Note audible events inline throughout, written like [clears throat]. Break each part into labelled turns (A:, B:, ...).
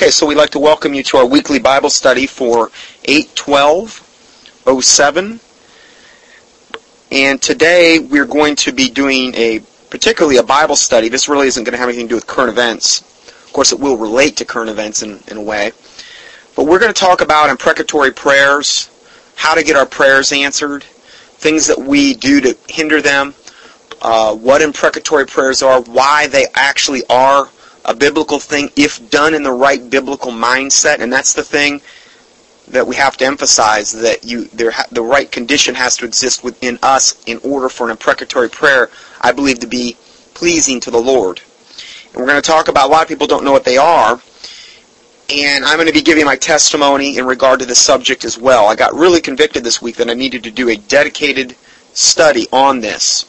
A: Okay, so we'd like to welcome you to our weekly Bible study for 81207. And today we're going to be doing a particularly a Bible study. This really isn't going to have anything to do with current events. Of course, it will relate to current events in, in a way. But we're going to talk about imprecatory prayers, how to get our prayers answered, things that we do to hinder them, uh, what imprecatory prayers are, why they actually are a biblical thing if done in the right biblical mindset, and that's the thing that we have to emphasize that you there ha- the right condition has to exist within us in order for an imprecatory prayer, I believe, to be pleasing to the Lord. And we're going to talk about a lot of people don't know what they are, and I'm going to be giving my testimony in regard to this subject as well. I got really convicted this week that I needed to do a dedicated study on this.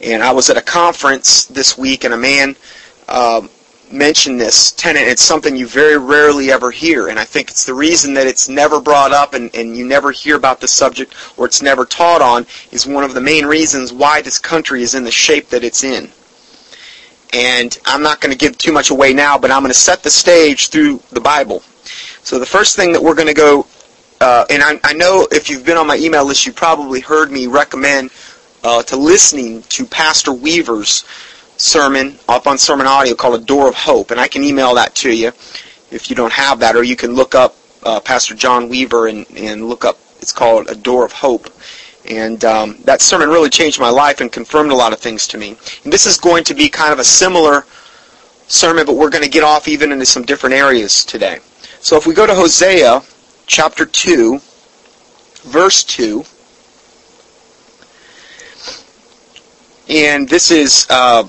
A: And I was at a conference this week, and a man um, mentioned this tenant. It's something you very rarely ever hear, and I think it's the reason that it's never brought up and, and you never hear about the subject or it's never taught on is one of the main reasons why this country is in the shape that it's in. And I'm not going to give too much away now, but I'm going to set the stage through the Bible. So the first thing that we're going to go, uh, and I, I, know if you've been on my email list, you probably heard me recommend uh, to listening to Pastor Weaver's sermon up on Sermon Audio called A Door of Hope, and I can email that to you if you don't have that, or you can look up uh, Pastor John Weaver and, and look up, it's called A Door of Hope. And um, that sermon really changed my life and confirmed a lot of things to me. And this is going to be kind of a similar sermon, but we're going to get off even into some different areas today. So if we go to Hosea chapter 2, verse 2, and this is uh,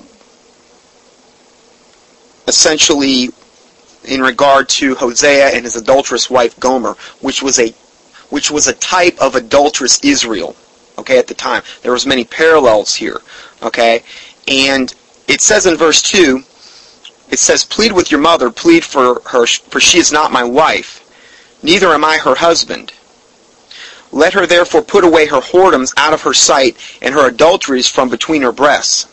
A: essentially in regard to Hosea and his adulterous wife Gomer, which was a which was a type of adulterous Israel okay, at the time. There was many parallels here, okay? And it says in verse 2, it says, Plead with your mother, plead for her, for she is not my wife, neither am I her husband. Let her therefore put away her whoredoms out of her sight, and her adulteries from between her breasts.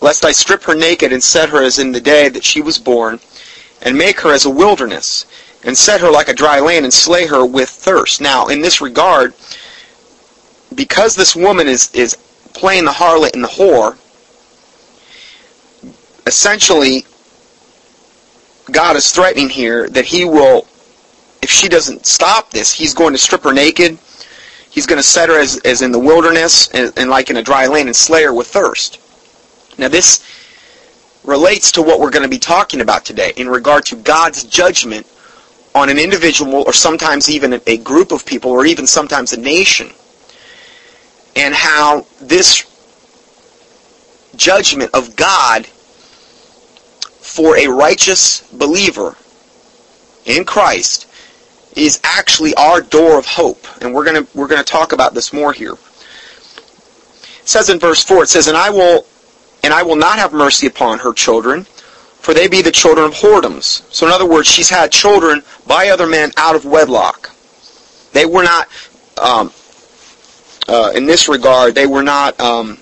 A: Lest I strip her naked and set her as in the day that she was born, and make her as a wilderness, and set her like a dry land, and slay her with thirst. Now, in this regard, because this woman is, is playing the harlot and the whore, essentially, God is threatening here that he will, if she doesn't stop this, he's going to strip her naked. He's going to set her as, as in the wilderness and, and like in a dry land and slay her with thirst. Now this relates to what we're going to be talking about today in regard to God's judgment on an individual or sometimes even a group of people or even sometimes a nation and how this judgment of God for a righteous believer in Christ is actually our door of hope. And we're going to we're going to talk about this more here. It says in verse 4 it says and I will and I will not have mercy upon her children for they be the children of whoredoms. So in other words, she's had children by other men out of wedlock. They were not um, uh, in this regard, they were not um,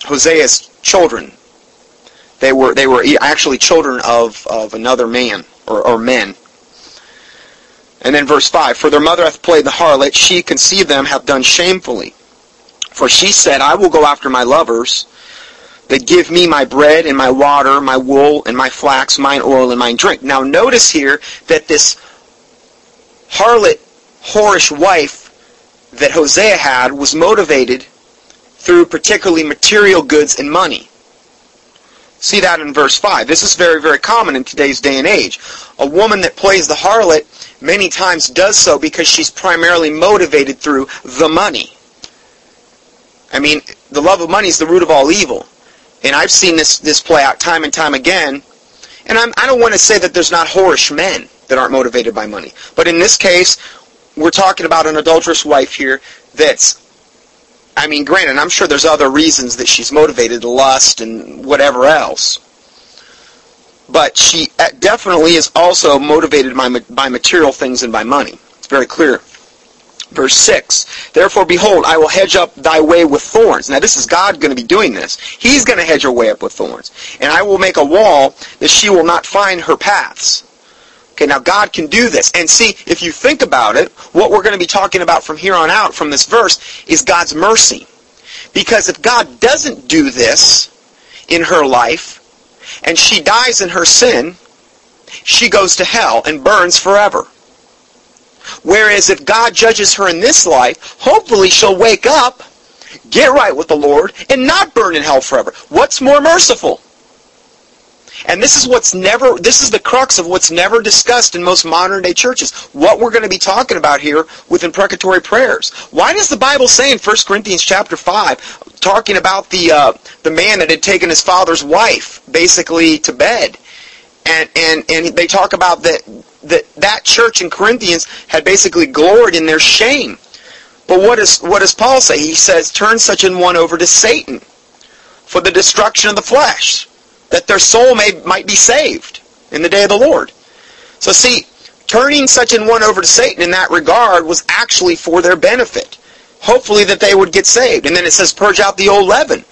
A: Hosea's children. They were they were actually children of, of another man or, or men. And then verse 5, For their mother hath played the harlot, she conceived them, hath done shamefully. For she said, I will go after my lovers, that give me my bread and my water, my wool and my flax, mine oil and mine drink. Now notice here that this harlot, whorish wife that Hosea had was motivated through particularly material goods and money. See that in verse 5. This is very, very common in today's day and age. A woman that plays the harlot many times does so because she's primarily motivated through the money. I mean, the love of money is the root of all evil. And I've seen this, this play out time and time again. And I'm, I do not want to say that there's not whorish men that aren't motivated by money. But in this case, we're talking about an adulterous wife here that's I mean, granted, I'm sure there's other reasons that she's motivated, lust and whatever else. But she uh, definitely is also motivated by, by material things and by money. It's very clear. Verse 6, Therefore, behold, I will hedge up thy way with thorns. Now, this is God going to be doing this. He's going to hedge her way up with thorns. And I will make a wall that she will not find her paths. Okay, now God can do this. And see, if you think about it, what we're going to be talking about from here on out from this verse is God's mercy. Because if God doesn't do this in her life, and she dies in her sin, she goes to hell and burns forever. Whereas if God judges her in this life, hopefully she'll wake up, get right with the Lord, and not burn in hell forever. What's more merciful? And this is what's never, this is the crux of what's never discussed in most modern day churches. What we're going to be talking about here with imprecatory prayers. Why does the Bible say in 1 Corinthians chapter 5, talking about the, uh, the man that had taken his father's wife basically to bed, and, and, and they talk about that, that that church in Corinthians had basically gloried in their shame. But what, is, what does Paul say? He says, turn such an one over to Satan for the destruction of the flesh, that their soul may, might be saved in the day of the Lord. So see, turning such an one over to Satan in that regard was actually for their benefit. Hopefully that they would get saved. And then it says, purge out the old leaven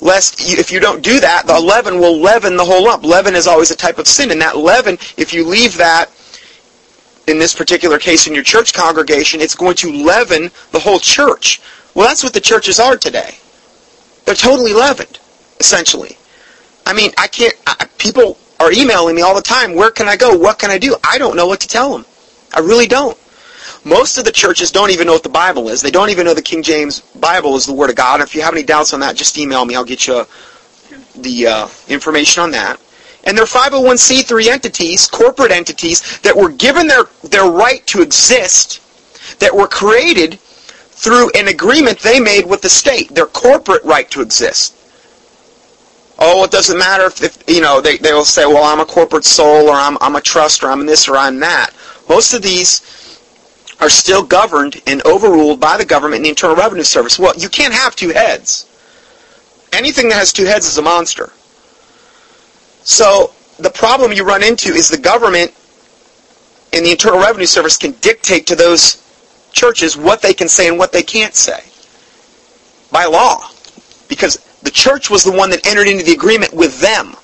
A: lest if you don't do that, the leaven will leaven the whole lump. Leaven is always a type of sin, and that leaven, if you leave that, in this particular case in your church congregation, it's going to leaven the whole church. Well, that's what the churches are today. They're totally leavened, essentially. I mean, I can't, I, people are emailing me all the time, where can I go? What can I do? I don't know what to tell them. I really don't. Most of the churches don't even know what the Bible is. They don't even know the King James Bible is the Word of God. If you have any doubts on that, just email me. I'll get you the uh, information on that. And they're 501c3 entities, corporate entities, that were given their, their right to exist, that were created through an agreement they made with the state, their corporate right to exist. Oh, it doesn't matter if, if you know, they, they will say, well, I'm a corporate soul, or I'm, I'm a trust, or I'm this, or I'm that. Most of these are still governed and overruled by the government and the Internal Revenue Service. Well, you can't have two heads. Anything that has two heads is a monster. So the problem you run into is the government and the Internal Revenue Service can dictate to those churches what they can say and what they can't say by law. Because the church was the one that entered into the agreement with them.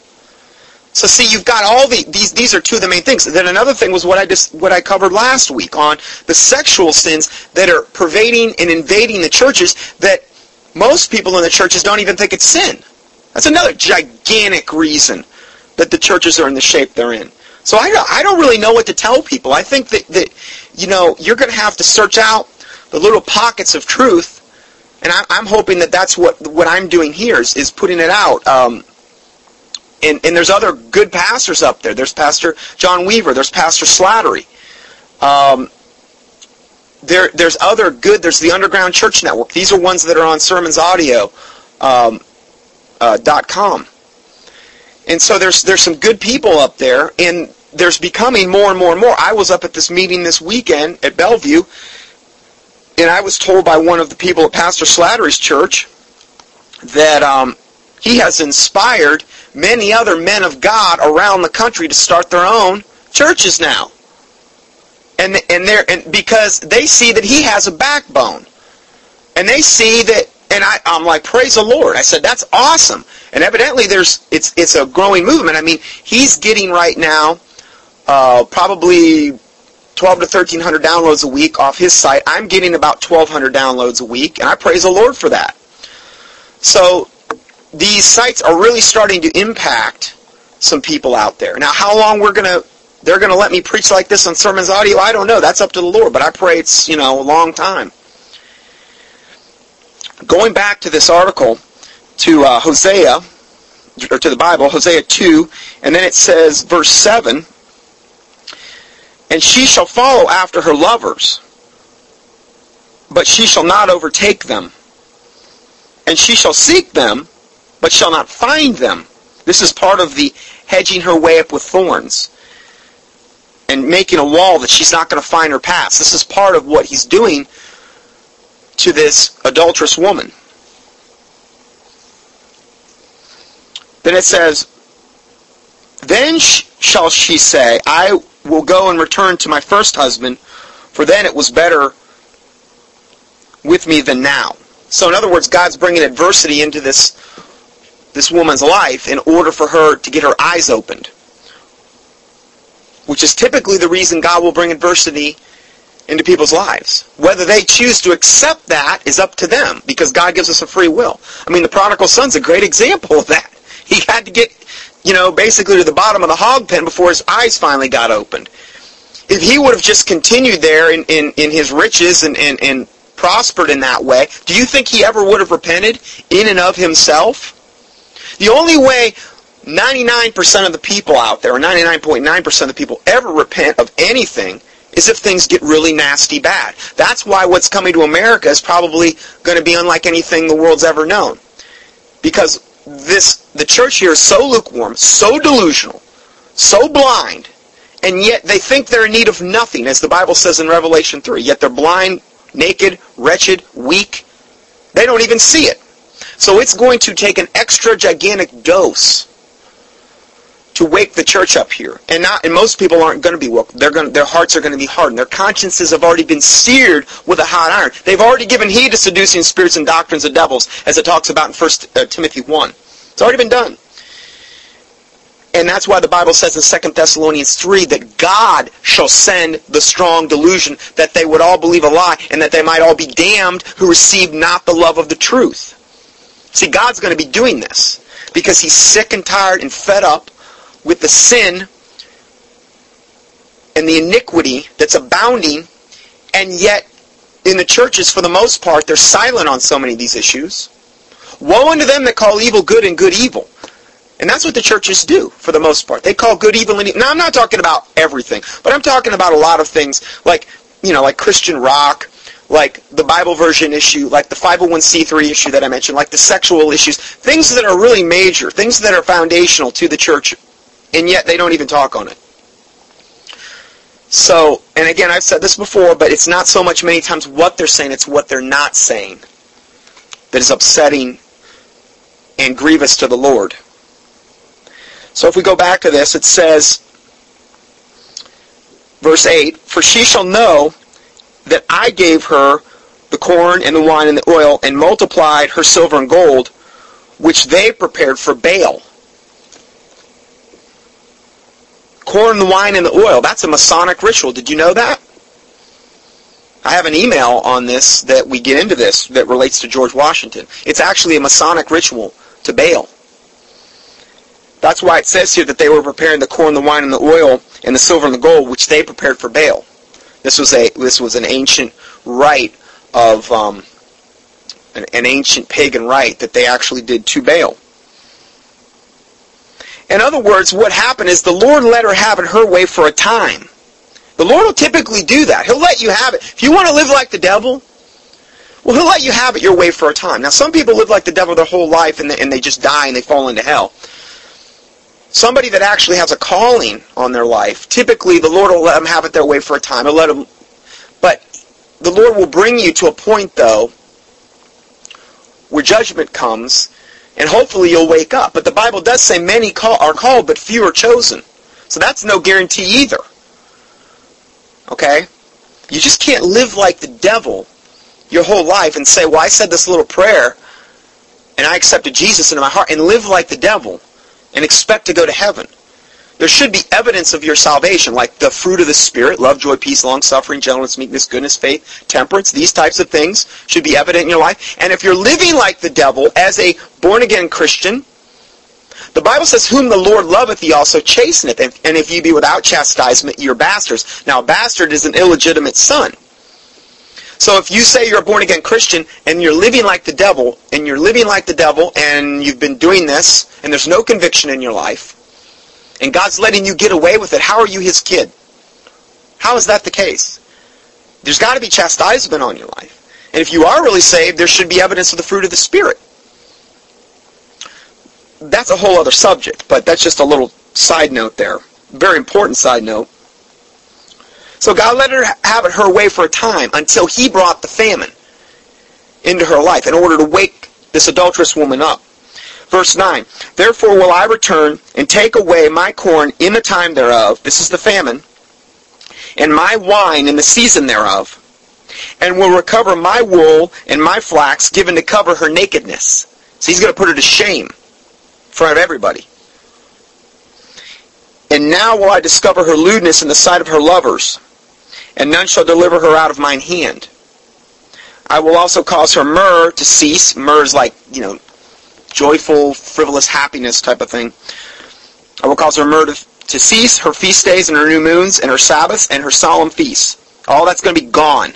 A: So see, you've got all the these these are two of the main things. Then another thing was what I just what I covered last week on the sexual sins that are pervading and invading the churches that most people in the churches don't even think it's sin. That's another gigantic reason that the churches are in the shape they're in. So I don't, I don't really know what to tell people. I think that, that you know you're going to have to search out the little pockets of truth, and I, I'm hoping that that's what what I'm doing here is, is putting it out. Um, and, and there's other good pastors up there. There's Pastor John Weaver. There's Pastor Slattery. Um, there, there's other good. There's the Underground Church Network. These are ones that are on SermonsAudio.com. Um, uh, .com. And so there's there's some good people up there, and there's becoming more and more and more. I was up at this meeting this weekend at Bellevue, and I was told by one of the people at Pastor Slattery's church that um, he has inspired many other men of God around the country to start their own churches now. And and they and because they see that he has a backbone. And they see that and I, I'm like, praise the Lord. I said, that's awesome. And evidently there's it's it's a growing movement. I mean, he's getting right now uh, probably 12 to 1300 downloads a week off his site. I'm getting about 1200 downloads a week, and I praise the Lord for that. So these sites are really starting to impact some people out there. Now, how long we're to they're to let me preach like this on Sermons Audio, I don't know. That's up to the Lord, but I pray it's, you know, a long time. Going back to this article, to uh, Hosea, or to the Bible, Hosea 2, and then it says, verse 7, And she shall follow after her lovers, but she shall not overtake them. And she shall seek them, but shall not find them. This is part of the hedging her way up with thorns and making a wall that she's not going to find her path. This is part of what he's doing to this adulterous woman. Then it says, Then shall she say, I will go and return to my first husband, for then it was better with me than now. So in other words, God's bringing adversity into this this woman's life in order for her to get her eyes opened. Which is typically the reason God will bring adversity into people's lives. Whether they choose to accept that is up to them because God gives us a free will. I mean, the prodigal son's a great example of that. He had to get, you know, basically to the bottom of the hog pen before his eyes finally got opened. If he would have just continued there in, in, in his riches and, and, and prospered in that way, do you think he ever would have repented in and of himself? The only way 99% of the people out there, or 99.9% of the people, ever repent of anything is if things get really nasty bad. That's why what's coming to America is probably going to be unlike anything the world's ever known. Because this the church here is so lukewarm, so delusional, so blind, and yet they think they're in need of nothing, as the Bible says in Revelation 3. Yet they're blind, naked, wretched, weak. They don't even see it. So it's going to take an extra gigantic dose to wake the church up here. And not and most people aren't going to be woke. They're going their hearts are going to be hardened. Their consciences have already been seared with a hot iron. They've already given heed to seducing spirits and doctrines of devils, as it talks about in 1 uh, Timothy 1. It's already been done. And that's why the Bible says in 2 Thessalonians 3 that God shall send the strong delusion that they would all believe a lie and that they might all be damned who received not the love of the truth. See, God's going to be doing this because he's sick and tired and fed up with the sin and the iniquity that's abounding, and yet in the churches, for the most part, they're silent on so many of these issues. Woe unto them that call evil good and good evil. And that's what the churches do, for the most part. They call good evil and evil. Now, I'm not talking about everything, but I'm talking about a lot of things like, you know, like Christian rock, like the Bible version issue, like the 501c3 issue that I mentioned, like the sexual issues, things that are really major, things that are foundational to the church and yet they don't even talk on it. So, and again, I've said this before, but it's not so much many times what they're saying, it's what they're not saying that is upsetting and grievous to the Lord. So if we go back to this, it says, verse 8, For she shall know that I gave her the corn and the wine and the oil, and multiplied her silver and gold, which they prepared for Baal. corn, the wine, and the oil. That's a Masonic ritual. Did you know that? I have an email on this that we get into this that relates to George Washington. It's actually a Masonic ritual to Baal. That's why it says here that they were preparing the corn, the wine, and the oil, and the silver and the gold, which they prepared for Baal. This was a this was an ancient rite of um, an, an ancient pagan rite that they actually did to Baal. In other words, what happened is the Lord let her have it her way for a time. The Lord will typically do that. He'll let you have it. If you want to live like the devil, well, he'll let you have it your way for a time. Now, some people live like the devil their whole life and they, and they just die and they fall into hell. Somebody that actually has a calling on their life, typically the Lord will let them have it their way for a time. Let them, but the Lord will bring you to a point, though, where judgment comes and hopefully you'll wake up. But the Bible does say many call, are called, but few are chosen. So that's no guarantee either. Okay? You just can't live like the devil your whole life and say, well, I said this little prayer and I accepted Jesus into my heart and live like the devil and expect to go to heaven. There should be evidence of your salvation, like the fruit of the Spirit, love, joy, peace, long-suffering, gentleness, meekness, goodness, faith, temperance. These types of things should be evident in your life. And if you're living like the devil as a born-again Christian, the Bible says, whom the Lord loveth, he also chasteneth. And if ye be without chastisement, you're bastards. Now, a bastard is an illegitimate son. So if you say you're a born-again Christian and you're living like the devil, and you're living like the devil, and you've been doing this, and there's no conviction in your life, and God's letting you get away with it, how are you his kid? How is that the case? There's got to be chastisement on your life. And if you are really saved, there should be evidence of the fruit of the Spirit. That's a whole other subject, but that's just a little side note there. Very important side note. So God let her have it her way for a time until he brought the famine into her life in order to wake this adulterous woman up. Verse 9, Therefore will I return and take away my corn in the time thereof, this is the famine, and my wine in the season thereof, and will recover my wool and my flax given to cover her nakedness. So he's going to put her to shame in front of everybody. And now will I discover her lewdness in the sight of her lovers, and none shall deliver her out of mine hand. I will also cause her myrrh to cease. Myrrh is like, you know, joyful, frivolous happiness type of thing. I will cause her myrrh to, to cease, her feast days and her new moons, and her Sabbaths and her solemn feasts. All that's going to be gone.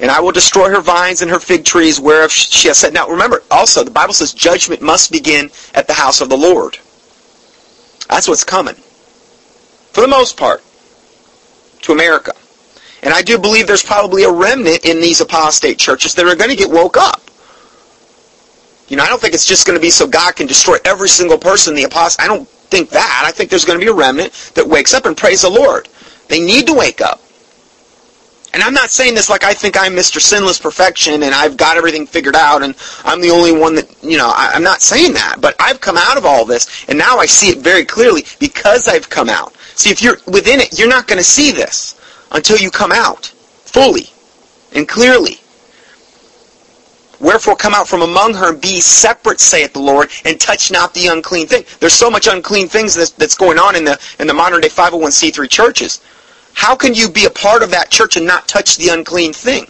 A: And I will destroy her vines and her fig trees whereof she has said. Now remember, also, the Bible says judgment must begin at the house of the Lord. That's what's coming. For the most part. To America. And I do believe there's probably a remnant in these apostate churches that are going to get woke up. You know, I don't think it's just going to be so God can destroy every single person, the apostle. I don't think that. I think there's going to be a remnant that wakes up and praise the Lord. They need to wake up. And I'm not saying this like I think I'm Mr. Sinless Perfection and I've got everything figured out and I'm the only one that, you know, I, am not saying that. But I've come out of all this and now I see it very clearly because I've come out. See, if you're within it, you're not going to see this until you come out fully and clearly. Wherefore come out from among her and be separate, saith the Lord, and touch not the unclean thing. There's so much unclean things that's, that's going on in the in the modern day 501c3 churches. How can you be a part of that church and not touch the unclean thing?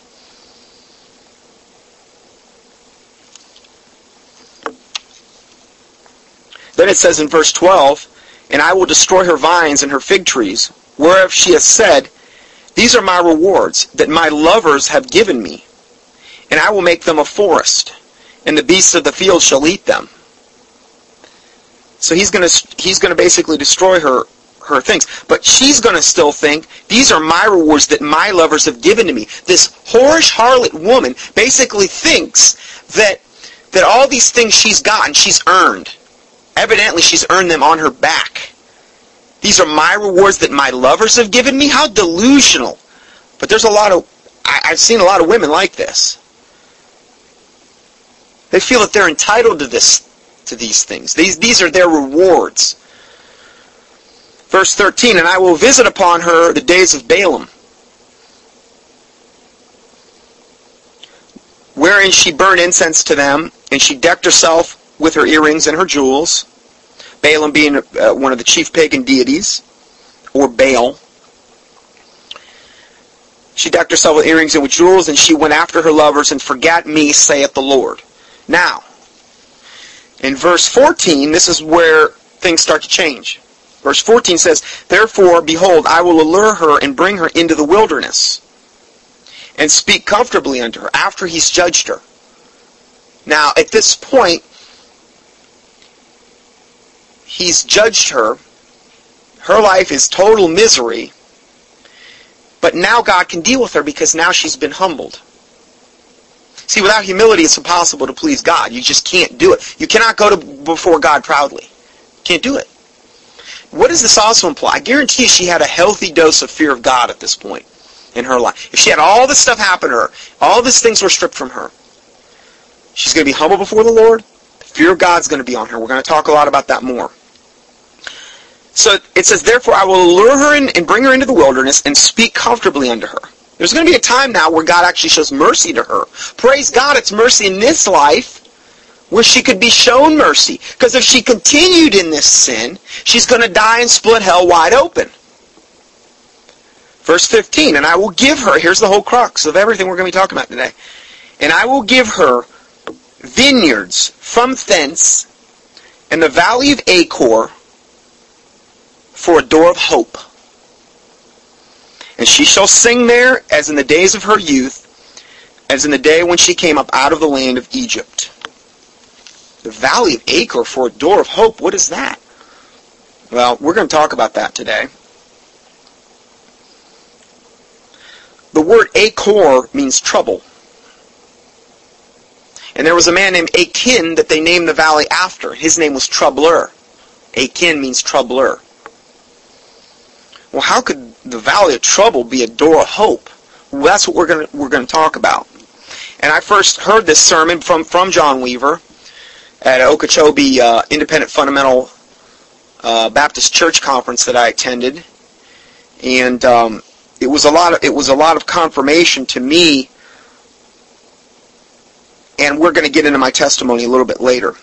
A: Then it says in verse 12, And I will destroy her vines and her fig trees, whereof she has said, These are my rewards that my lovers have given me and I will make them a forest, and the beasts of the field shall eat them. So he's going to he's going to basically destroy her her things, but she's going to still think these are my rewards that my lovers have given to me. This whorish harlot woman basically thinks that that all these things she's gotten, she's earned. Evidently, she's earned them on her back. These are my rewards that my lovers have given me. How delusional! But there's a lot of I, I've seen a lot of women like this. They feel that they're entitled to this, to these things. These, these are their rewards. Verse 13, And I will visit upon her the days of Baalim, wherein she burned incense to them, and she decked herself with her earrings and her jewels, Baalim being uh, one of the chief pagan deities, or Baal. She decked herself with earrings and with jewels, and she went after her lovers, and forgot me, saith the Lord. Now, in verse 14, this is where things start to change. Verse 14 says, Therefore, behold, I will allure her and bring her into the wilderness and speak comfortably unto her after he's judged her. Now, at this point, he's judged her. Her life is total misery. But now God can deal with her because now she's been humbled. See, without humility, it's impossible to please God. You just can't do it. You cannot go to before God proudly. Can't do it. What does this also imply? I guarantee she had a healthy dose of fear of God at this point in her life. If she had all this stuff happen to her, all these things were stripped from her, she's going to be humble before the Lord. The fear of God's going to be on her. We're going to talk a lot about that more. So it says, Therefore I will lure her in and bring her into the wilderness and speak comfortably unto her. There's going to be a time now where God actually shows mercy to her. Praise God, it's mercy in this life where she could be shown mercy. Because if she continued in this sin, she's going to die and split hell wide open. Verse 15, and I will give her, here's the whole crux of everything we're going to be talking about today. And I will give her vineyards from thence and the valley of Achor for a door of hope. And she shall sing there as in the days of her youth, as in the day when she came up out of the land of Egypt. The valley of Achor for a door of hope. What is that? Well, we're going to talk about that today. The word Achor means trouble. And there was a man named Achan that they named the valley after. His name was Troubler. Achan means troubler. Well, how could the valley of trouble be a door of hope? Well, that's what we're going we're going to talk about. And I first heard this sermon from, from John Weaver at Okeechobee uh, Independent Fundamental uh, Baptist Church Conference that I attended. And um, it was a lot of it was a lot of confirmation to me and we're going to get into my testimony a little bit later.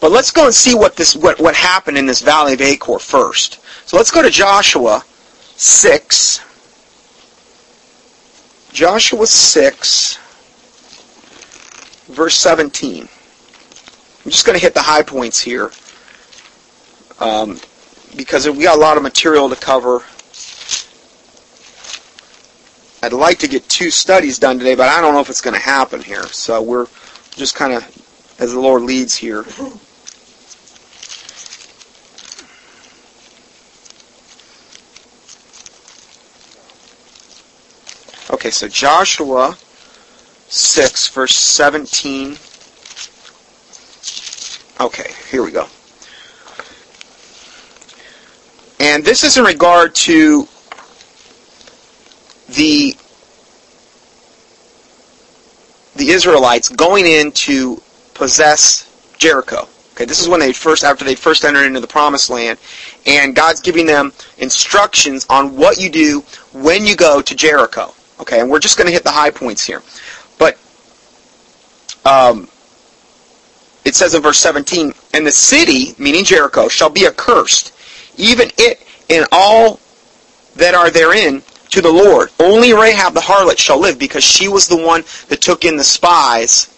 A: But let's go and see what this what, what happened in this valley of Achor first. So let's go to Joshua 6. Joshua 6 verse 17. I'm just going to hit the high points here um, because we got a lot of material to cover. I'd like to get two studies done today, but I don't know if it's going to happen here. So we're just kind of, as the Lord leads here. Okay, so Joshua 6, verse 17. Okay, here we go. And this is in regard to the the Israelites going in to possess Jericho. Okay, this is when they first after they first entered into the promised land and God's giving them instructions on what you do when you go to Jericho. Okay, and we're just going to hit the high points here. But um, it says in verse 17, And the city, meaning Jericho, shall be accursed, even it and all that are therein, to the Lord. Only Rahab the harlot shall live, because she was the one that took in the spies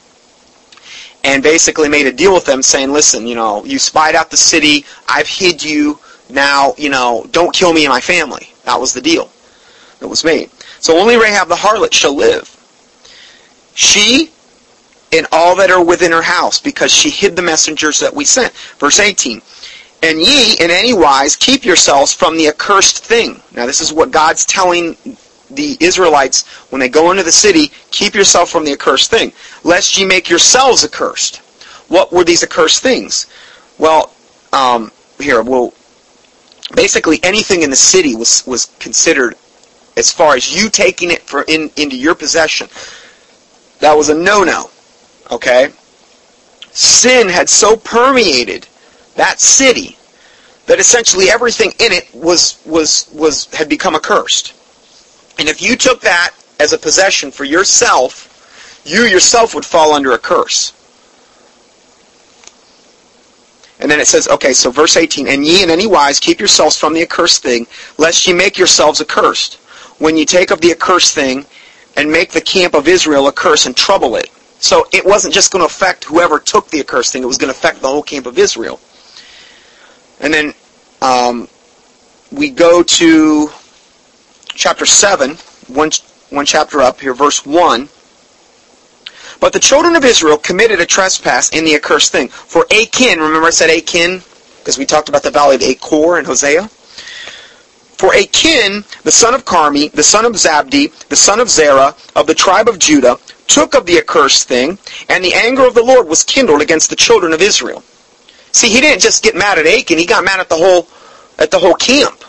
A: and basically made a deal with them, saying, listen, you know, you spied out the city, I've hid you, now, you know, don't kill me and my family. That was the deal that was made. So only Rahab the harlot shall live. She and all that are within her house, because she hid the messengers that we sent. Verse 18. And ye in any wise keep yourselves from the accursed thing. Now this is what God's telling the Israelites when they go into the city, keep yourself from the accursed thing, lest ye make yourselves accursed. What were these accursed things? Well, um, here, well, basically anything in the city was, was considered as far as you taking it for in, into your possession. That was a no-no. Okay? Sin had so permeated that city that essentially everything in it was was was had become accursed. And if you took that as a possession for yourself, you yourself would fall under a curse. And then it says, okay, so verse 18, And ye in any wise keep yourselves from the accursed thing, lest ye make yourselves accursed. When you take of the accursed thing, and make the camp of Israel a curse and trouble it. So it wasn't just going to affect whoever took the accursed thing, it was going to affect the whole camp of Israel. And then um, we go to chapter 7, one, one chapter up here, verse 1. But the children of Israel committed a trespass in the accursed thing. For Achan, remember I said Achan? Because we talked about the valley of Achor in Hosea. For Achan, the son of Carmi, the son of Zabdi, the son of Zerah, of the tribe of Judah, took of the accursed thing, and the anger of the Lord was kindled against the children of Israel. See, he didn't just get mad at Achan, he got mad at the whole at the whole camp.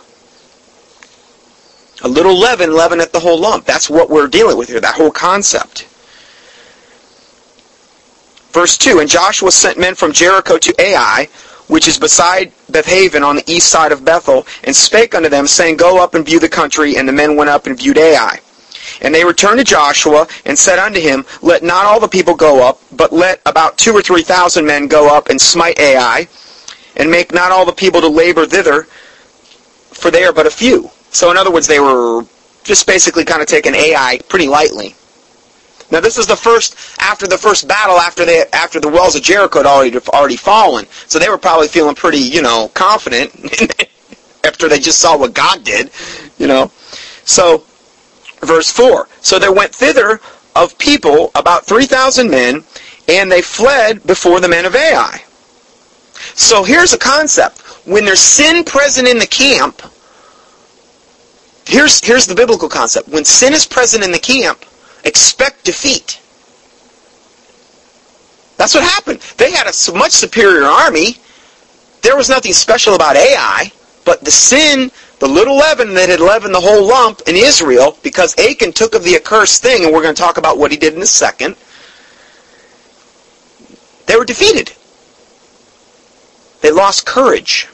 A: A little leaven, leaven at the whole lump. That's what we're dealing with here, that whole concept. Verse 2, And Joshua sent men from Jericho to Ai, which is beside Bethaven on the east side of Bethel, and spake unto them, saying, Go up and view the country. And the men went up and viewed Ai. And they returned to Joshua and said unto him, Let not all the people go up, but let about two or three thousand men go up and smite Ai, and make not all the people to labor thither, for they are but a few. So in other words, they were just basically kind of taking Ai pretty lightly. Now this is the first after the first battle after they after the walls of Jericho had already already fallen. So they were probably feeling pretty, you know, confident [laughs] after they just saw what God did, you know. So verse 4. So there went thither of people about 3,000 men, and they fled before the men of Ai. So here's a concept. When there's sin present in the camp, here's, here's the biblical concept. When sin is present in the camp, expect defeat. That's what happened. They had a much superior army. There was nothing special about Ai, but the sin the little leaven that had leavened the whole lump in Israel, because Achan took of the accursed thing, and we're going to talk about what he did in a second, they were defeated. They lost courage.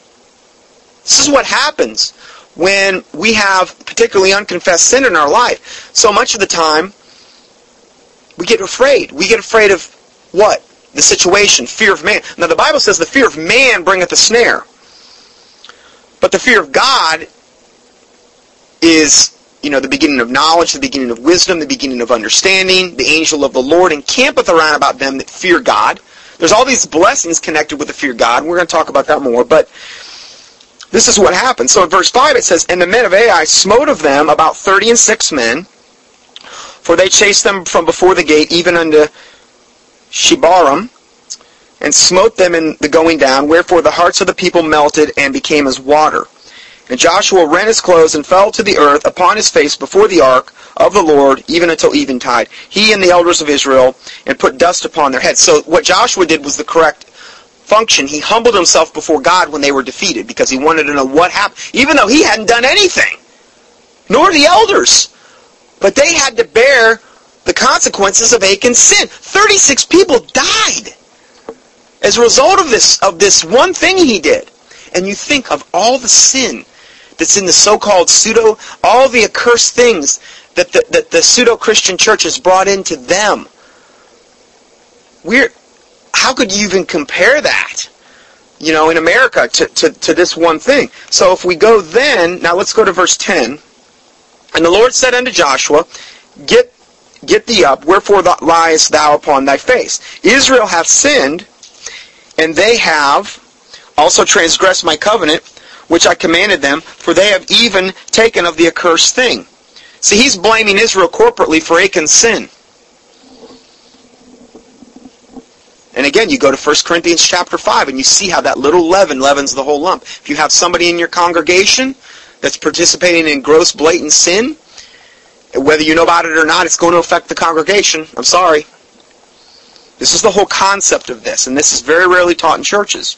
A: This is what happens when we have particularly unconfessed sin in our life. So much of the time, we get afraid. We get afraid of what? The situation, fear of man. Now the Bible says the fear of man bringeth a snare. But the fear of God is, you know, the beginning of knowledge, the beginning of wisdom, the beginning of understanding. The angel of the Lord encampeth around about them that fear God. There's all these blessings connected with the fear of God. We're going to talk about that more. But this is what happened. So in verse 5 it says, And the men of Ai smote of them about thirty and six men, for they chased them from before the gate, even unto Shebarim, and smote them in the going down, wherefore the hearts of the people melted and became as water. And Joshua rent his clothes and fell to the earth upon his face before the ark of the Lord, even until eventide. He and the elders of Israel, and put dust upon their heads. So what Joshua did was the correct function. He humbled himself before God when they were defeated because he wanted to know what happened, even though he hadn't done anything, nor the elders. But they had to bear the consequences of Achan's sin. 36 people died as a result of this, of this one thing he did. And you think of all the sin that's in the so-called pseudo, all the accursed things that the, that the pseudo-Christian church has brought into them. We're, how could you even compare that? You know, in America to, to, to this one thing. So if we go then, now let's go to verse 10. And the Lord said unto Joshua, Get get thee up, wherefore liest thou upon thy face? Israel hath sinned, and they have also transgressed my covenant, which I commanded them, for they have even taken of the accursed thing. See, he's blaming Israel corporately for Achan's sin. And again, you go to 1 Corinthians chapter 5 and you see how that little leaven leavens the whole lump. If you have somebody in your congregation that's participating in gross blatant sin, whether you know about it or not, it's going to affect the congregation. I'm sorry. This is the whole concept of this, and this is very rarely taught in churches.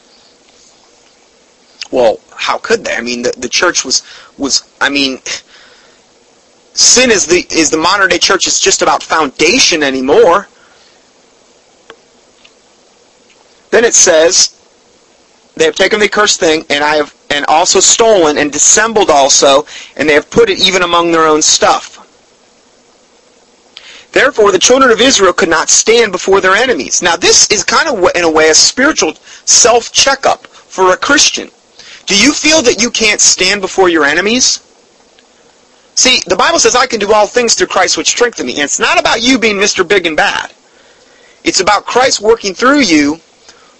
A: Well, how could they? I mean, the, the church was was I mean, sin is the is the modern day church is just about foundation anymore. Then it says, they have taken the cursed thing, and I have and also stolen and dissembled also, and they have put it even among their own stuff. Therefore, the children of Israel could not stand before their enemies. Now, this is kind of, in a way, a spiritual self-checkup for a Christian. Do you feel that you can't stand before your enemies? See, the Bible says, I can do all things through Christ which strengthen me. And it's not about you being Mr. Big and Bad. It's about Christ working through you,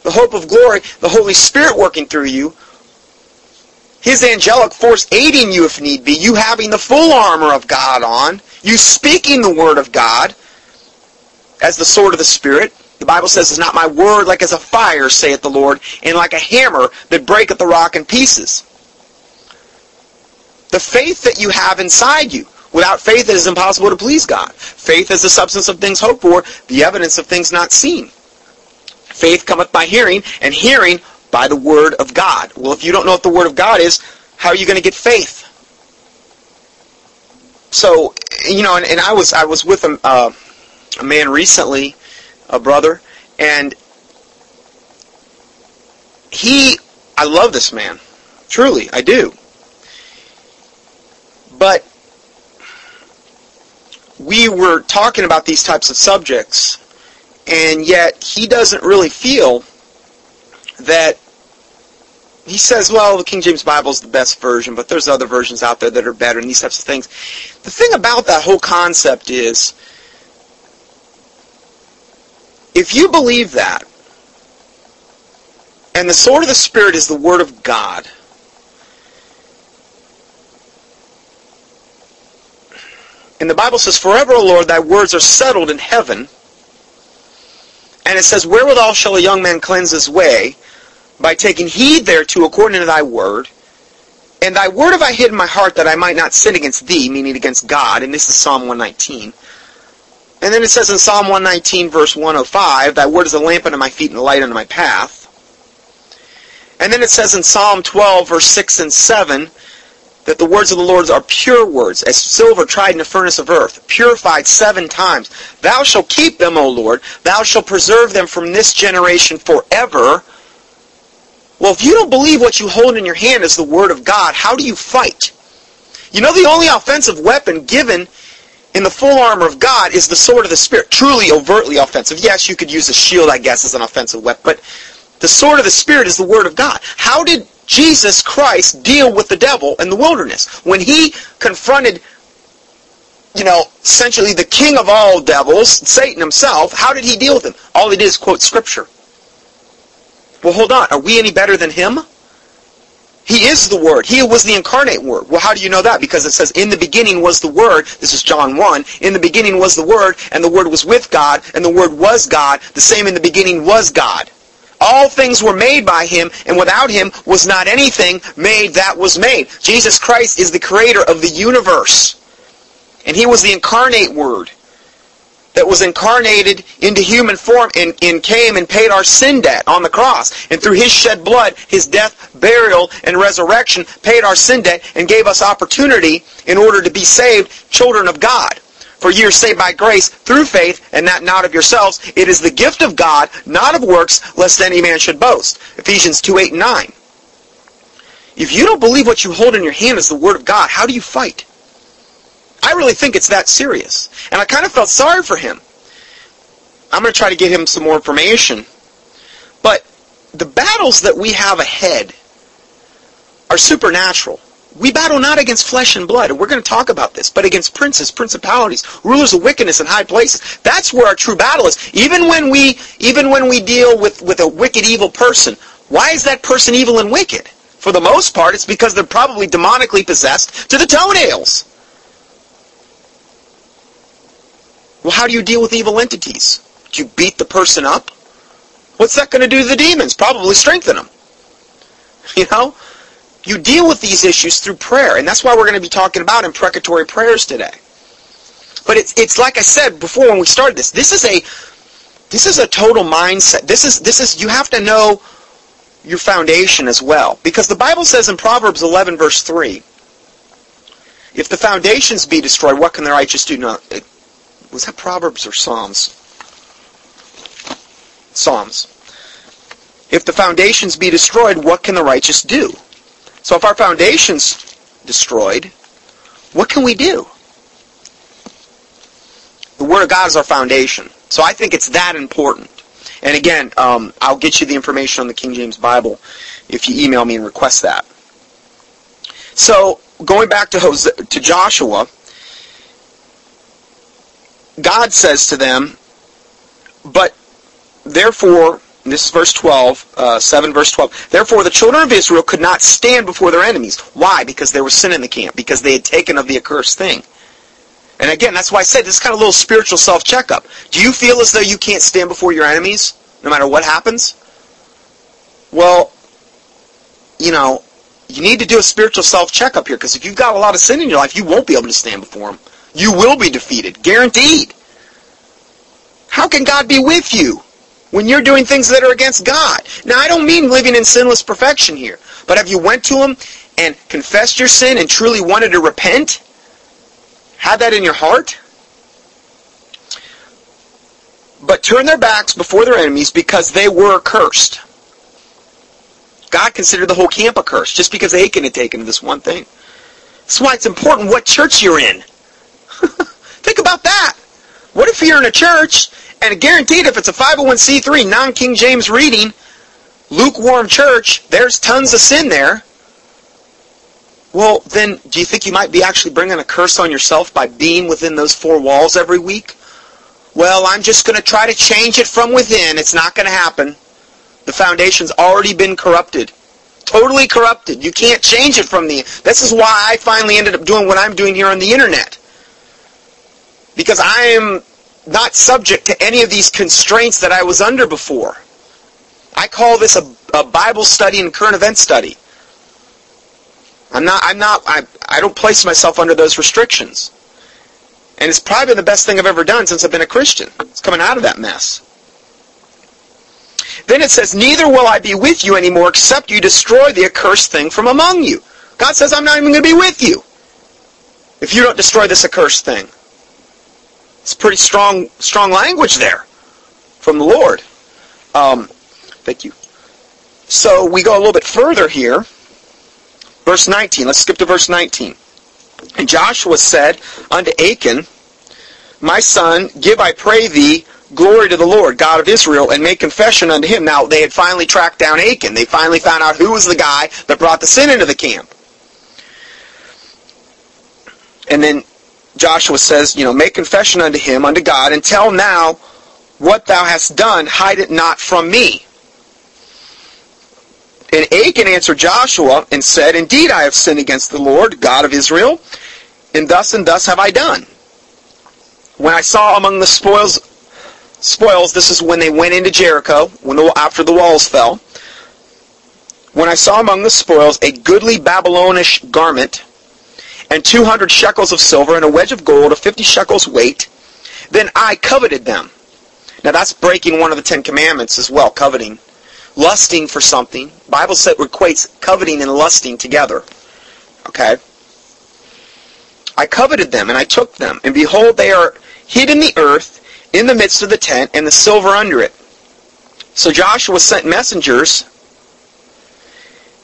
A: the hope of glory, the Holy Spirit working through you, His angelic force aiding you if need be, you having the full armor of God on, you speaking the word of God as the sword of the Spirit. The Bible says, Is not my word like as a fire, saith the Lord, and like a hammer that breaketh the rock in pieces. The faith that you have inside you. Without faith it is impossible to please God. Faith is the substance of things hoped for, the evidence of things not seen. Faith cometh by hearing, and hearing by the word of God. Well, if you don't know what the word of God is, how are you going to get faith? so you know, and, and I was I was with a, uh, a man recently, a brother, and he I love this man, truly I do, but we were talking about these types of subjects, and yet he doesn't really feel that he says, well, the King James Bible is the best version, but there's other versions out there that are better and these types of things. The thing about that whole concept is, if you believe that, and the sword of the Spirit is the Word of God, and the Bible says, Forever, O Lord, thy words are settled in heaven, and it says, Wherewithal shall a young man cleanse his way? by taking heed thereto according to thy word. And thy word have I hid in my heart that I might not sin against thee, meaning against God. And this is Psalm 119. And then it says in Psalm 119, verse 105, Thy word is a lamp unto my feet and a light unto my path. And then it says in Psalm 12, verse 6 and 7, that the words of the Lord are pure words, as silver tried in a furnace of earth, purified seven times. Thou shalt keep them, O Lord. Thou shalt preserve them from this generation forever. Well, if you don't believe what you hold in your hand is the Word of God, how do you fight? You know the only offensive weapon given in the full armor of God is the sword of the Spirit. Truly overtly offensive. Yes, you could use a shield, I guess, as an offensive weapon, but the sword of the Spirit is the Word of God. How did Jesus Christ deal with the devil in the wilderness? When he confronted, you know, essentially the king of all devils, Satan himself, how did he deal with him? All he did is quote Scripture. Well, hold on. Are we any better than him? He is the Word. He was the incarnate Word. Well, how do you know that? Because it says, in the beginning was the Word. This is John 1. In the beginning was the Word, and the Word was with God, and the Word was God. The same in the beginning was God. All things were made by him, and without him was not anything made that was made. Jesus Christ is the creator of the universe. And he was the incarnate Word that was incarnated into human form and, and, came and paid our sin debt on the cross. And through his shed blood, his death, burial, and resurrection paid our sin debt and gave us opportunity in order to be saved, children of God. For ye are saved by grace through faith, and that not of yourselves. It is the gift of God, not of works, lest any man should boast. Ephesians 2, 8, and 9. If you don't believe what you hold in your hand is the Word of God, how do you fight? I really think it's that serious. And I kind of felt sorry for him. I'm going to try to get him some more information. But the battles that we have ahead are supernatural. We battle not against flesh and blood, and we're going to talk about this, but against princes, principalities, rulers of wickedness in high places. That's where our true battle is. Even when we even when we deal with, with a wicked, evil person, why is that person evil and wicked? For the most part, it's because they're probably demonically possessed to the toenails. Well, how do you deal with evil entities? Do you beat the person up? What's that going to do to the demons? Probably strengthen them. [laughs] You know? You deal with these issues through prayer, and that's why we're going to be talking about imprecatory prayers today. But it's it's like I said before when we started this. This is a this is a total mindset. This is this is you have to know your foundation as well. Because the Bible says in Proverbs 11 verse 3, if the foundations be destroyed, what can the righteous do? No, was that Proverbs or Psalms? Psalms. If the foundations be destroyed, what can the righteous do? So if our foundation's destroyed, what can we do? The Word of God is our foundation. So I think it's that important. And again, um, I'll get you the information on the King James Bible if you email me and request that. So going back to, to Joshua, God says to them, but therefore, this is verse 12, uh, 7 verse 12, therefore the children of Israel could not stand before their enemies. Why? Because there was sin in the camp, because they had taken of the accursed thing. And again, that's why I said this is kind of a little spiritual self-checkup. Do you feel as though you can't stand before your enemies, no matter what happens? Well, you know, you need to do a spiritual self-checkup here, because if you've got a lot of sin in your life, you won't be able to stand before them. You will be defeated, guaranteed. How can God be with you when you're doing things that are against God? Now, I don't mean living in sinless perfection here, but have you went to Him and confessed your sin and truly wanted to repent? Had that in your heart? But turn their backs before their enemies because they were cursed. God considered the whole camp a curse just because Achan had taken this one thing. That's why it's important what church you're in. [laughs] Think about that. What if you're in a church, and guaranteed if it's a 501c3 non-King James reading, lukewarm church, there's tons of sin there. Well, then do you think you might be actually bringing a curse on yourself by being within those four walls every week? Well, I'm just going to try to change it from within. It's not going to happen. The foundation's already been corrupted. Totally corrupted. You can't change it from the... This is why I finally ended up doing what I'm doing here on the internet because I am not subject to any of these constraints that I was under before. I call this a, a Bible study and current event study. I'm not, I'm not, I, I don't place myself under those restrictions. And it's probably the best thing I've ever done since I've been a Christian. It's coming out of that mess. Then it says, Neither will I be with you anymore except you destroy the accursed thing from among you. God says, I'm not even going to be with you if you don't destroy this accursed thing. It's pretty strong, strong language there from the Lord. Um, thank you. So we go a little bit further here. Verse 19. Let's skip to verse 19. And Joshua said unto Achan, My son, give, I pray thee, glory to the Lord, God of Israel, and make confession unto him. Now, they had finally tracked down Achan. They finally found out who was the guy that brought the sin into the camp. And then Joshua says, you know, make confession unto him, unto God, and tell now what thou hast done, hide it not from me. And Achan answered Joshua and said, Indeed I have sinned against the Lord, God of Israel, and thus and thus have I done. When I saw among the spoils, spoils, this is when they went into Jericho, when the, after the walls fell, when I saw among the spoils a goodly Babylonish garment, and 200 shekels of silver, and a wedge of gold of 50 shekels weight, then I coveted them. Now that's breaking one of the Ten Commandments as well, coveting. Lusting for something. Bible said equates coveting and lusting together. Okay? I coveted them, and I took them, and behold, they are hid in the earth, in the midst of the tent, and the silver under it. So Joshua sent messengers,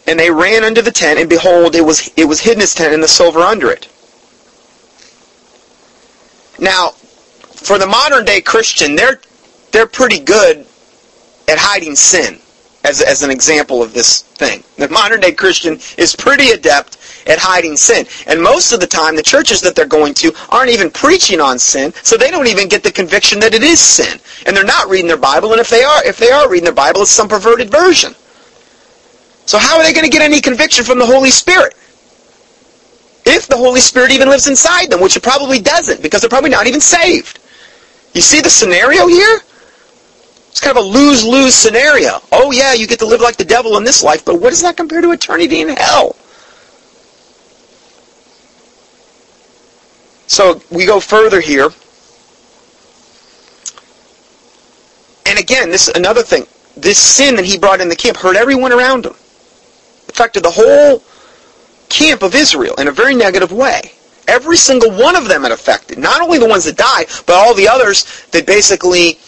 A: and they ran unto the tent, and behold, it was it was his tent, and the silver under it. Now, for the modern day Christian, they're they're pretty good at hiding sin as, as an example of this thing. The modern day Christian is pretty adept at hiding sin. And most of the time, the churches that they're going to aren't even preaching on sin, so they don't even get the conviction that it is sin. And they're not reading their Bible, and if they are, if they are reading their Bible, it's some perverted version. So how are they going to get any conviction from the Holy Spirit? If the Holy Spirit even lives inside them, which it probably doesn't, because they're probably not even saved. You see the scenario here? It's kind of a lose-lose scenario. Oh yeah, you get to live like the devil in this life, but what does that compare to eternity in hell? So we go further here. And again, this is another thing. This sin that he brought in the camp hurt everyone around him. Affected the whole camp of Israel in a very negative way. Every single one of them it affected. Not only the ones that died, but all the others that basically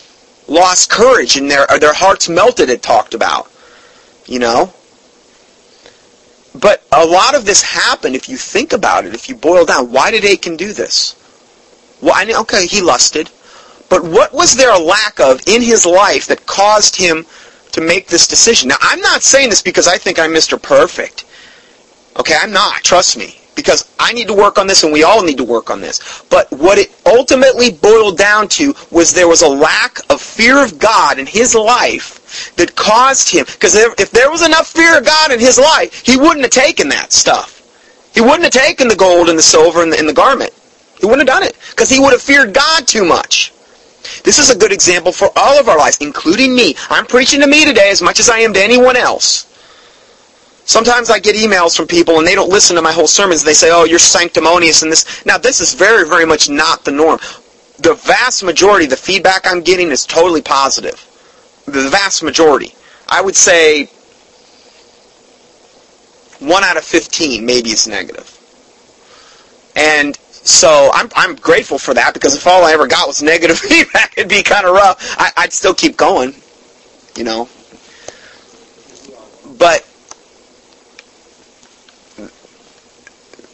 A: lost courage and their their hearts melted it talked about. You know? But a lot of this happened if you think about it, if you boil down, why did Achan do this? Mean, okay, he lusted. But what was there a lack of in his life that caused him to make this decision? Now, I'm not saying this because I think I'm Mr. Perfect. Okay, I'm not. Trust me because I need to work on this and we all need to work on this. But what it ultimately boiled down to was there was a lack of fear of God in his life that caused him, because if there was enough fear of God in his life, he wouldn't have taken that stuff. He wouldn't have taken the gold and the silver and the, and the garment. He wouldn't have done it because he would have feared God too much. This is a good example for all of our lives, including me. I'm preaching to me today as much as I am to anyone else. Sometimes I get emails from people and they don't listen to my whole sermons. They say, oh, you're sanctimonious and this. Now, this is very, very much not the norm. The vast majority, the feedback I'm getting is totally positive. The vast majority. I would say 1 out of 15 maybe is negative. And so I'm, I'm grateful for that because if all I ever got was negative [laughs] feedback, it'd be kind of rough. I, I'd still keep going, you know. But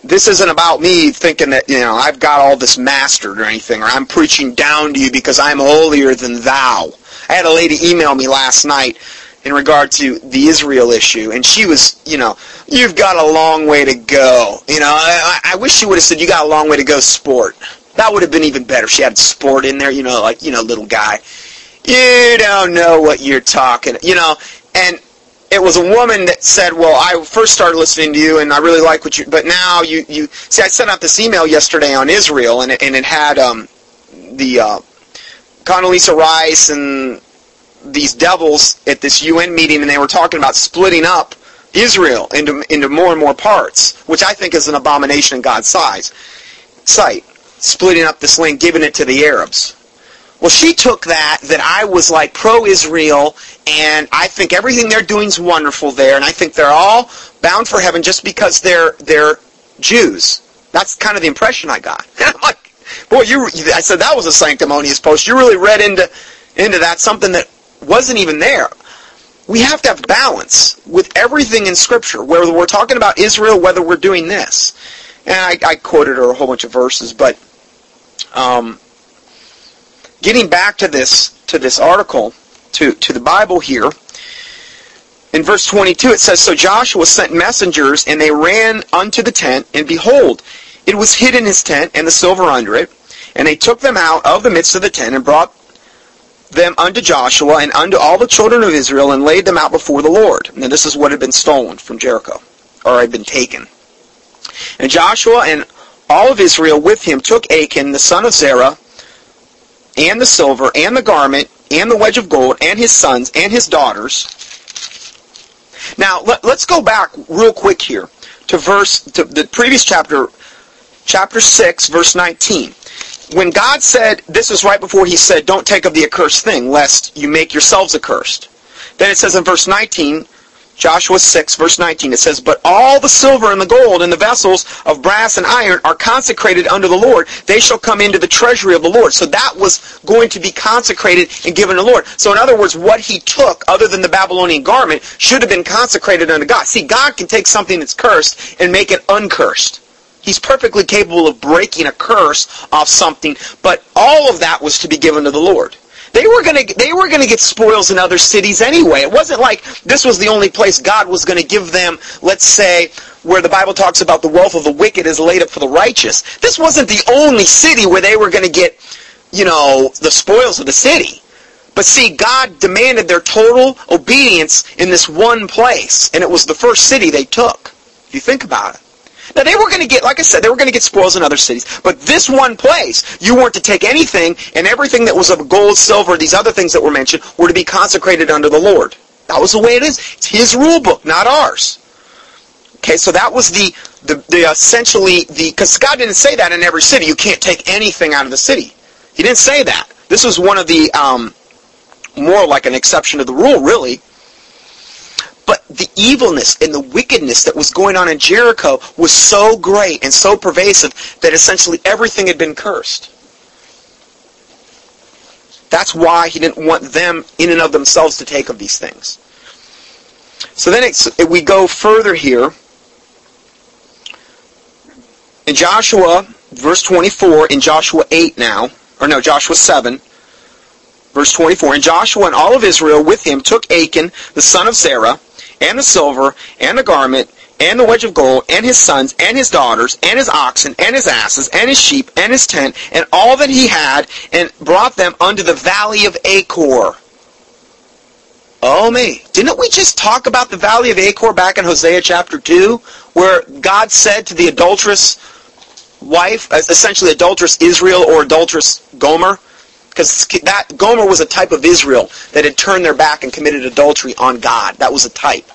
A: this isn't about me thinking that, you know, I've got all this mastered or anything, or I'm preaching down to you because I'm holier than thou. I had a lady email me last night in regard to the Israel issue, and she was, you know, you've got a long way to go. You know, I, I wish she would have said, you got a long way to go, sport. That would have been even better. She had sport in there, you know, like, you know, little guy. You don't know what you're talking, you know, and it was a woman that said, "Well, I first started listening to you, and I really like what you, but now you you see." I sent out this email yesterday on Israel, and it, and it had um, the uh, Condoleezza Rice and these devils at this UN meeting, and they were talking about splitting up Israel into into more and more parts, which I think is an abomination in God's size sight. Splitting up this land, giving it to the Arabs. Well, she took that, that I was like pro-Israel, and I think everything they're doing is wonderful there, and I think they're all bound for heaven just because they're, they're Jews. That's kind of the impression I got. [laughs] I'm like, boy, you, I said that was a sanctimonious post. You really read into, into that something that wasn't even there. We have to have balance with everything in Scripture, whether we're talking about Israel, whether we're doing this. And I, I quoted her a whole bunch of verses, but um, getting back to this to this article, to, to the Bible here, in verse 22 it says, So Joshua sent messengers, and they ran unto the tent, and behold, it was hid in his tent, and the silver under it. And they took them out of the midst of the tent, and brought them unto Joshua, and unto all the children of Israel, and laid them out before the Lord. And this is what had been stolen from Jericho, or had been taken. And Joshua and all of Israel with him took Achan, the son of Zerah, and the silver, and the garment, and the wedge of gold, and his sons, and his daughters. Now, let, us go back real quick here to verse, to the previous chapter, chapter 6, verse 19. When God said, this is right before he said, don't take of the accursed thing, lest you make yourselves accursed. Then it says in verse 19, Joshua 6, verse 19, it says, But all the silver and the gold and the vessels of brass and iron are consecrated unto the Lord. They shall come into the treasury of the Lord. So that was going to be consecrated and given to the Lord. So in other words, what he took, other than the Babylonian garment, should have been consecrated unto God. See, God can take something that's cursed and make it uncursed. He's perfectly capable of breaking a curse off something, but all of that was to be given to the Lord. They were going to they were to get spoils in other cities anyway. It wasn't like this was the only place God was going to give them, let's say, where the Bible talks about the wealth of the wicked is laid up for the righteous. This wasn't the only city where they were going to get, you know, the spoils of the city. But see, God demanded their total obedience in this one place, and it was the first city they took. If you think about it. Now they were going to get, like I said, they were going to get spoils in other cities. But this one place, you weren't to take anything, and everything that was of gold, silver, these other things that were mentioned, were to be consecrated unto the Lord. That was the way it is. It's His rule book, not ours. Okay, so that was the, the, the essentially the, because God didn't say that in every city. You can't take anything out of the city. He didn't say that. This was one of the, um, more like an exception to the rule, really. But the evilness and the wickedness that was going on in Jericho was so great and so pervasive that essentially everything had been cursed. That's why he didn't want them in and of themselves to take of these things. So then we go further here. In Joshua, verse 24, in Joshua 8 now, or no, Joshua 7, verse 24, And Joshua and all of Israel with him took Achan, the son of Zerah, and the silver, and the garment, and the wedge of gold, and his sons, and his daughters, and his oxen, and his asses, and his sheep, and his tent, and all that he had, and brought them unto the valley of Achor. Oh me. Didn't we just talk about the valley of Achor back in Hosea chapter 2, where God said to the adulterous wife, uh, essentially adulterous Israel or adulterous Gomer, because that Gomer was a type of Israel that had turned their back and committed adultery on God. That was a type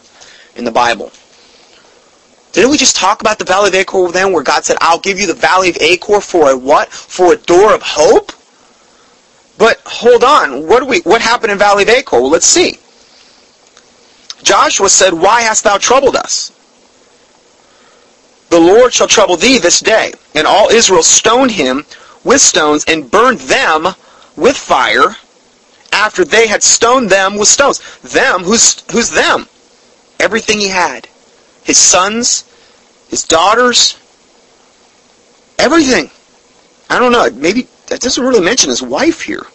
A: in the Bible. Didn't we just talk about the Valley of Achor then where God said, I'll give you the Valley of Achor for a what? For a door of hope? But hold on, what do we what happened in Valley of Achor? Well let's see. Joshua said, Why hast thou troubled us? The Lord shall trouble thee this day. And all Israel stoned him with stones and burned them with fire after they had stoned them with stones. Them, who's, who's them? Everything he had. His sons, his daughters, everything. I don't know, maybe that doesn't really mention his wife here.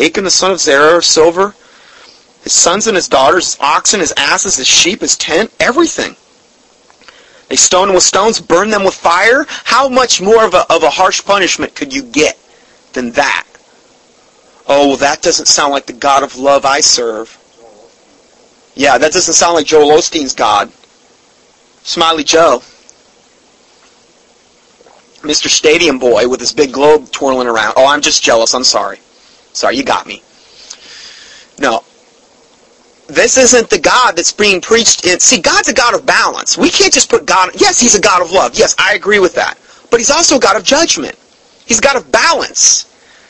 A: Achan the son of Zerah, silver, his sons and his daughters, his oxen, his asses, his sheep, his tent, everything. They stoned with stones, burned them with fire. How much more of a, of a harsh punishment could you get than that? Oh, well, that doesn't sound like the God of love I serve. Yeah, that doesn't sound like Joel Osteen's God. Smiley Joe. Mr. Stadium Boy with his big globe twirling around. Oh, I'm just jealous. I'm sorry. Sorry, you got me. No. This isn't the God that's being preached. In. See, God's a God of balance. We can't just put God... Yes, he's a God of love. Yes, I agree with that. But he's also a God of judgment. He's a God of balance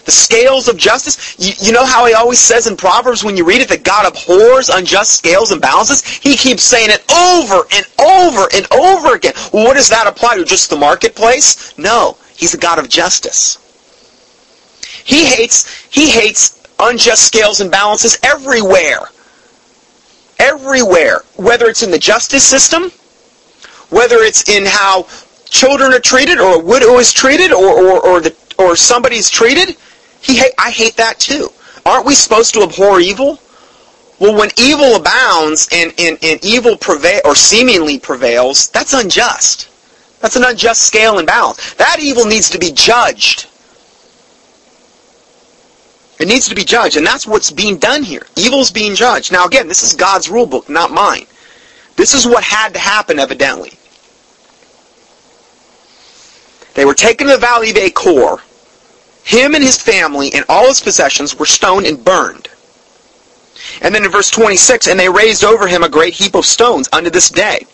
A: the scales of justice. You, you, know how he always says in Proverbs when you read it that God abhors unjust scales and balances? He keeps saying it over and over and over again. Well, what does that apply to? Just the marketplace? No. He's a God of justice. He hates, he hates unjust scales and balances everywhere. Everywhere. Whether it's in the justice system, whether it's in how children are treated, or a widow is treated, or or or, the, or somebody's treated, he I hate that too. Aren't we supposed to abhor evil? Well, when evil abounds and, and, and evil prevail or seemingly prevails, that's unjust. That's an unjust scale and balance. That evil needs to be judged. It needs to be judged, and that's what's being done here. Evil's being judged. Now again, this is God's rule book, not mine. This is what had to happen, evidently. They were taken to the valley of Achor. Him and his family and all his possessions were stoned and burned. And then in verse 26, and they raised over him a great heap of stones unto this day.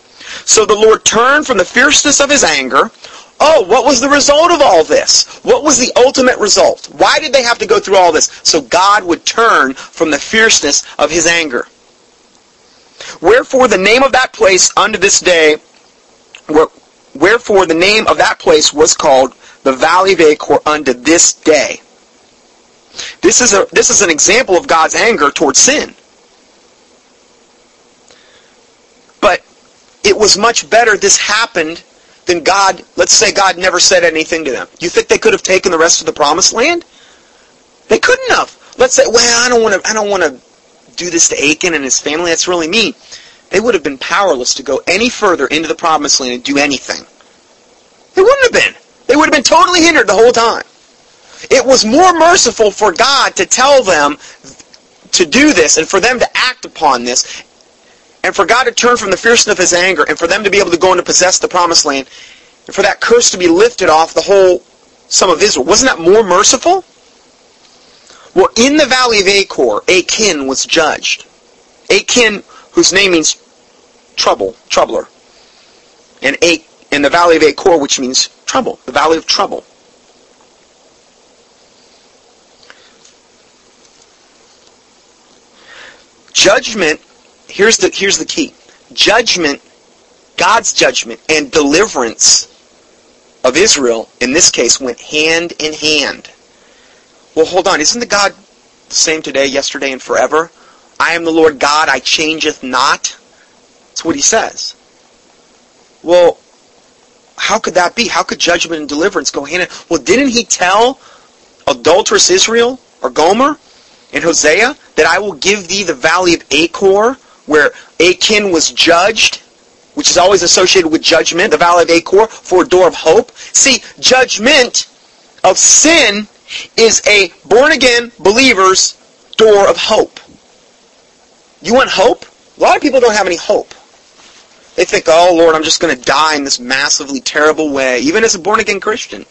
A: So the Lord turned from the fierceness of his anger. Oh, what was the result of all this? What was the ultimate result? Why did they have to go through all this? So God would turn from the fierceness of his anger. Wherefore the name of that place unto this day, wherefore the name of that place was called the Valley of Achor unto this day. This is, a, this is an example of God's anger towards sin. But it was much better this happened than God, let's say God never said anything to them. You think they could have taken the rest of the promised land? They couldn't have. Let's say, well, I don't want to I don't want to do this to Achan and his family. That's really mean. They would have been powerless to go any further into the promised land and do anything. They wouldn't have been. They would have been totally hindered the whole time. It was more merciful for God to tell them to do this and for them to act upon this and for God to turn from the fierceness of his anger and for them to be able to go and to possess the promised land and for that curse to be lifted off the whole sum of Israel. Wasn't that more merciful? Well, in the valley of Achor, Achan was judged. Achan, whose name means trouble, troubler. And a in the valley of Achor, which means trouble, the valley of trouble. Judgment, here's the, here's the key. Judgment, God's judgment and deliverance of Israel, in this case, went hand in hand. Well, hold on. Isn't the God the same today, yesterday, and forever? I am the Lord God, I changeth not. That's what he says. Well, how could that be? How could judgment and deliverance go hand in hand? Well, didn't he tell adulterous Israel, or Gomer, in Hosea, that I will give thee the valley of Achor, where Achan was judged, which is always associated with judgment, the valley of Achor, for a door of hope. See, judgment of sin is a born-again believer's door of hope. You want hope? A lot of people don't have any hope. They think, oh Lord, I'm just going to die in this massively terrible way, even as a born-again Christian.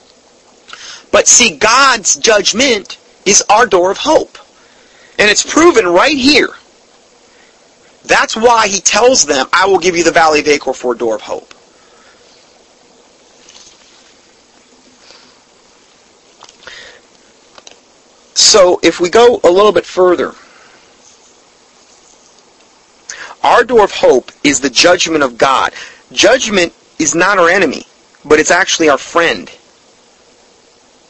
A: But see, God's judgment is our door of hope. And it's proven right here. That's why he tells them, I will give you the valley of Achor for a door of hope. So if we go a little bit further, our door of hope is the judgment of God. Judgment is not our enemy, but it's actually our friend.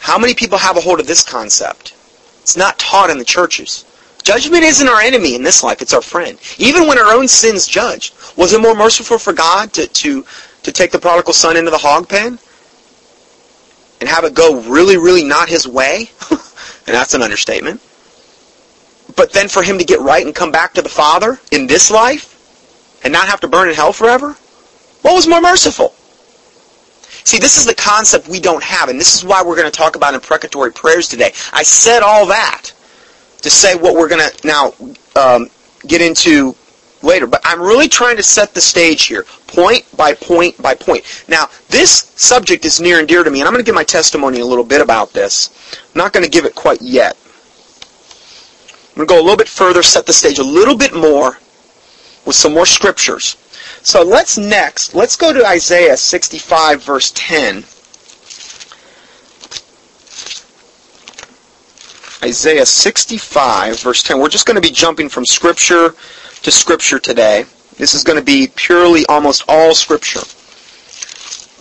A: How many people have a hold of this concept? It's not taught in the churches. Judgment isn't our enemy in this life, it's our friend. Even when our own sins judged, was it more merciful for God to, to, to take the prodigal son into the hog pen? And have it go really, really not his way? [laughs] and that's an understatement. But then for him to get right and come back to the Father in this life and not have to burn in hell forever? What was more merciful? See, this is the concept we don't have, and this is why we're going to talk about imprecatory prayers today. I said all that to say what we're going to now um, get into later. But I'm really trying to set the stage here, point by point by point. Now, this subject is near and dear to me, and I'm going to give my testimony a little bit about this. I'm not going to give it quite yet. I'm going to go a little bit further, set the stage a little bit more with some more scriptures. So let's next, let's go to Isaiah 65 verse 10. Isaiah 65, verse 10. We're just going to be jumping from Scripture to Scripture today. This is going to be purely almost all Scripture.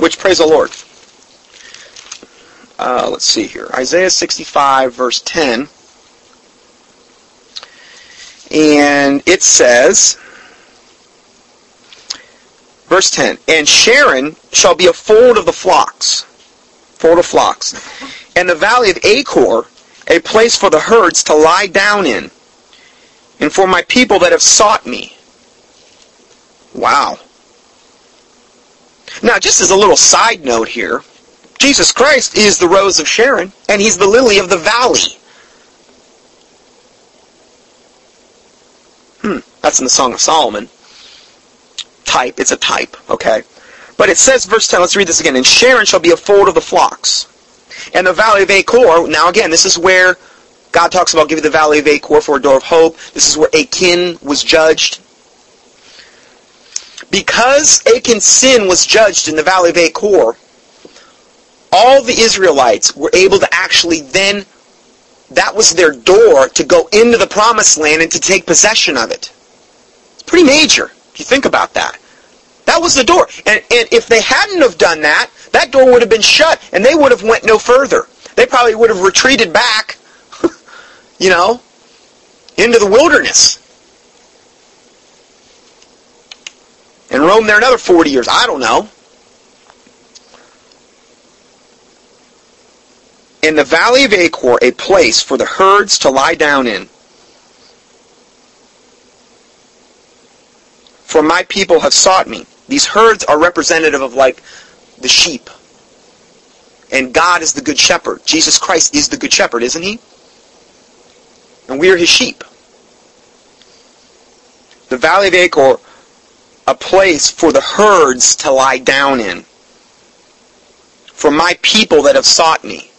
A: Which, praise the Lord. Uh, let's see here. Isaiah 65, verse 10. And it says, Verse 10, And Sharon shall be a fold of the flocks, fold of flocks, and the valley of Achor a place for the herds to lie down in, and for my people that have sought me. Wow. Now, just as a little side note here, Jesus Christ is the rose of Sharon, and he's the lily of the valley. That's in the Song of Solomon. Type, it's a type, okay? But it says, verse 10, let's read this again. And Sharon shall be a fold of the flocks. And the valley of Achor, now again, this is where God talks about giving the valley of Achor for a door of hope. This is where Achan was judged. Because Achan's sin was judged in the valley of Achor, all the Israelites were able to actually then, that was their door to go into the promised land and to take possession of it. It's pretty major, if you think about that. That was the door. And, and if they hadn't have done that, that door would have been shut and they would have went no further. They probably would have retreated back, [laughs] you know, into the wilderness. And roamed there another 40 years. I don't know. In the valley of Achor, a place for the herds to lie down in. For my people have sought me. These herds are representative of like the sheep. And God is the good shepherd. Jesus Christ is the good shepherd, isn't he? And we are his sheep. The valley of Achor, a place for the herds to lie down in. For my people that have sought me.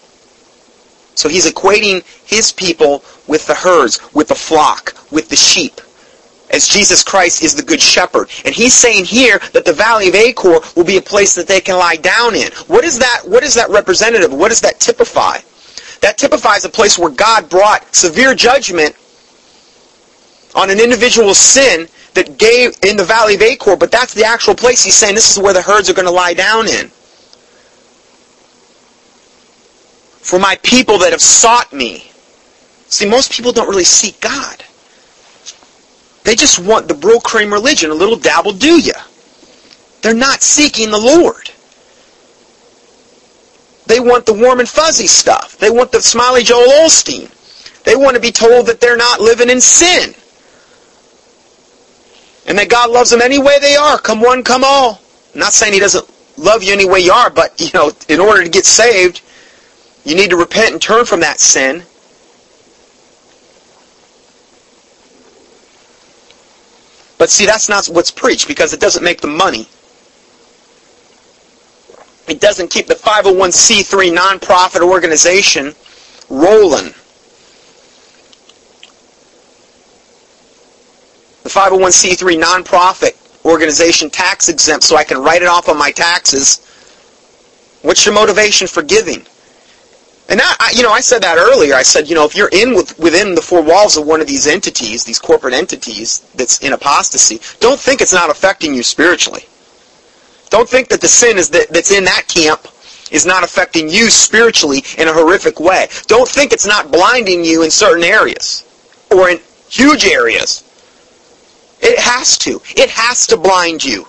A: So he's equating his people with the herds, with the flock, with the sheep as Jesus Christ is the good shepherd. And he's saying here that the valley of Achor will be a place that they can lie down in. What is that, what is that representative? What does that typify? That typifies a place where God brought severe judgment on an individual's sin that gave in the valley of Achor, but that's the actual place he's saying this is where the herds are going to lie down in. For my people that have sought me. See, most people don't really seek God. They just want the Brylcreem religion, a little dabble do ya. They're not seeking the Lord. They want the warm and fuzzy stuff. They want the smiley Joel Osteen. They want to be told that they're not living in sin. And that God loves them any way they are. Come one, come all. I'm not saying he doesn't love you any way you are, but you know, in order to get saved, you need to repent and turn from that sin But see, that's not what's preached because it doesn't make the money. It doesn't keep the 501c3 nonprofit organization rolling. The 501c3 nonprofit organization tax exempt so I can write it off on my taxes. What's your motivation for giving? And that, I, you know, I said that earlier. I said, you know, if you're in with, within the four walls of one of these entities, these corporate entities that's in apostasy, don't think it's not affecting you spiritually. Don't think that the sin is that, that's in that camp is not affecting you spiritually in a horrific way. Don't think it's not blinding you in certain areas or in huge areas. It has to. It has to blind you.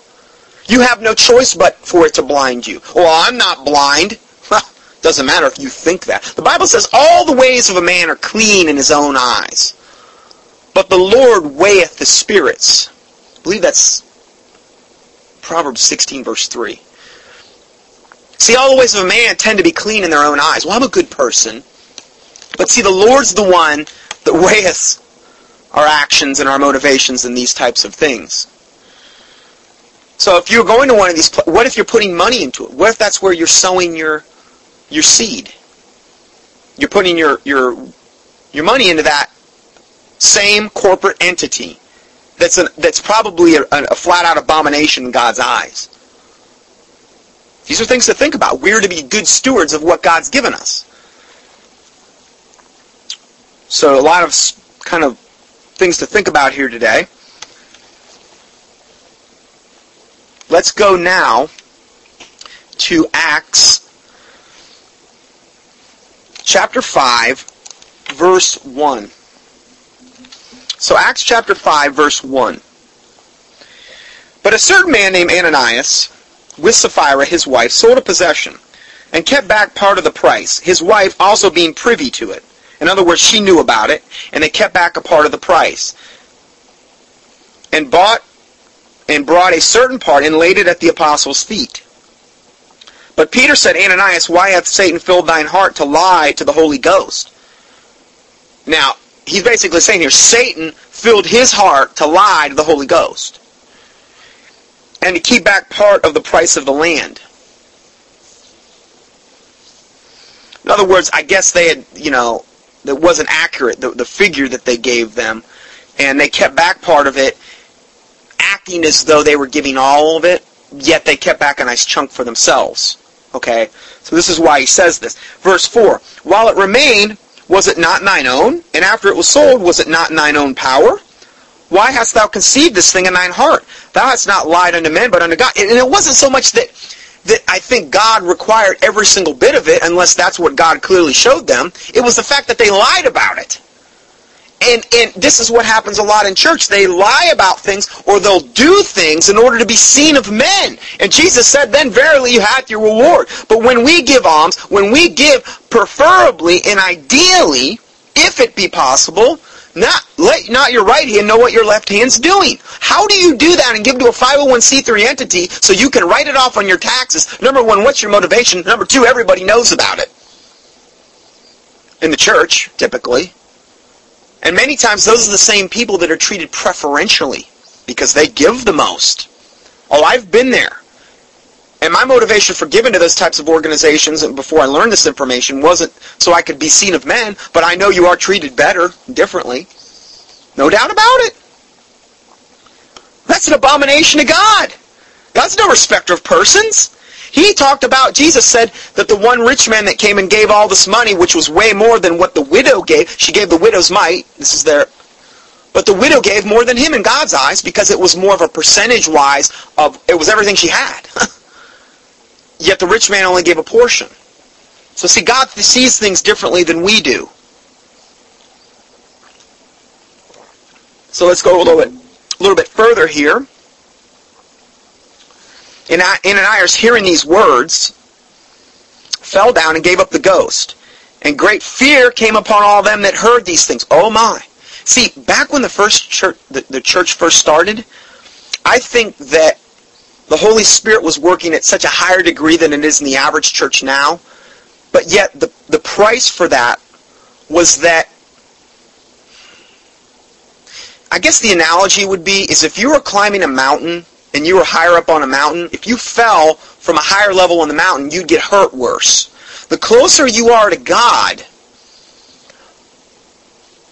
A: You have no choice but for it to blind you. Well, I'm not blind. Doesn't matter if you think that. The Bible says all the ways of a man are clean in his own eyes. But the Lord weigheth the spirits. I believe that's Proverbs 16 verse 3. See, all the ways of a man tend to be clean in their own eyes. Well, I'm a good person. But see, the Lord's the one that weigheth our actions and our motivations and these types of things. So if you're going to one of these, what if you're putting money into it? What if that's where you're sowing your your seed. You're putting your, your, your money into that same corporate entity that's, a, that's probably a, a flat-out abomination in God's eyes. These are things to think about. We're to be good stewards of what God's given us. So a lot of kind of things to think about here today. Let's go now to Acts chapter 5, verse 1. So Acts chapter 5, verse 1. But a certain man named Ananias, with Sapphira his wife, sold a possession, and kept back part of the price, his wife also being privy to it. In other words, she knew about it, and they kept back a part of the price. And bought and brought a certain part and laid it at the apostles' feet. But Peter said, Ananias, why hath Satan filled thine heart to lie to the Holy Ghost? Now, he's basically saying here, Satan filled his heart to lie to the Holy Ghost. And to keep back part of the price of the land. In other words, I guess they had, you know, that wasn't accurate, the, the figure that they gave them. And they kept back part of it, acting as though they were giving all of it, yet they kept back a nice chunk for themselves. Okay? So this is why he says this. Verse 4, While it remained, was it not thine own? And after it was sold, was it not thine own power? Why hast thou conceived this thing in thine heart? Thou hast not lied unto men, but unto God. And it wasn't so much that that I think God required every single bit of it, unless that's what God clearly showed them. It was the fact that they lied about it. And, and this is what happens a lot in church. They lie about things or they'll do things in order to be seen of men. And Jesus said, then verily you hath your reward. But when we give alms, when we give preferably and ideally, if it be possible, not let not your right hand know what your left hand's doing. How do you do that and give to a 501c3 entity so you can write it off on your taxes? Number one, what's your motivation? Number two, everybody knows about it. In the church, typically. And many times those are the same people that are treated preferentially because they give the most. Oh, I've been there. And my motivation for giving to those types of organizations before I learned this information wasn't so I could be seen of men, but I know you are treated better, differently. No doubt about it. That's an abomination to God. God's no respecter of persons. He talked about, Jesus said that the one rich man that came and gave all this money, which was way more than what the widow gave, she gave the widow's mite. This is there. But the widow gave more than him in God's eyes because it was more of a percentage wise of, it was everything she had. [laughs] Yet the rich man only gave a portion. So see, God sees things differently than we do. So let's go a little bit, a little bit further here. And Ananias, hearing these words, fell down and gave up the ghost. And great fear came upon all them that heard these things. Oh my. See, back when the first church, the, the church first started, I think that the Holy Spirit was working at such a higher degree than it is in the average church now. But yet, the, the price for that was that I guess the analogy would be is if you were climbing a mountain and you were higher up on a mountain, if you fell from a higher level on the mountain, you'd get hurt worse. The closer you are to God,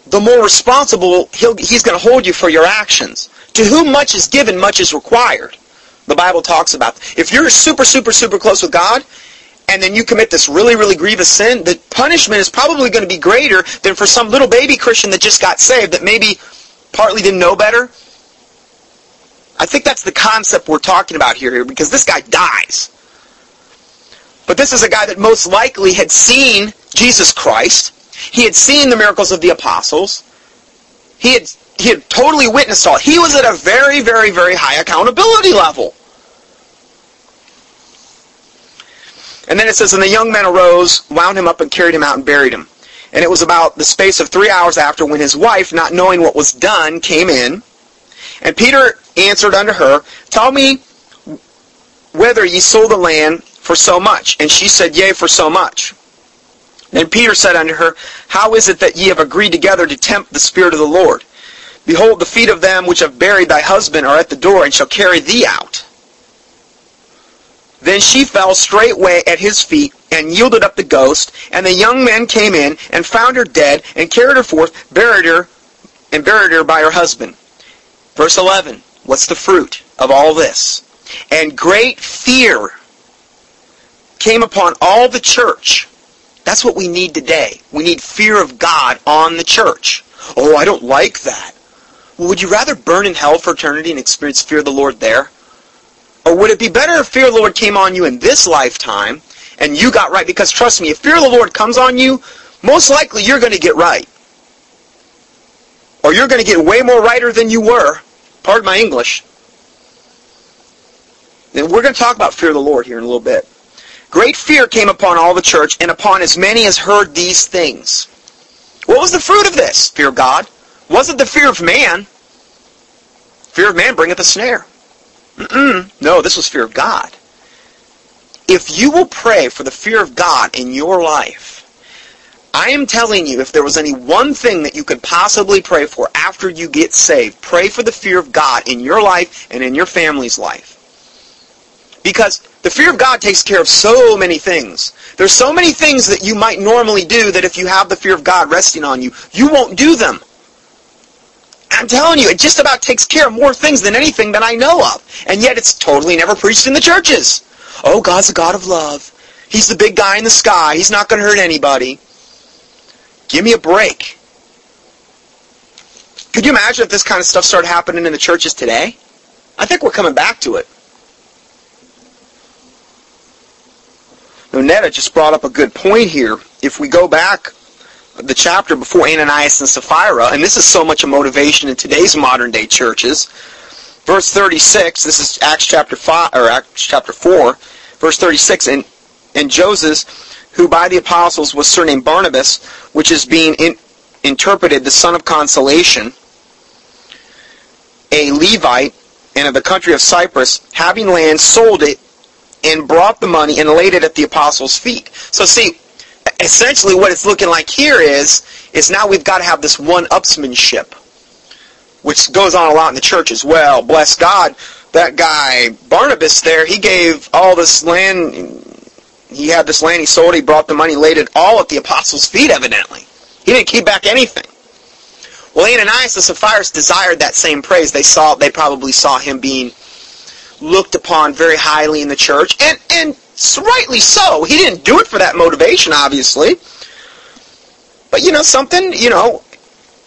A: the more responsible he's going to hold you for your actions. To whom much is given, much is required. The Bible talks about. If you're super, super, super close with God, and then you commit this really, really grievous sin, the punishment is probably going to be greater than for some little baby Christian that just got saved that maybe partly didn't know better I think that's the concept we're talking about here because this guy dies. But this is a guy that most likely had seen Jesus Christ. He had seen the miracles of the apostles. He had, he had totally witnessed all. He was at a very, very, very high accountability level. And then it says, And the young men arose, wound him up, and carried him out and buried him. And it was about the space of three hours after when his wife, not knowing what was done, came in. And Peter answered unto her, Tell me whether ye sold the land for so much. And she said, Yea, for so much. And Peter said unto her, How is it that ye have agreed together to tempt the Spirit of the Lord? Behold, the feet of them which have buried thy husband are at the door, and shall carry thee out. Then she fell straightway at his feet, and yielded up the ghost. And the young men came in, and found her dead, and carried her forth, buried her, and buried her by her husband. Verse 11. What's the fruit of all this? And great fear came upon all the church. That's what we need today. We need fear of God on the church. Oh, I don't like that. Well, would you rather burn in hell for eternity and experience fear of the Lord there? Or would it be better if fear of the Lord came on you in this lifetime and you got right? Because trust me, if fear of the Lord comes on you, most likely you're going to get right. Or you're going to get way more righter than you were Pardon my English. And we're going to talk about fear of the Lord here in a little bit. Great fear came upon all the church and upon as many as heard these things. What was the fruit of this? Fear of God. Wasn't the fear of man. Fear of man bringeth a snare. Mm-mm. No, this was fear of God. If you will pray for the fear of God in your life, I am telling you, if there was any one thing that you could possibly pray for after you get saved, pray for the fear of God in your life and in your family's life. Because the fear of God takes care of so many things. There's so many things that you might normally do that if you have the fear of God resting on you, you won't do them. I'm telling you, it just about takes care of more things than anything that I know of. And yet it's totally never preached in the churches. Oh, God's a God of love. He's the big guy in the sky. He's not going to hurt anybody. Give me a break. Could you imagine if this kind of stuff started happening in the churches today? I think we're coming back to it. Now, Netta just brought up a good point here. If we go back the chapter before Ananias and Sapphira, and this is so much a motivation in today's modern day churches. Verse 36, this is Acts chapter 5 or Acts chapter 4, verse 36, and and Joseph who by the apostles was surnamed Barnabas, which is being in, interpreted the son of consolation, a Levite, and of the country of Cyprus, having land, sold it, and brought the money and laid it at the apostles' feet. So see, essentially what it's looking like here is, is now we've got to have this one-upsmanship, which goes on a lot in the church as well. Bless God, that guy Barnabas there, he gave all this land he had this land, he sold, he brought the money, laid it all at the apostles' feet, evidently. He didn't keep back anything. Well, Ananias and Sapphira desired that same praise. They saw, they probably saw him being looked upon very highly in the church, and, and rightly so. He didn't do it for that motivation, obviously. But, you know, something, you know,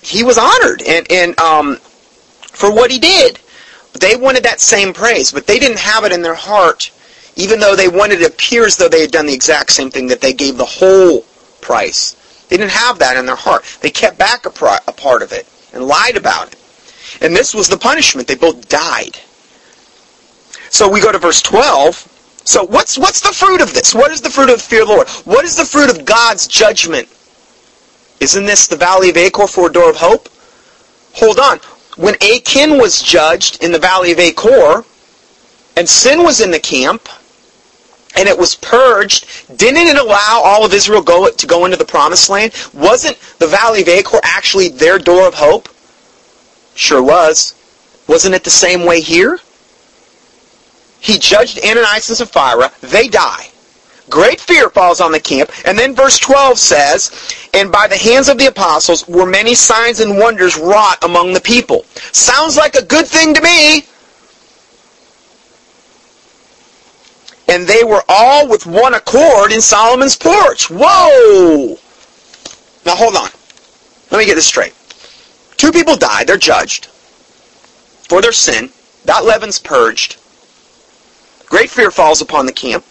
A: he was honored and, and um, for what he did. They wanted that same praise, but they didn't have it in their heart even though they wanted it appear as though they had done the exact same thing, that they gave the whole price. They didn't have that in their heart. They kept back a, a part of it and lied about it. And this was the punishment. They both died. So we go to verse 12. So what's what's the fruit of this? What is the fruit of the fear of the Lord? What is the fruit of God's judgment? Isn't this the valley of Achor for a door of hope? Hold on. When Achan was judged in the valley of Achor, and sin was in the camp, and it was purged, didn't it allow all of Israel go, to go into the promised land? Wasn't the Valley of Achor actually their door of hope? Sure was. Wasn't it the same way here? He judged Ananias and Sapphira. They die. Great fear falls on the camp. And then verse 12 says, And by the hands of the apostles were many signs and wonders wrought among the people. Sounds like a good thing to me. And they were all with one accord in Solomon's porch. Whoa! Now hold on. Let me get this straight. Two people died. They're judged for their sin. That leaven's purged. Great fear falls upon the camp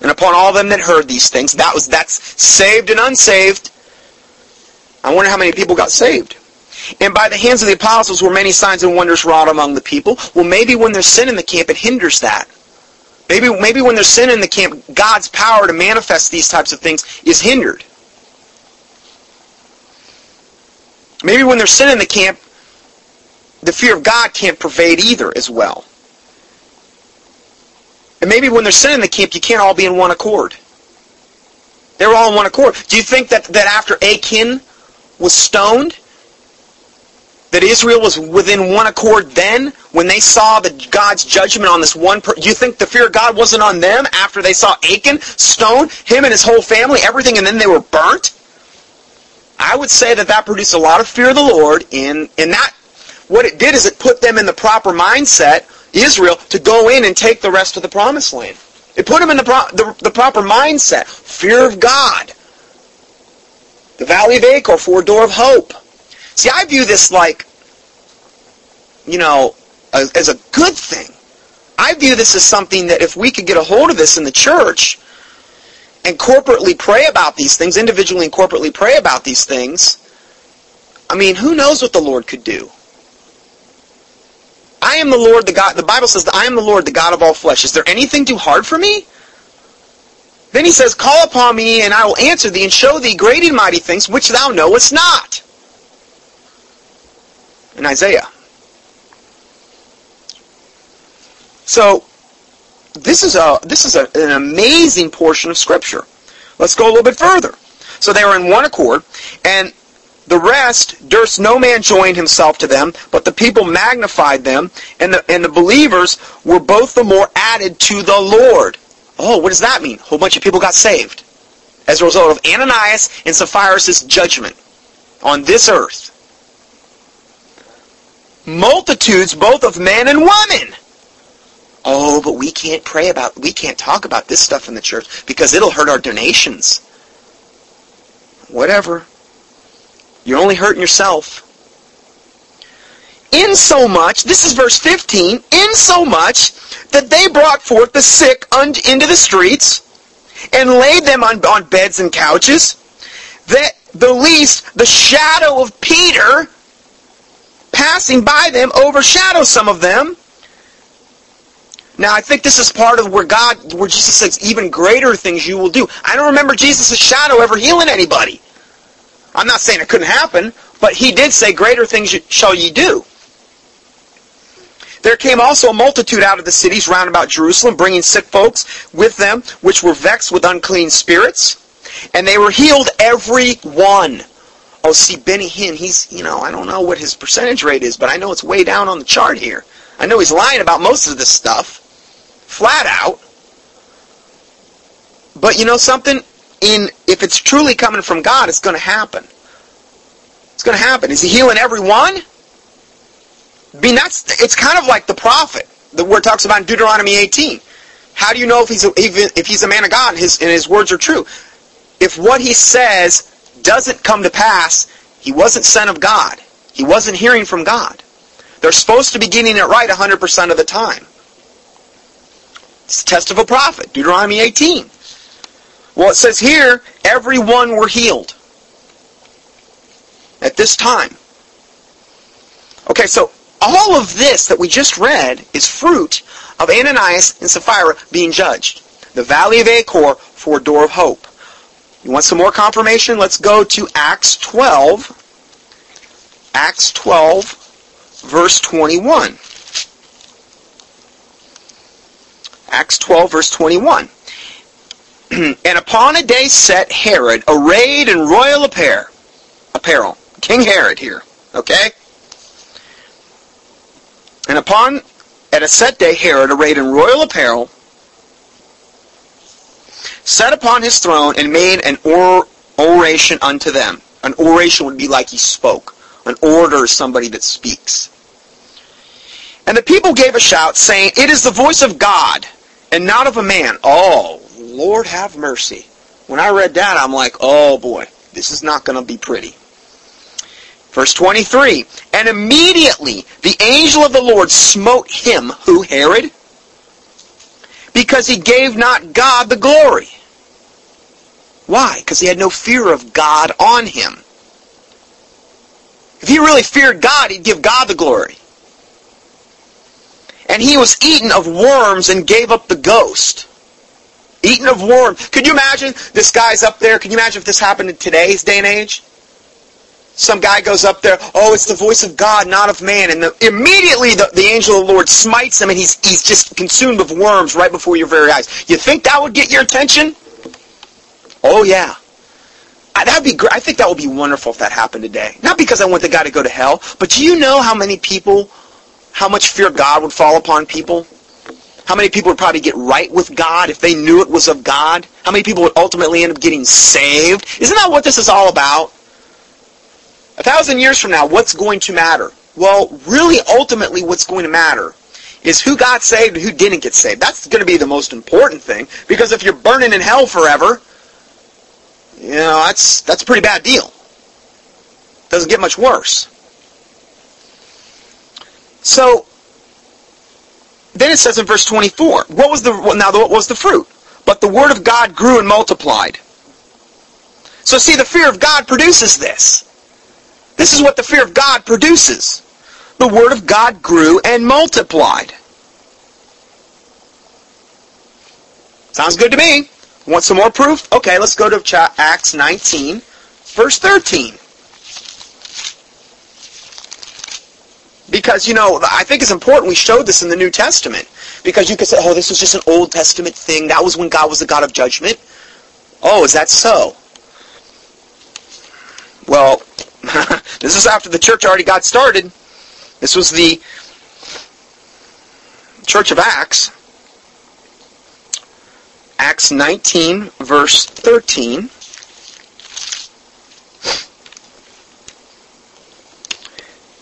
A: and upon all them that heard these things. That was that's saved and unsaved. I wonder how many people got saved. And by the hands of the apostles were many signs and wonders wrought among the people. Well, maybe when there's sin in the camp, it hinders that. Maybe, maybe when there's sin in the camp, God's power to manifest these types of things is hindered. Maybe when there's sin in the camp, the fear of God can't pervade either as well. And maybe when there's sin in the camp, you can't all be in one accord. They were all in one accord. Do you think that, that after Achan was stoned, that Israel was within one accord then when they saw the God's judgment on this one? Do you think the fear of God wasn't on them after they saw Achan stone him and his whole family, everything, and then they were burnt? I would say that that produced a lot of fear of the Lord in, in that what it did is it put them in the proper mindset, Israel, to go in and take the rest of the promised land. It put them in the, pro- the, the proper mindset. Fear of God. The valley of Achor for a door of hope. See, I view this like, you know, as a good thing. I view this as something that if we could get a hold of this in the church and corporately pray about these things, individually and corporately pray about these things, I mean, who knows what the Lord could do? I am the Lord, the God, the Bible says that I am the Lord, the God of all flesh. Is there anything too hard for me? Then he says, Call upon me, and I will answer thee, and show thee great and mighty things which thou knowest not. In Isaiah. So, this is a this is a, an amazing portion of Scripture. Let's go a little bit further. So they were in one accord, and the rest durst no man join himself to them, but the people magnified them, and the, and the believers were both the more added to the Lord. Oh, what does that mean? A whole bunch of people got saved as a result of Ananias and Sapphira's judgment on this earth. Multitudes both of men and women. Oh, but we can't pray about, we can't talk about this stuff in the church because it'll hurt our donations. Whatever. You're only hurting yourself. In so much, this is verse 15, in so much that they brought forth the sick into the streets and laid them on, on beds and couches, that the least, the shadow of Peter passing by them overshadows some of them. Now, I think this is part of where God, where Jesus says, even greater things you will do. I don't remember Jesus' shadow ever healing anybody. I'm not saying it couldn't happen, but he did say, greater things shall ye do. There came also a multitude out of the cities round about Jerusalem, bringing sick folks with them, which were vexed with unclean spirits. And they were healed every one. Oh, see, Benny Hinn, he's, you know, I don't know what his percentage rate is, but I know it's way down on the chart here. I know he's lying about most of this stuff. Flat out. But you know something? in if it's truly coming from God, it's going to happen. It's going to happen. Is he healing everyone? I mean, that's it's kind of like the prophet. The word talks about in Deuteronomy 18. How do you know if he's a, if he's a man of God and his and his words are true? If what he says doesn't come to pass, he wasn't sent of God. He wasn't hearing from God. They're supposed to be getting it right 100% of the time. It's the test of a prophet, Deuteronomy 18. Well, it says here, everyone were healed at this time. Okay, so all of this that we just read is fruit of Ananias and Sapphira being judged. The valley of Achor for a door of hope. You want some more confirmation? Let's go to Acts 12. Acts 12, verse 21. Acts 12, verse 21. [clears throat] and upon a day set Herod, arrayed in royal apparel, apparel, King Herod here, okay? And upon, at a set day, Herod, arrayed in royal apparel, sat upon his throne and made an or, oration unto them. An oration would be like he spoke. An order is somebody that speaks. And the people gave a shout, saying, It is the voice of God, and not of a man. Oh, Lord have mercy. When I read that, I'm like, oh boy, this is not going to be pretty. Verse 23, And immediately the angel of the Lord smote him, who, Herod? Because he gave not God the glory. Why? Because he had no fear of God on him. If he really feared God, he'd give God the glory. And he was eaten of worms and gave up the ghost. Eaten of worms. Could you imagine this guy's up there? Can you imagine if this happened in today's day and age? Some guy goes up there, oh, it's the voice of God, not of man. And the, immediately the, the angel of the Lord smites him and he's, he's just consumed with worms right before your very eyes. You think that would get your attention? Oh, yeah. I, that'd be great. I think that would be wonderful if that happened today. Not because I want the guy to go to hell, but do you know how many people, how much fear God would fall upon people? How many people would probably get right with God if they knew it was of God? How many people would ultimately end up getting saved? Isn't that what this is all about? A thousand years from now, what's going to matter? Well, really, ultimately, what's going to matter is who got saved and who didn't get saved. That's going to be the most important thing, because if you're burning in hell forever, you know, that's, that's a pretty bad deal. Doesn't get much worse. So, then it says in verse 24, what was the now what was the fruit? But the word of God grew and multiplied. So see, the fear of God produces this. This is what the fear of God produces. the word of God grew and multiplied. Sounds good to me. Want some more proof? Okay, let's go to Acts 19, verse 13. Because, you know, I think it's important we showed this in the New Testament. Because you could say, oh, this was just an Old Testament thing. That was when God was the God of judgment. Oh, is that so? Well, [laughs] this is after the church already got started. This was the Church of Acts. Acts 19, verse 13.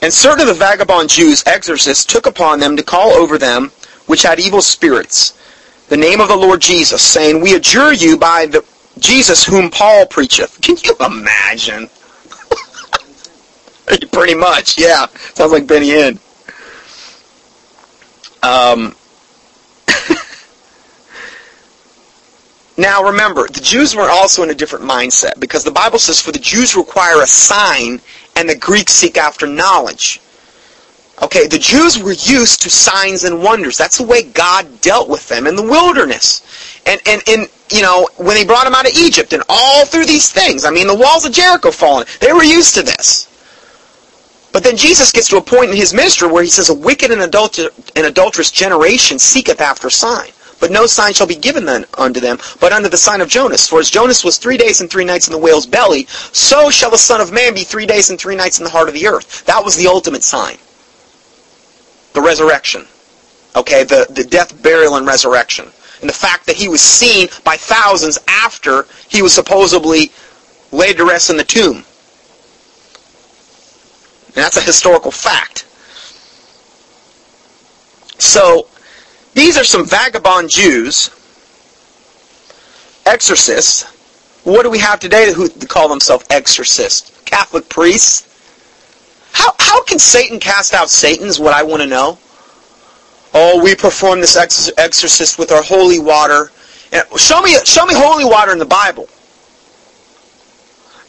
A: And certain of the vagabond Jews, exorcists, took upon them to call over them which had evil spirits, the name of the Lord Jesus, saying, We adjure you by the Jesus whom Paul preacheth. Can you imagine? [laughs] Pretty much, yeah. Sounds like Benny Hinn. Um, [laughs] now remember, the Jews were also in a different mindset because the Bible says, For the Jews require a sign and the Greeks seek after knowledge. Okay, the Jews were used to signs and wonders. That's the way God dealt with them in the wilderness. And, and, and, you know, when he brought them out of Egypt and all through these things. I mean, the walls of Jericho falling. They were used to this. But then Jesus gets to a point in his ministry where he says, A wicked and, adulter- and adulterous generation seeketh after sign. But no sign shall be given then unto them, but unto the sign of Jonas. For as Jonas was three days and three nights in the whale's belly, so shall the Son of Man be three days and three nights in the heart of the earth. That was the ultimate sign. The resurrection. Okay, the, the death, burial, and resurrection. And the fact that he was seen by thousands after he was supposedly laid to rest in the tomb. And that's a historical fact. So, these are some vagabond Jews, exorcists. What do we have today who call themselves exorcists? Catholic priests? How, how can Satan cast out Satan is what I want to know. Oh, we perform this ex- exorcist with our holy water. Show me, show me holy water in the Bible.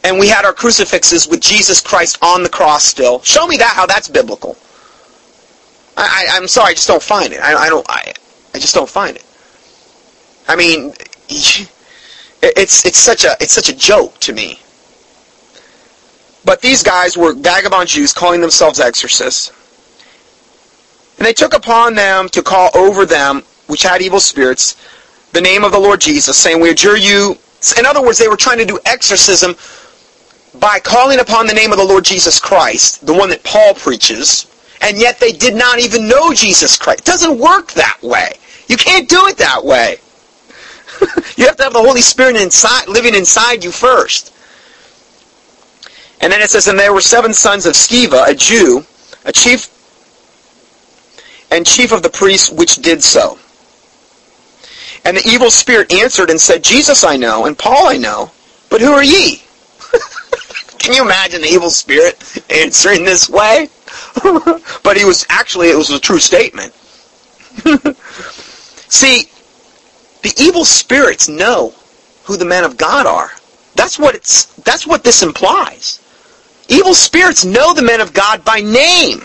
A: And we had our crucifixes with Jesus Christ on the cross still. Show me that, how that's biblical. I, I, am sorry, I just don't find it. I, I don't. I, I just don't find it. I mean, [laughs] it's it's such a it's such a joke to me. But these guys were vagabond Jews calling themselves exorcists. And they took upon them to call over them, which had evil spirits, the name of the Lord Jesus, saying, We adjure you. In other words, they were trying to do exorcism by calling upon the name of the Lord Jesus Christ, the one that Paul preaches, and yet they did not even know Jesus Christ. It doesn't work that way. You can't do it that way. [laughs] you have to have the Holy Spirit inside, living inside you first. And then it says, And there were seven sons of Sceva, a Jew, a chief and chief of the priests, which did so. And the evil spirit answered and said, Jesus I know, and Paul I know, but who are ye? [laughs] Can you imagine the evil spirit answering this way? [laughs] but he was actually it was a true statement. [laughs] See, the evil spirits know who the men of God are. That's what it's that's what this implies. Evil spirits know the men of God by name.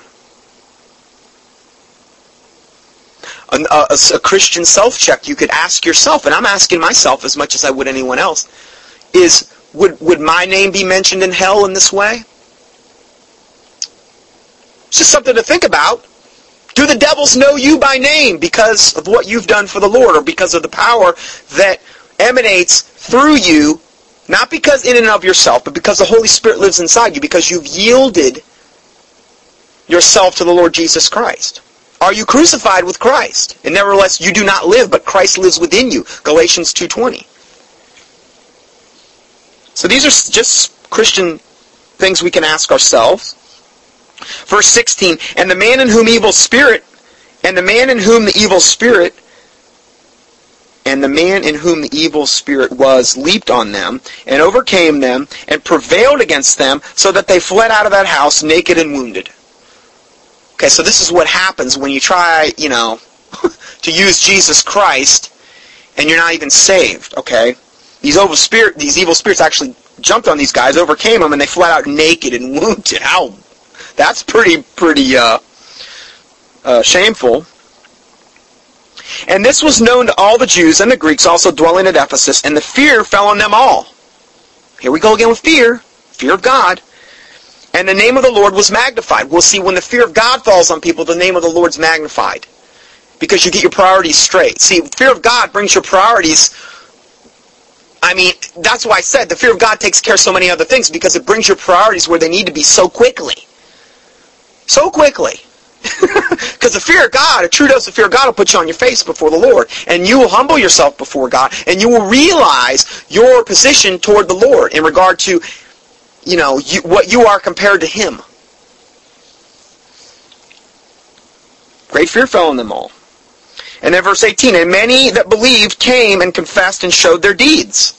A: A, a, a Christian self-check you could ask yourself, and I'm asking myself as much as I would anyone else, is would, would my name be mentioned in hell in this way? It's just something to think about. Do the devils know you by name because of what you've done for the Lord or because of the power that emanates through you, not because in and of yourself, but because the Holy Spirit lives inside you, because you've yielded yourself to the Lord Jesus Christ? Are you crucified with Christ? And nevertheless, you do not live, but Christ lives within you. Galatians 2.20. So these are just Christian things we can ask ourselves. Verse 16, and the man in whom evil spirit, and the man in whom the evil spirit, and the man in whom the evil spirit was leaped on them, and overcame them, and prevailed against them, so that they fled out of that house naked and wounded. Okay, so this is what happens when you try, you know, [laughs] to use Jesus Christ, and you're not even saved, okay? These evil spirit, these evil spirits actually jumped on these guys, overcame them, and they fled out naked and wounded. How? That's pretty, pretty, uh, uh, shameful. And this was known to all the Jews and the Greeks also dwelling at Ephesus, and the fear fell on them all. Here we go again with fear. Fear of God. And the name of the Lord was magnified. We'll see when the fear of God falls on people, the name of the Lord's magnified. Because you get your priorities straight. See, fear of God brings your priorities. I mean, that's why I said the fear of God takes care of so many other things because it brings your priorities where they need to be so quickly. So quickly. [laughs] Because the fear of God, a true dose of fear of God will put you on your face before the Lord. And you will humble yourself before God. And you will realize your position toward the Lord in regard to, you know, you, what you are compared to Him. Great fear fell on them all. And then verse 18, And many that believed came and confessed and showed their deeds.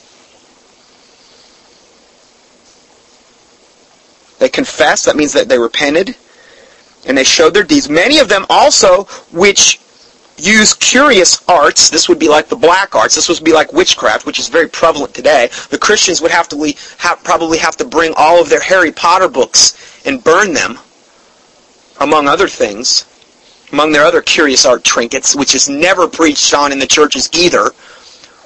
A: They confessed, that means that they repented, and they showed their deeds. Many of them also, which use curious arts, this would be like the black arts, this would be like witchcraft, which is very prevalent today. The Christians would have to have, probably have to bring all of their Harry Potter books and burn them, among other things among their other curious art trinkets, which is never preached on in the churches either.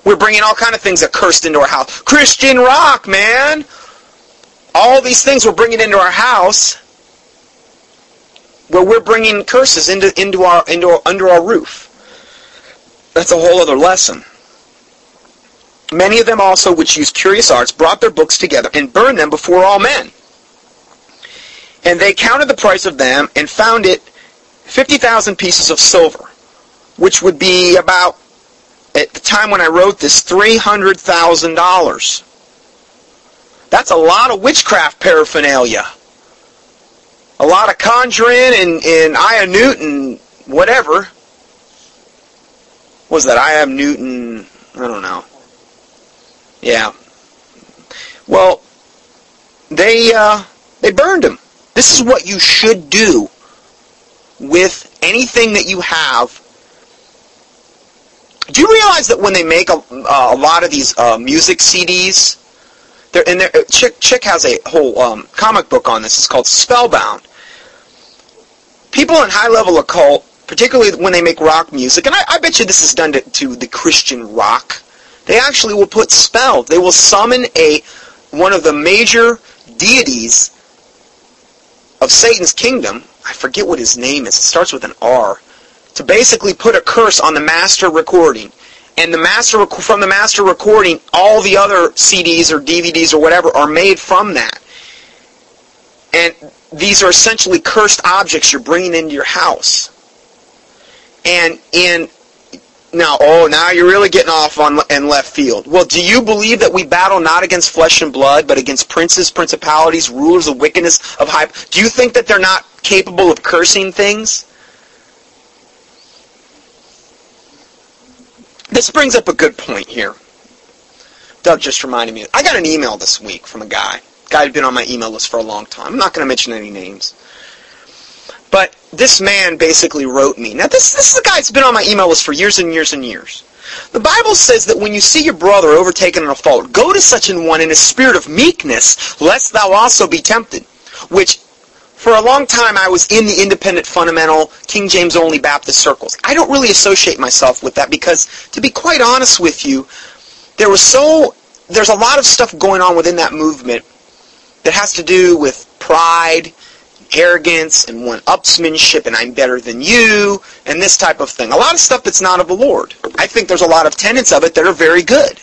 A: We're bringing all kind of things accursed into our house. Christian rock, man! All these things we're bringing into our house where we're bringing curses into, into our, into our, under our roof. That's a whole other lesson. Many of them also, which used curious arts, brought their books together and burned them before all men. And they counted the price of them and found it 50,000 pieces of silver, which would be about, at the time when I wrote this, $300,000. That's a lot of witchcraft paraphernalia. A lot of conjuring and, and Aya Newton, whatever. What was that I am Newton? I don't know. Yeah. Well, they uh, they burned him. This is what you should do with anything that you have. Do you realize that when they make a, uh, a lot of these uh, music CDs, and they're, Chick, Chick has a whole um, comic book on this. It's called Spellbound. People in high-level occult, particularly when they make rock music, and I, I bet you this is done to, to the Christian rock, they actually will put spell. They will summon a one of the major deities of Satan's kingdom, I forget what his name is. It starts with an R. To basically put a curse on the master recording. And the master from the master recording, all the other CDs or DVDs or whatever are made from that. And these are essentially cursed objects you're bringing into your house. And in now, oh, now you're really getting off on in left field. Well, do you believe that we battle not against flesh and blood, but against princes, principalities, rulers of wickedness of high? Do you think that they're not capable of cursing things? This brings up a good point here. Doug just reminded me. I got an email this week from a guy. Guy had been on my email list for a long time. I'm not going to mention any names. But this man basically wrote me. Now, this, this is a guy that's been on my email list for years and years and years. The Bible says that when you see your brother overtaken in a fault, go to such an one in a spirit of meekness, lest thou also be tempted. Which, for a long time, I was in the independent, fundamental, King James only Baptist circles. I don't really associate myself with that because, to be quite honest with you, there was so there's a lot of stuff going on within that movement that has to do with pride arrogance and one-upsmanship and I'm better than you and this type of thing. A lot of stuff that's not of the Lord. I think there's a lot of tenets of it that are very good.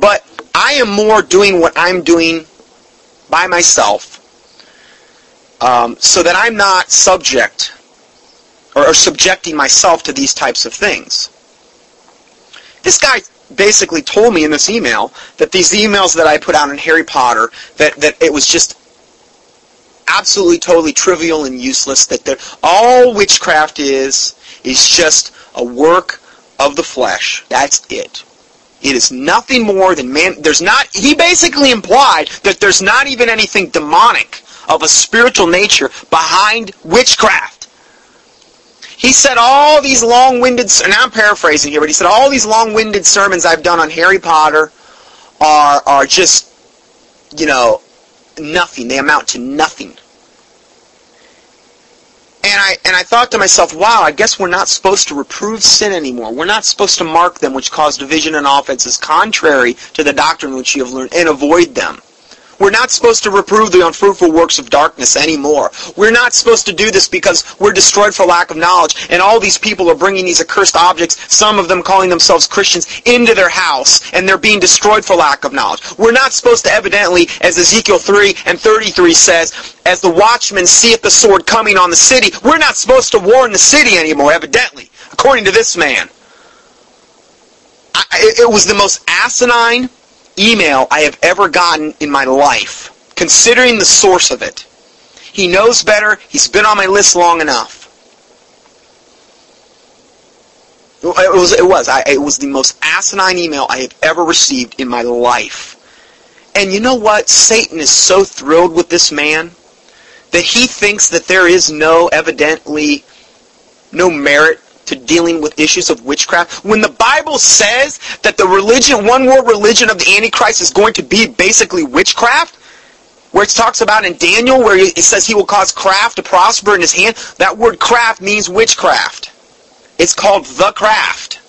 A: But I am more doing what I'm doing by myself um, so that I'm not subject or, or subjecting myself to these types of things. This guy basically told me in this email that these emails that I put out in Harry Potter, that, that it was just absolutely totally trivial and useless that all witchcraft is is just a work of the flesh that's it it is nothing more than man there's not he basically implied that there's not even anything demonic of a spiritual nature behind witchcraft he said all these long-winded and I'm paraphrasing here but he said all these long-winded sermons I've done on Harry Potter are are just you know nothing. They amount to nothing. and I and I thought to myself, wow, I guess we're not supposed to reprove sin anymore. We're not supposed to mark them which cause division and offenses contrary to the doctrine which you have learned and avoid them. We're not supposed to reprove the unfruitful works of darkness anymore. We're not supposed to do this because we're destroyed for lack of knowledge. And all these people are bringing these accursed objects, some of them calling themselves Christians, into their house, and they're being destroyed for lack of knowledge. We're not supposed to evidently, as Ezekiel 3 and 33 says, as the watchman seeth the sword coming on the city, we're not supposed to warn the city anymore, evidently, according to this man. I, it was the most asinine email I have ever gotten in my life, considering the source of it. He knows better. He's been on my list long enough. It was. It was. I, it was the most asinine email I have ever received in my life. And you know what? Satan is so thrilled with this man that he thinks that there is no, evidently, no merit to dealing with issues of witchcraft. When the Bible says that the religion, one world religion of the Antichrist is going to be basically witchcraft, where it talks about in Daniel, where it says he will cause craft to prosper in his hand, that word craft means witchcraft. It's called the craft.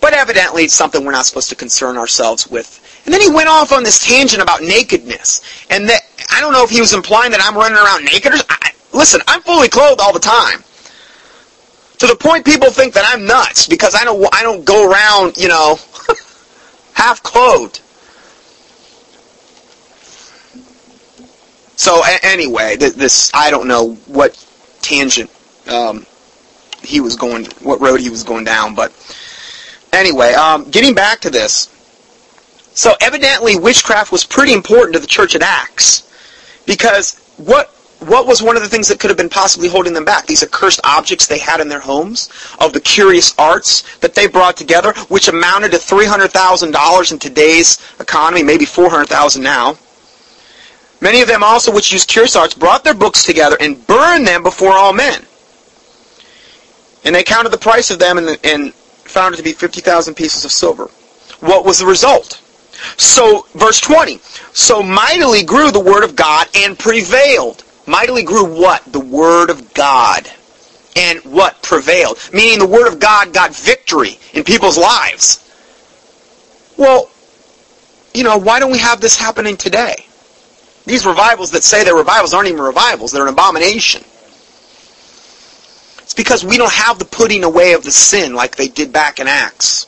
A: But evidently it's something we're not supposed to concern ourselves with. And then he went off on this tangent about nakedness. And that, I don't know if he was implying that I'm running around naked or, I, listen, I'm fully clothed all the time. To the point people think that I'm nuts because I don't I don't go around, you know, [laughs] half clothed. So a- anyway, th- this I don't know what tangent um, he was going, what road he was going down, but anyway, um, getting back to this. So evidently, witchcraft was pretty important to the church at Acts because what what was one of the things that could have been possibly holding them back? These accursed objects they had in their homes, of the curious arts that they brought together, which amounted to $300,000 in today's economy, maybe 400000 now. Many of them also, which used curious arts, brought their books together and burned them before all men. And they counted the price of them and, and found it to be 50,000 pieces of silver. What was the result? So, verse 20. So mightily grew the word of God and prevailed mightily grew what? The Word of God. And what? Prevailed. Meaning the Word of God got victory in people's lives. Well, you know, why don't we have this happening today? These revivals that say they're revivals aren't even revivals. They're an abomination. It's because we don't have the putting away of the sin like they did back in Acts.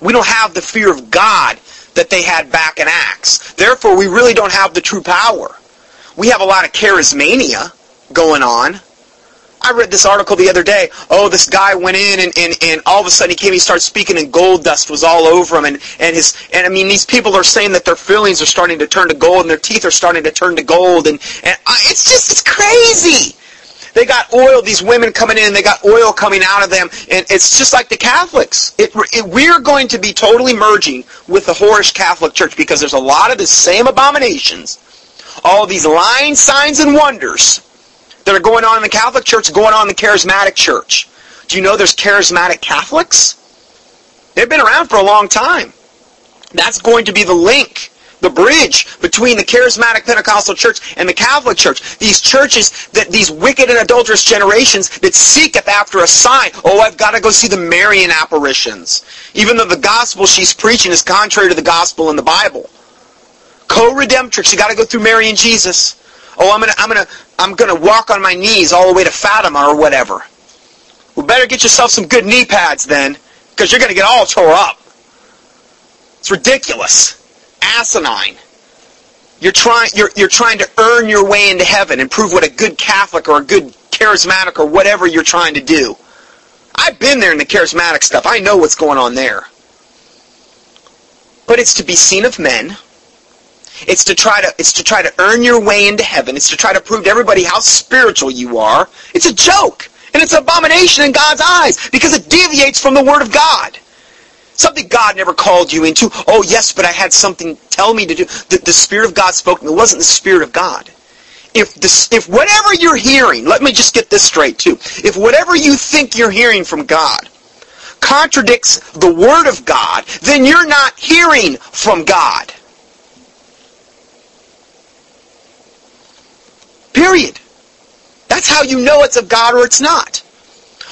A: We don't have the fear of God that they had back in Acts. Therefore, we really don't have the true power we have a lot of charismania going on. I read this article the other day. Oh, this guy went in and, and, and all of a sudden he came, he started speaking and gold dust was all over him. And, and his, and I mean, these people are saying that their feelings are starting to turn to gold and their teeth are starting to turn to gold. And, and it's just, it's crazy. They got oil, these women coming in, they got oil coming out of them. And it's just like the Catholics. It, it, we're going to be totally merging with the whorish Catholic Church because there's a lot of the same abominations all these lying signs and wonders that are going on in the Catholic Church going on in the Charismatic Church. Do you know there's Charismatic Catholics? They've been around for a long time. That's going to be the link, the bridge between the Charismatic Pentecostal Church and the Catholic Church. These churches, that these wicked and adulterous generations that seeketh after a sign. Oh, I've got to go see the Marian apparitions. Even though the gospel she's preaching is contrary to the gospel in the Bible. Co-redemptrix. You got to go through Mary and Jesus. Oh, I'm gonna, I'm gonna, I'm gonna walk on my knees all the way to Fatima or whatever. Well, better get yourself some good knee pads then, because you're gonna get all tore up. It's ridiculous, asinine. You're trying, you're, you're trying to earn your way into heaven and prove what a good Catholic or a good charismatic or whatever you're trying to do. I've been there in the charismatic stuff. I know what's going on there. But it's to be seen of men it's to try to it's to try to earn your way into heaven. It's to try to prove to everybody how spiritual you are. It's a joke. And it's an abomination in God's eyes because it deviates from the Word of God. Something God never called you into. Oh, yes, but I had something tell me to do. The, the Spirit of God spoke. It wasn't the Spirit of God. If, this, if whatever you're hearing, let me just get this straight too. If whatever you think you're hearing from God contradicts the Word of God, then you're not hearing from God. Period. That's how you know it's of God or it's not.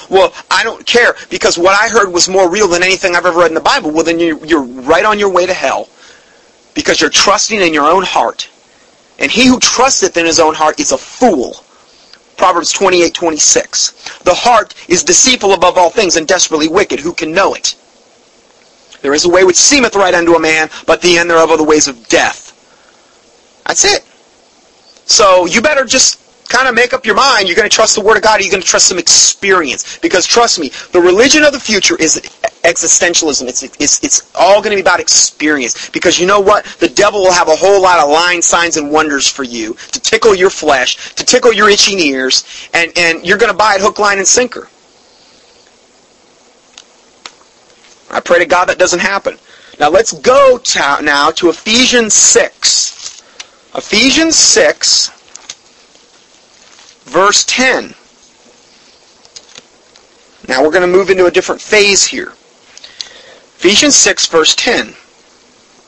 A: Well, I don't care because what I heard was more real than anything I've ever read in the Bible. Well, then you're, you're right on your way to hell because you're trusting in your own heart. And he who trusteth in his own heart is a fool. Proverbs 28, 26. The heart is deceitful above all things and desperately wicked. Who can know it? There is a way which seemeth right unto a man, but the end thereof are the ways of death. That's it. So you better just kind of make up your mind. You're going to trust the Word of God or you're going to trust some experience. Because trust me, the religion of the future is existentialism. It's, it's, it's all going to be about experience. Because you know what? The devil will have a whole lot of lying signs and wonders for you to tickle your flesh, to tickle your itching ears, and, and you're going to buy it hook, line, and sinker. I pray to God that doesn't happen. Now let's go to, now to Ephesians 6. Ephesians 6, verse 10. Now we're going to move into a different phase here. Ephesians 6, verse 10.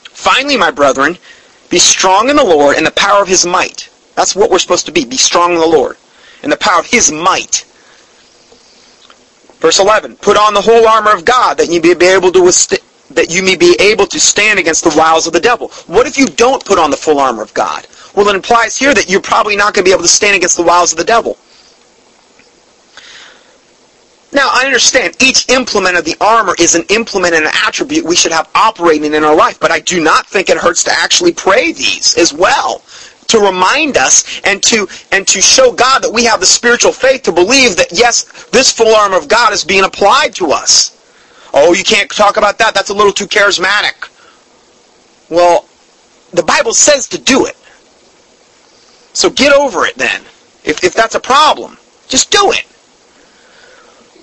A: Finally, my brethren, be strong in the Lord and the power of his might. That's what we're supposed to be. Be strong in the Lord and the power of his might. Verse 11. Put on the whole armor of God that you may be able to withstand that you may be able to stand against the wiles of the devil. What if you don't put on the full armor of God? Well, it implies here that you're probably not going to be able to stand against the wiles of the devil. Now, I understand each implement of the armor is an implement and an attribute we should have operating in our life, but I do not think it hurts to actually pray these as well to remind us and to and to show God that we have the spiritual faith to believe that yes, this full armor of God is being applied to us. Oh, you can't talk about that. That's a little too charismatic. Well, the Bible says to do it. So get over it then. If, if that's a problem, just do it.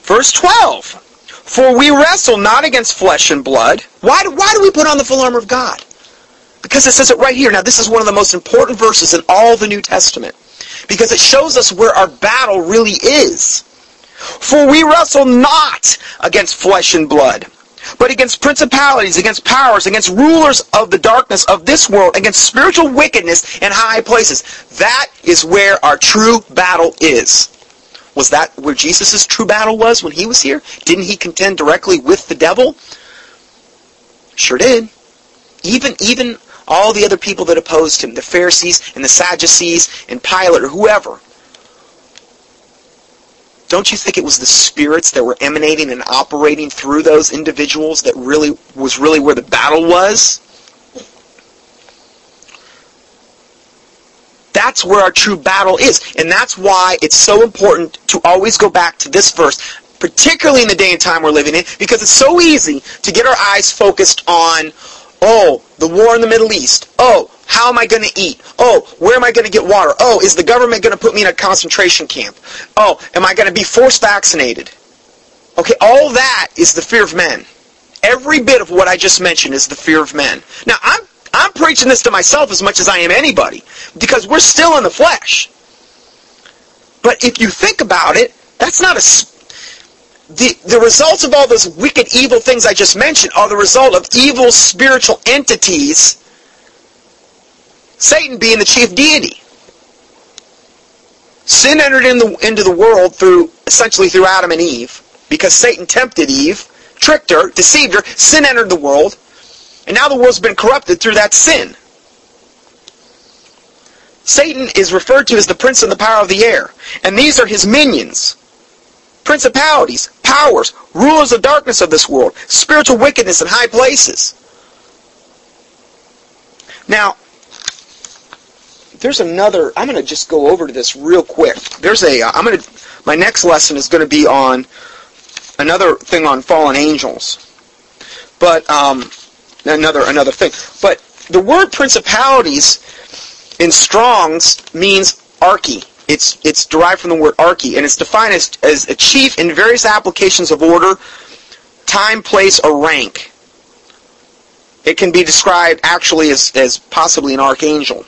A: Verse 12. For we wrestle not against flesh and blood. Why do, why do we put on the full armor of God? Because it says it right here. Now, this is one of the most important verses in all the New Testament. Because it shows us where our battle really is. For we wrestle not against flesh and blood, but against principalities, against powers, against rulers of the darkness of this world, against spiritual wickedness in high places. That is where our true battle is. Was that where Jesus' true battle was when he was here? Didn't he contend directly with the devil? Sure did. Even, even all the other people that opposed him, the Pharisees and the Sadducees and Pilate or whoever, don't you think it was the spirits that were emanating and operating through those individuals that really was really where the battle was? That's where our true battle is. And that's why it's so important to always go back to this verse, particularly in the day and time we're living in, because it's so easy to get our eyes focused on, oh, the war in the Middle East. Oh, how am I going to eat? Oh, where am I going to get water? Oh, is the government going to put me in a concentration camp? Oh, am I going to be forced vaccinated? Okay, all that is the fear of men. Every bit of what I just mentioned is the fear of men. Now, I'm I'm preaching this to myself as much as I am anybody because we're still in the flesh. But if you think about it, that's not a the, the results of all those wicked, evil things I just mentioned are the result of evil spiritual entities Satan being the chief deity. Sin entered in the, into the world through essentially through Adam and Eve because Satan tempted Eve, tricked her, deceived her. Sin entered the world, and now the world's been corrupted through that sin. Satan is referred to as the prince and the power of the air, and these are his minions. Principalities, powers, rulers of darkness of this world, spiritual wickedness in high places. Now, there's another. I'm going to just go over to this real quick. There's a. am going to. My next lesson is going to be on another thing on fallen angels, but um, another another thing. But the word principalities in Strong's means archy. It's it's derived from the word archy, and it's defined as as a chief in various applications of order, time, place, or rank. It can be described actually as, as possibly an archangel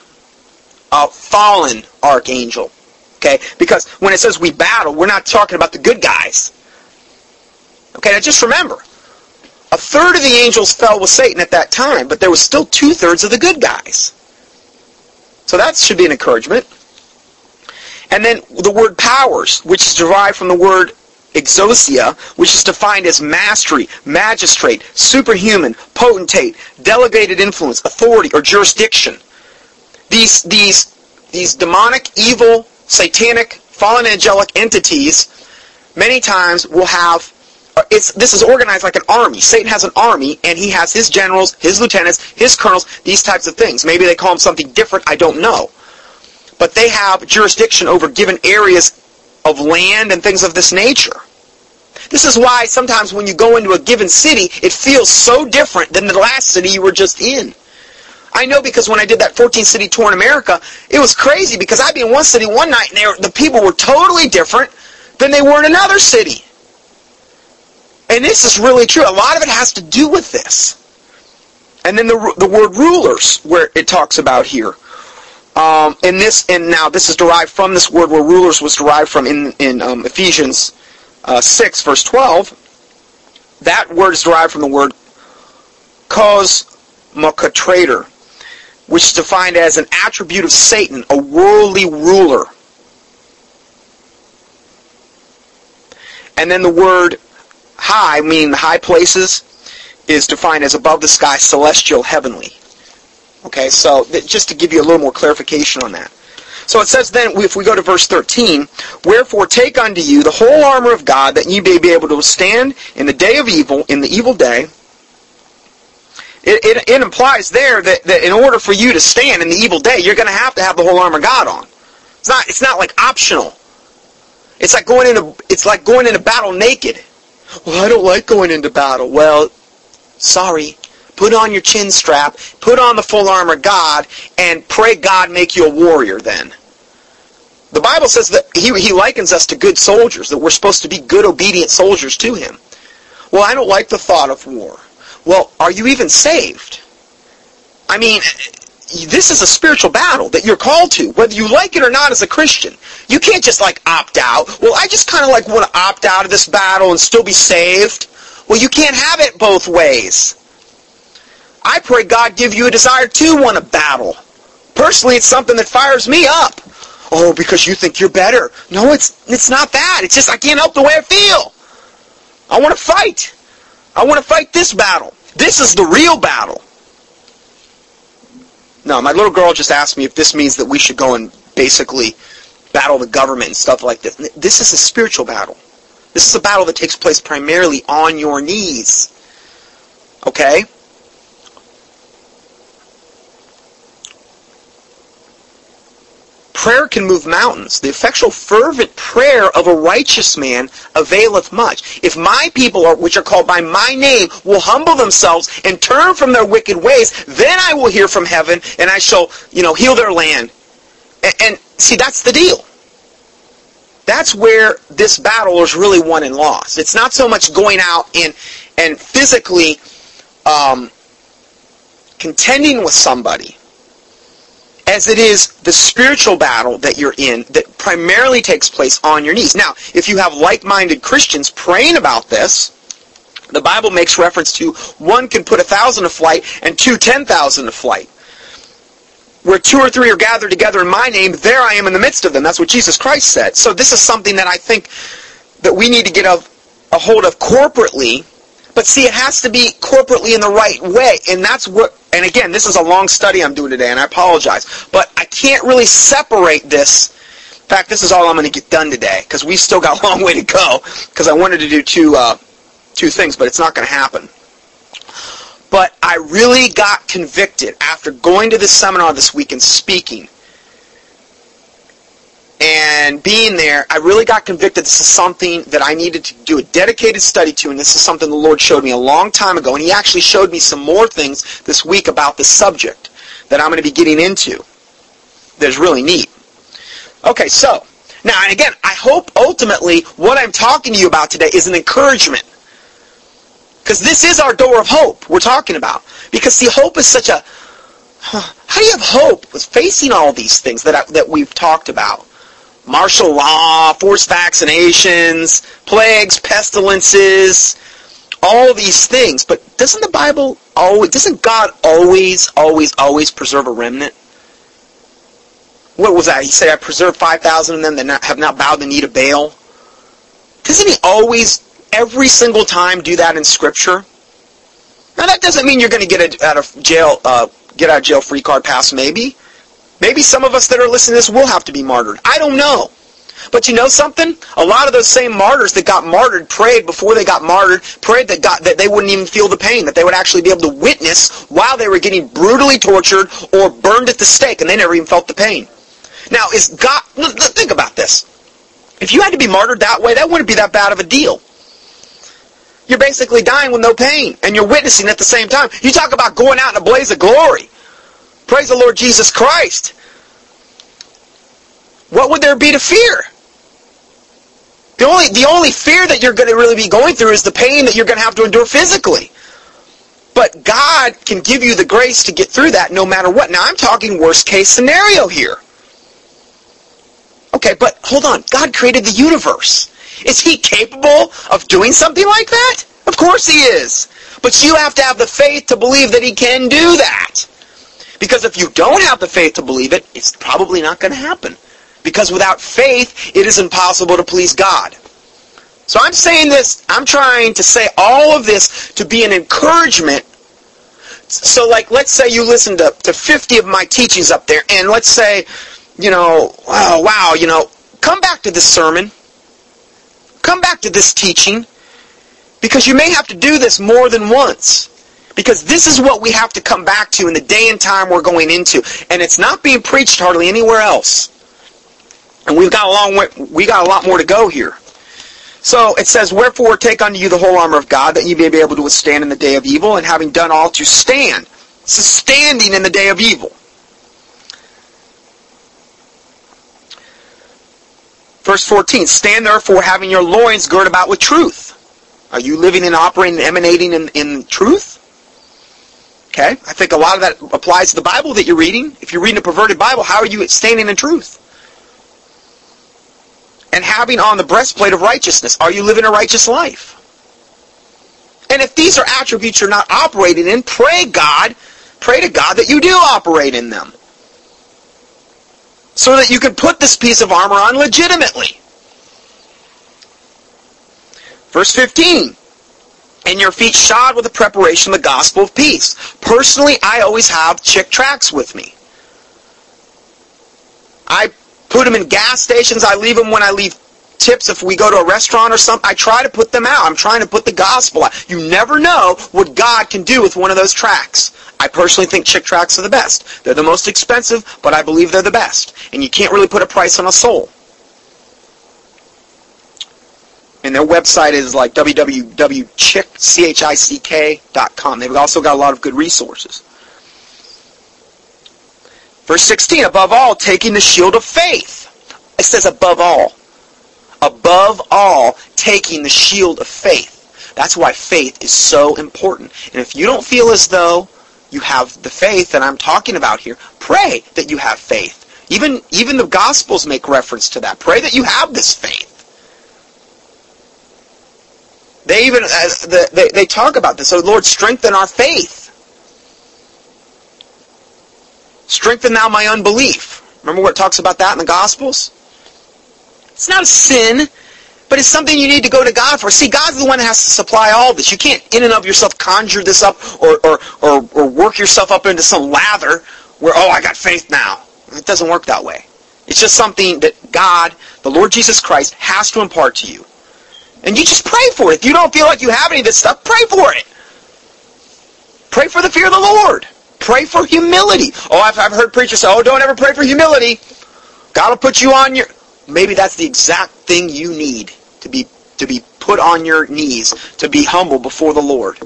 A: a fallen archangel. Okay? Because when it says we battle, we're not talking about the good guys. Okay, now just remember, a third of the angels fell with Satan at that time, but there was still two thirds of the good guys. So that should be an encouragement. And then the word powers, which is derived from the word exousia, which is defined as mastery, magistrate, superhuman, potentate, delegated influence, authority, or jurisdiction. These, these, these demonic, evil, satanic, fallen angelic entities many times will have uh, it's this is organized like an army. Satan has an army, and he has his generals, his lieutenants, his colonels, these types of things. Maybe they call them something different. I don't know, but they have jurisdiction over given areas of land and things of this nature. This is why sometimes when you go into a given city, it feels so different than the last city you were just in. I know because when I did that 14 city tour in America, it was crazy because I'd be in one city one night and were, the people were totally different than they were in another city. And this is really true. A lot of it has to do with this. And then the, the word rulers, where it talks about here. Um, and this, and now this is derived from this word where rulers was derived from in, in um, Ephesians uh, 6, verse 12. That word is derived from the word kosmokrator, which is defined as an attribute of Satan, a worldly ruler. And then the word high, meaning high places, is defined as above the sky, celestial, heavenly. Okay, so just to give you a little more clarification on that. So it says then, if we go to verse 13, Wherefore take unto you the whole armor of God, that ye may be able to withstand in the day of evil, in the evil day. It, it, it implies there that, that in order for you to stand in the evil day, you're going to have to have the whole armor of God on. It's not, it's not like optional. It's like going into, it's like going into battle naked. Well, I don't like going into battle. Well, sorry. Put on your chin strap, put on the full armor of God, and pray God make you a warrior then. The Bible says that he, he likens us to good soldiers, that we're supposed to be good, obedient soldiers to him. Well, I don't like the thought of war. Well, are you even saved? I mean, this is a spiritual battle that you're called to, whether you like it or not as a Christian. You can't just like opt out. Well, I just kind of like want to opt out of this battle and still be saved. Well, you can't have it both ways. I pray God give you a desire to want to battle. Personally, it's something that fires me up. Oh, because you think you're better. No, it's it's not that. It's just I can't help the way I feel. I want to fight. I want to fight this battle. This is the real battle. No, my little girl just asked me if this means that we should go and basically battle the government and stuff like this. This is a spiritual battle. This is a battle that takes place primarily on your knees. Okay? Prayer can move mountains. The effectual fervent prayer of a righteous man availeth much. If my people, are, which are called by my name, will humble themselves and turn from their wicked ways, then I will hear from heaven and I shall, you know, heal their land. And, and see, that's the deal. That's where this battle is really won and lost. It's not so much going out and and physically um, contending with somebody as it is the spiritual battle that you're in that primarily takes place on your knees. Now, if you have like-minded Christians praying about this, the Bible makes reference to one can put a thousand to flight and two ten thousand to flight. Where two or three are gathered together in my name, there I am in the midst of them. That's what Jesus Christ said. So this is something that I think that we need to get a, a hold of corporately but see, it has to be corporately in the right way. And that's what, and again, this is a long study I'm doing today, and I apologize. But I can't really separate this. In fact, this is all I'm going to get done today, because we've still got [laughs] a long way to go, because I wanted to do two, uh, two things, but it's not going to happen. But I really got convicted after going to this seminar this week and speaking and being there, I really got convicted this is something that I needed to do a dedicated study to, and this is something the Lord showed me a long time ago, and He actually showed me some more things this week about this subject that I'm going to be getting into that's really neat. Okay, so, now, and again, I hope ultimately what I'm talking to you about today is an encouragement. Because this is our door of hope we're talking about. Because, see, hope is such a... How do you have hope with facing all these things that, I, that we've talked about? Martial law, forced vaccinations, plagues, pestilences, all these things. But doesn't the Bible always, doesn't God always, always, always preserve a remnant? what was that? He said, I preserved 5,000 of them that not, have not bowed the knee to Baal. Doesn't he always, every single time, do that in Scripture? Now that doesn't mean you're going to get a, out of jail, uh, get out of jail free card pass. Maybe, maybe some of us that are listening to this will have to be martyred. I don't know. But you know something? A lot of those same martyrs that got martyred prayed before they got martyred, prayed that God that they wouldn't even feel the pain, that they would actually be able to witness while they were getting brutally tortured or burned at the stake, and they never even felt the pain. Now, is God? Think about this. If you had to be martyred that way, that wouldn't be that bad of a deal. You're basically dying with no pain, and you're witnessing at the same time. You talk about going out in a blaze of glory. Praise the Lord Jesus Christ. What would there be to fear? The only, the only fear that you're going to really be going through is the pain that you're going to have to endure physically. But God can give you the grace to get through that no matter what. Now, I'm talking worst case scenario here. Okay, but hold on. God created the universe. Is he capable of doing something like that? Of course he is. But you have to have the faith to believe that he can do that. Because if you don't have the faith to believe it, it's probably not going to happen. Because without faith, it is impossible to please God. So I'm saying this, I'm trying to say all of this to be an encouragement. So like, let's say you listen to, to 50 of my teachings up there, and let's say, you know, wow, wow, you know, come back to this sermon. Come back to this teaching. Because you may have to do this more than once. Because this is what we have to come back to in the day and time we're going into. And it's not being preached hardly anywhere else. And we've got a long way, we got a lot more to go here. So it says, Wherefore take unto you the whole armor of God, that ye may be able to withstand in the day of evil, and having done all to stand. It's standing in the day of evil. Verse 14, Stand therefore having your loins girt about with truth. Are you living and operating and emanating in, in truth? Okay, I think a lot of that applies to the Bible that you're reading. If you're reading a perverted Bible, how are you standing in truth? And having on the breastplate of righteousness, are you living a righteous life? And if these are attributes you're not operating in, pray God, pray to God that you do operate in them so that you can put this piece of armor on legitimately. Verse 15. And your feet shod with the preparation of the gospel of peace. Personally, I always have Chick tracts with me. I put them in gas stations. I leave them when I leave tips if we go to a restaurant or something. I try to put them out. I'm trying to put the gospel out. You never know what God can do with one of those tracts. I personally think Chick tracts are the best. They're the most expensive, but I believe they're the best. And you can't really put a price on a soul. And their website is like www.chick.com. They've also got a lot of good resources. Verse 16, above all, taking the shield of faith. It says above all. Above all, taking the shield of faith. That's why faith is so important. And if you don't feel as though you have the faith that I'm talking about here, pray that you have faith. Even, even the Gospels make reference to that. Pray that you have this faith. They even uh, the, they, they talk about this. So Lord, strengthen our faith. Strengthen thou my unbelief. Remember what it talks about that in the Gospels? It's not a sin. But it's something you need to go to God for. See, God's the one that has to supply all this. You can't in and of yourself conjure this up or, or, or, or work yourself up into some lather where, oh, I got faith now. It doesn't work that way. It's just something that God, the Lord Jesus Christ, has to impart to you. And you just pray for it. If you don't feel like you have any of this stuff, pray for it. Pray for the fear of the Lord. Pray for humility. Oh, I've, I've heard preachers say, oh, don't ever pray for humility. God will put you on your maybe that's the exact thing you need to be to be put on your knees, to be humble before the Lord.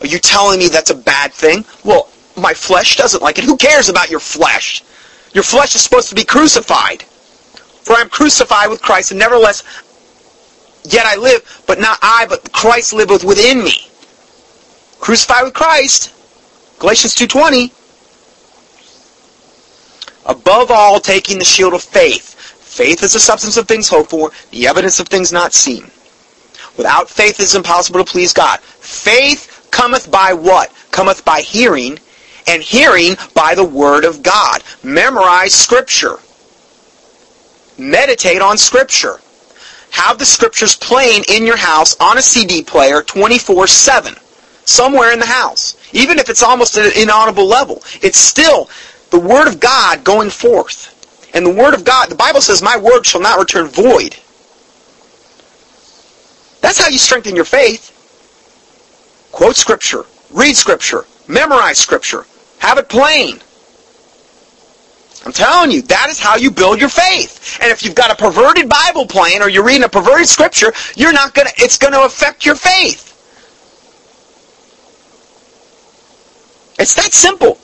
A: Are you telling me that's a bad thing? Well, my flesh doesn't like it. Who cares about your flesh? Your flesh is supposed to be crucified. For I am crucified with Christ, and nevertheless, yet I live, but not I, but Christ liveth within me. Crucified with Christ. Galatians 2.20. Above all, taking the shield of faith. Faith is the substance of things hoped for, the evidence of things not seen. Without faith it is impossible to please God. Faith cometh by what? Cometh by hearing, and hearing by the Word of God. Memorize Scripture. Meditate on Scripture. Have the Scriptures playing in your house on a CD player 24-7. Somewhere in the house. Even if it's almost at an inaudible level. It's still the Word of God going forth. And the Word of God, the Bible says, My Word shall not return void. That's how you strengthen your faith. Quote Scripture. Read Scripture. Memorize Scripture. Have it plain. I'm telling you, that is how you build your faith. And if you've got a perverted Bible plan or you're reading a perverted scripture, you're not gonna it's gonna affect your faith. It's that simple.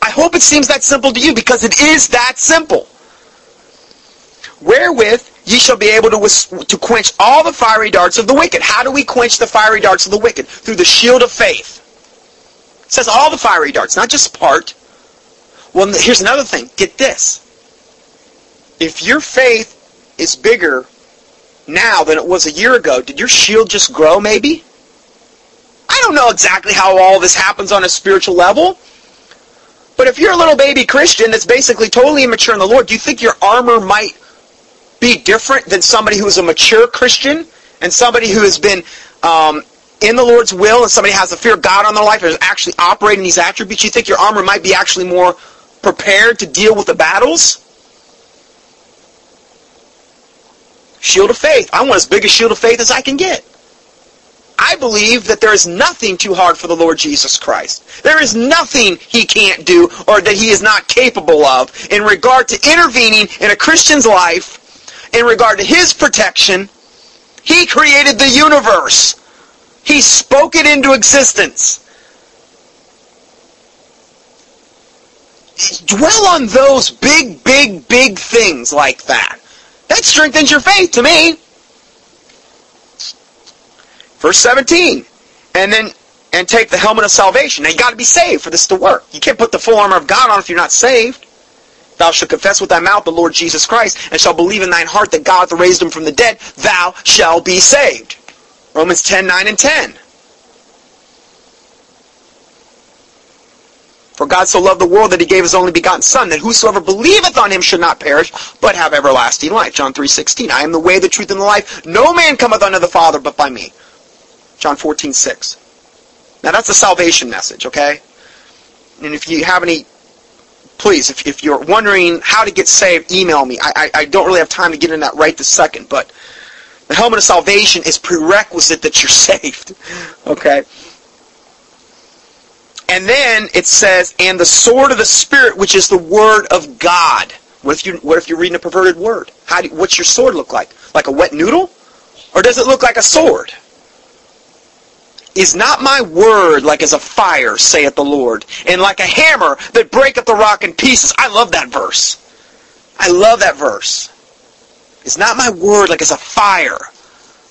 A: I hope it seems that simple to you because it is that simple. Wherewith ye shall be able to, to quench all the fiery darts of the wicked. How do we quench the fiery darts of the wicked? Through the shield of faith. It says all the fiery darts, not just part. Well, here's another thing. Get this. If your faith is bigger now than it was a year ago, did your shield just grow maybe? I don't know exactly how all this happens on a spiritual level. But if you're a little baby Christian that's basically totally immature in the Lord, do you think your armor might be different than somebody who is a mature Christian and somebody who has been um, in the Lord's will and somebody has the fear of God on their life and is actually operating these attributes? You think your armor might be actually more prepared to deal with the battles? Shield of faith. I want as big a shield of faith as I can get. I believe that there is nothing too hard for the Lord Jesus Christ. There is nothing he can't do or that he is not capable of in regard to intervening in a Christian's life, in regard to his protection. He created the universe. He spoke it into existence. Dwell on those big, big, big things like that. That strengthens your faith to me. Verse 17. And then and take the helmet of salvation. Now you got to be saved for this to work. You can't put the full armor of God on if you're not saved. Thou shalt confess with thy mouth the Lord Jesus Christ, and shalt believe in thine heart that God hath raised him from the dead. Thou shalt be saved. Romans 10, 9, and 10. For God so loved the world that he gave his only begotten Son, that whosoever believeth on him should not perish, but have everlasting life. John 3, 16. I am the way, the truth, and the life. No man cometh unto the Father but by me. John 14, 6. Now that's a salvation message, okay? And if you have any, please, if, if you're wondering how to get saved, email me. I, I, I don't really have time to get into that right this second, but the helmet of salvation is prerequisite that you're [laughs] saved, okay? And then it says, and the sword of the Spirit, which is the word of God. What if, you, what if you're reading a perverted word? How do, what's your sword look like? Like a wet noodle? Or does it look like a sword? Is not my word like as a fire, saith the Lord, and like a hammer that breaketh the rock in pieces? I love that verse. I love that verse. Is not my word like as a fire,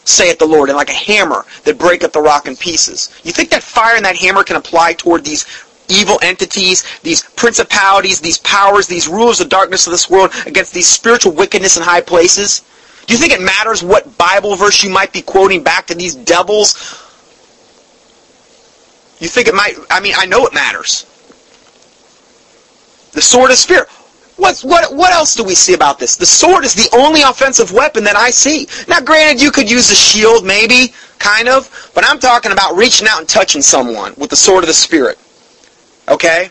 A: saith the Lord, and like a hammer that breaketh the rock in pieces? You think that fire and that hammer can apply toward these evil entities, these principalities, these powers, these rulers of darkness of this world against these spiritual wickedness in high places? Do you think it matters what Bible verse you might be quoting back to these devils you think it might, I mean, I know it matters. The sword of spirit. What, what, what else do we see about this? The sword is the only offensive weapon that I see. Now, granted, you could use a shield, maybe, kind of, but I'm talking about reaching out and touching someone with the sword of the Spirit. Okay?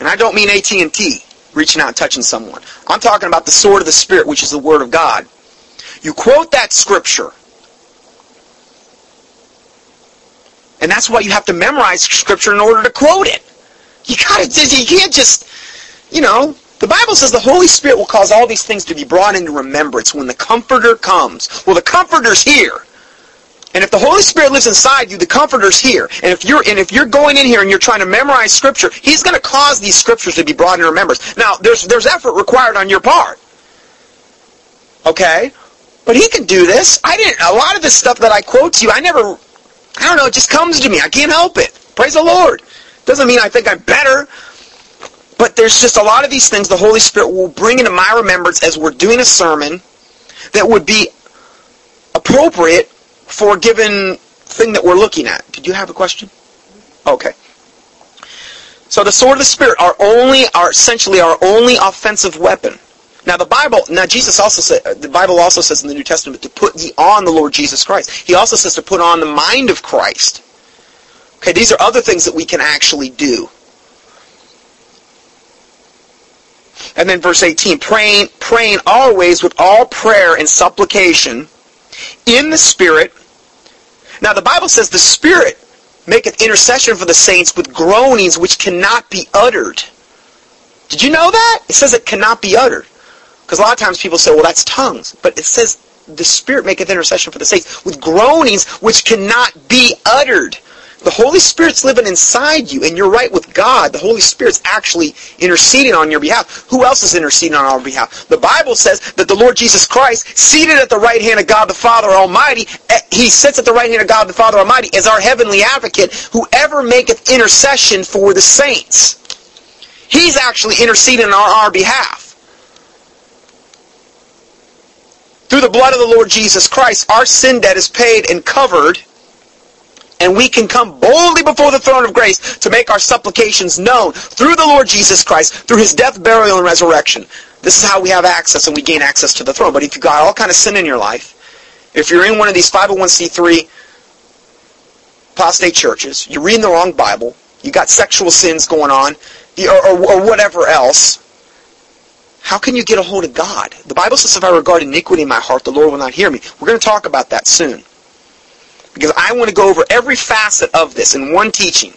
A: And I don't mean AT&T, reaching out and touching someone. I'm talking about the sword of the Spirit, which is the Word of God. You quote that scripture, And that's why you have to memorize scripture in order to quote it. You gotta, you can't just, you know, the Bible says the Holy Spirit will cause all these things to be brought into remembrance when the Comforter comes. Well, the Comforter's here. And if the Holy Spirit lives inside you, the Comforter's here. And if you're and if you're going in here and you're trying to memorize Scripture, He's going to cause these Scriptures to be brought into remembrance. Now, there's there's effort required on your part. Okay, but He can do this. I didn't. A lot of this stuff that I quote to you, I never I don't know, it just comes to me. I can't help it. Praise the Lord. Doesn't mean I think I'm better. But there's just a lot of these things the Holy Spirit will bring into my remembrance as we're doing a sermon that would be appropriate for a given thing that we're looking at. Did you have a question? Okay. So the sword of the Spirit are only, are essentially our only offensive weapon. Now the Bible, now Jesus also said, the Bible also says in the New Testament to put ye on the Lord Jesus Christ. He also says to put on the mind of Christ. Okay, these are other things that we can actually do. And then verse 18, praying, praying always with all prayer and supplication in the Spirit. Now the Bible says the Spirit maketh intercession for the saints with groanings which cannot be uttered. Did you know that? It says it cannot be uttered. Because a lot of times people say, well, that's tongues. But it says the Spirit maketh intercession for the saints with groanings which cannot be uttered. The Holy Spirit's living inside you, and you're right with God. The Holy Spirit's actually interceding on your behalf. Who else is interceding on our behalf? The Bible says that the Lord Jesus Christ, seated at the right hand of God the Father Almighty, eh, he sits at the right hand of God the Father Almighty as our heavenly advocate, whoever maketh intercession for the saints. He's actually interceding on our behalf. Through the blood of the Lord Jesus Christ, our sin debt is paid and covered, and we can come boldly before the throne of grace to make our supplications known through the Lord Jesus Christ, through his death, burial, and resurrection. This is how we have access and we gain access to the throne. But if you've got all kind of sin in your life, if you're in one of these 501c3 apostate churches, you're reading the wrong Bible, you got sexual sins going on, or, or, or whatever else, how can you get a hold of God? The Bible says, if I regard iniquity in my heart, the Lord will not hear me. We're going to talk about that soon. Because I want to go over every facet of this in one teaching.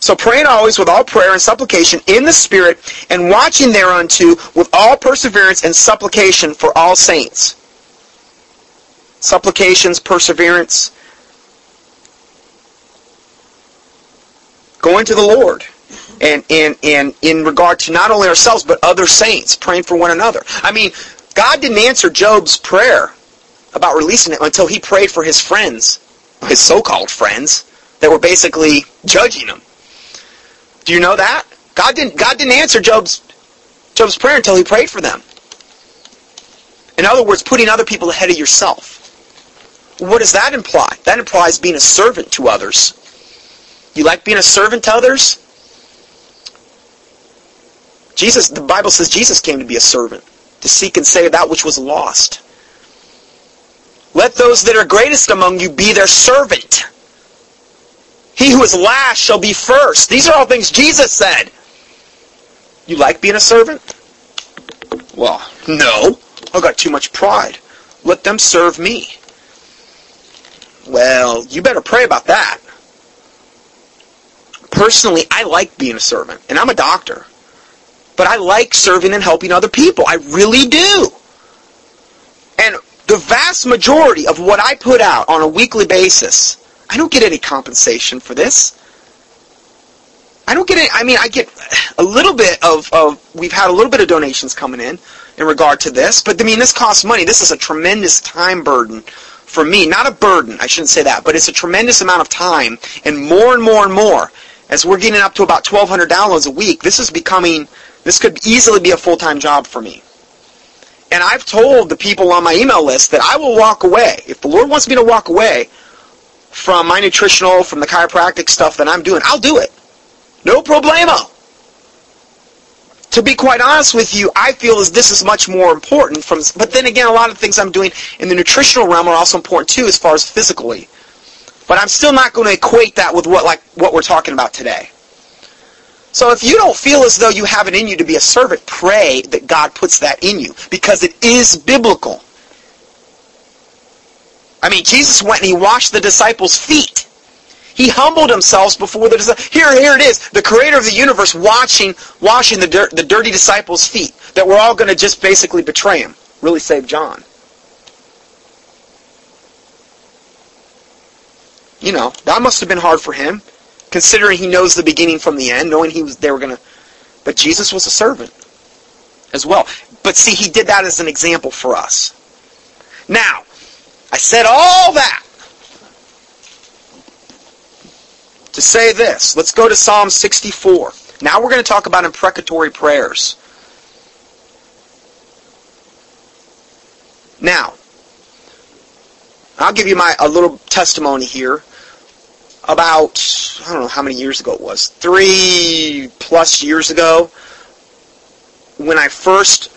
A: So praying always with all prayer and supplication in the Spirit, and watching thereunto with all perseverance and supplication for all saints. Supplications, perseverance. Going to the Lord and, and, and in regard to not only ourselves, but other saints, praying for one another. I mean, God didn't answer Job's prayer about releasing it until he prayed for his friends, his so-called friends, that were basically judging him. Do you know that? God didn't, God didn't answer Job's, Job's prayer until he prayed for them. In other words, putting other people ahead of yourself. What does that imply? That implies being a servant to others. You like being a servant to others? Jesus, the Bible says Jesus came to be a servant, to seek and save that which was lost. Let those that are greatest among you be their servant. He who is last shall be first. These are all things Jesus said. You like being a servant? Well, no. I've got too much pride. Let them serve me. Well, you better pray about that. Personally, I like being a servant, and I'm a doctor but I like serving and helping other people. I really do. And the vast majority of what I put out on a weekly basis, I don't get any compensation for this. I don't get any, I mean, I get a little bit of, of, we've had a little bit of donations coming in in regard to this, but I mean, this costs money. This is a tremendous time burden for me. Not a burden, I shouldn't say that, but it's a tremendous amount of time, and more and more and more, as we're getting up to about 1,200 downloads a week, this is becoming this could easily be a full-time job for me. And I've told the people on my email list that I will walk away. If the Lord wants me to walk away from my nutritional, from the chiropractic stuff that I'm doing, I'll do it. No problemo. To be quite honest with you, I feel as this is much more important from but then again a lot of things I'm doing in the nutritional realm are also important too as far as physically. But I'm still not going to equate that with what like what we're talking about today. So if you don't feel as though you have it in you to be a servant, pray that God puts that in you because it is biblical. I mean, Jesus went and he washed the disciples' feet. He humbled himself before the disciples. Here, here it is, the creator of the universe watching, washing the, dir- the dirty disciples' feet that we're all going to just basically betray him. Really save John. You know, that must have been hard for him considering he knows the beginning from the end, knowing he was they were going to. But Jesus was a servant as well. But see, he did that as an example for us. Now, I said all that to say this. Let's go to Psalm 64. Now we're going to talk about imprecatory prayers. Now, I'll give you my a little testimony here about, I don't know how many years ago it was, three plus years ago, when I first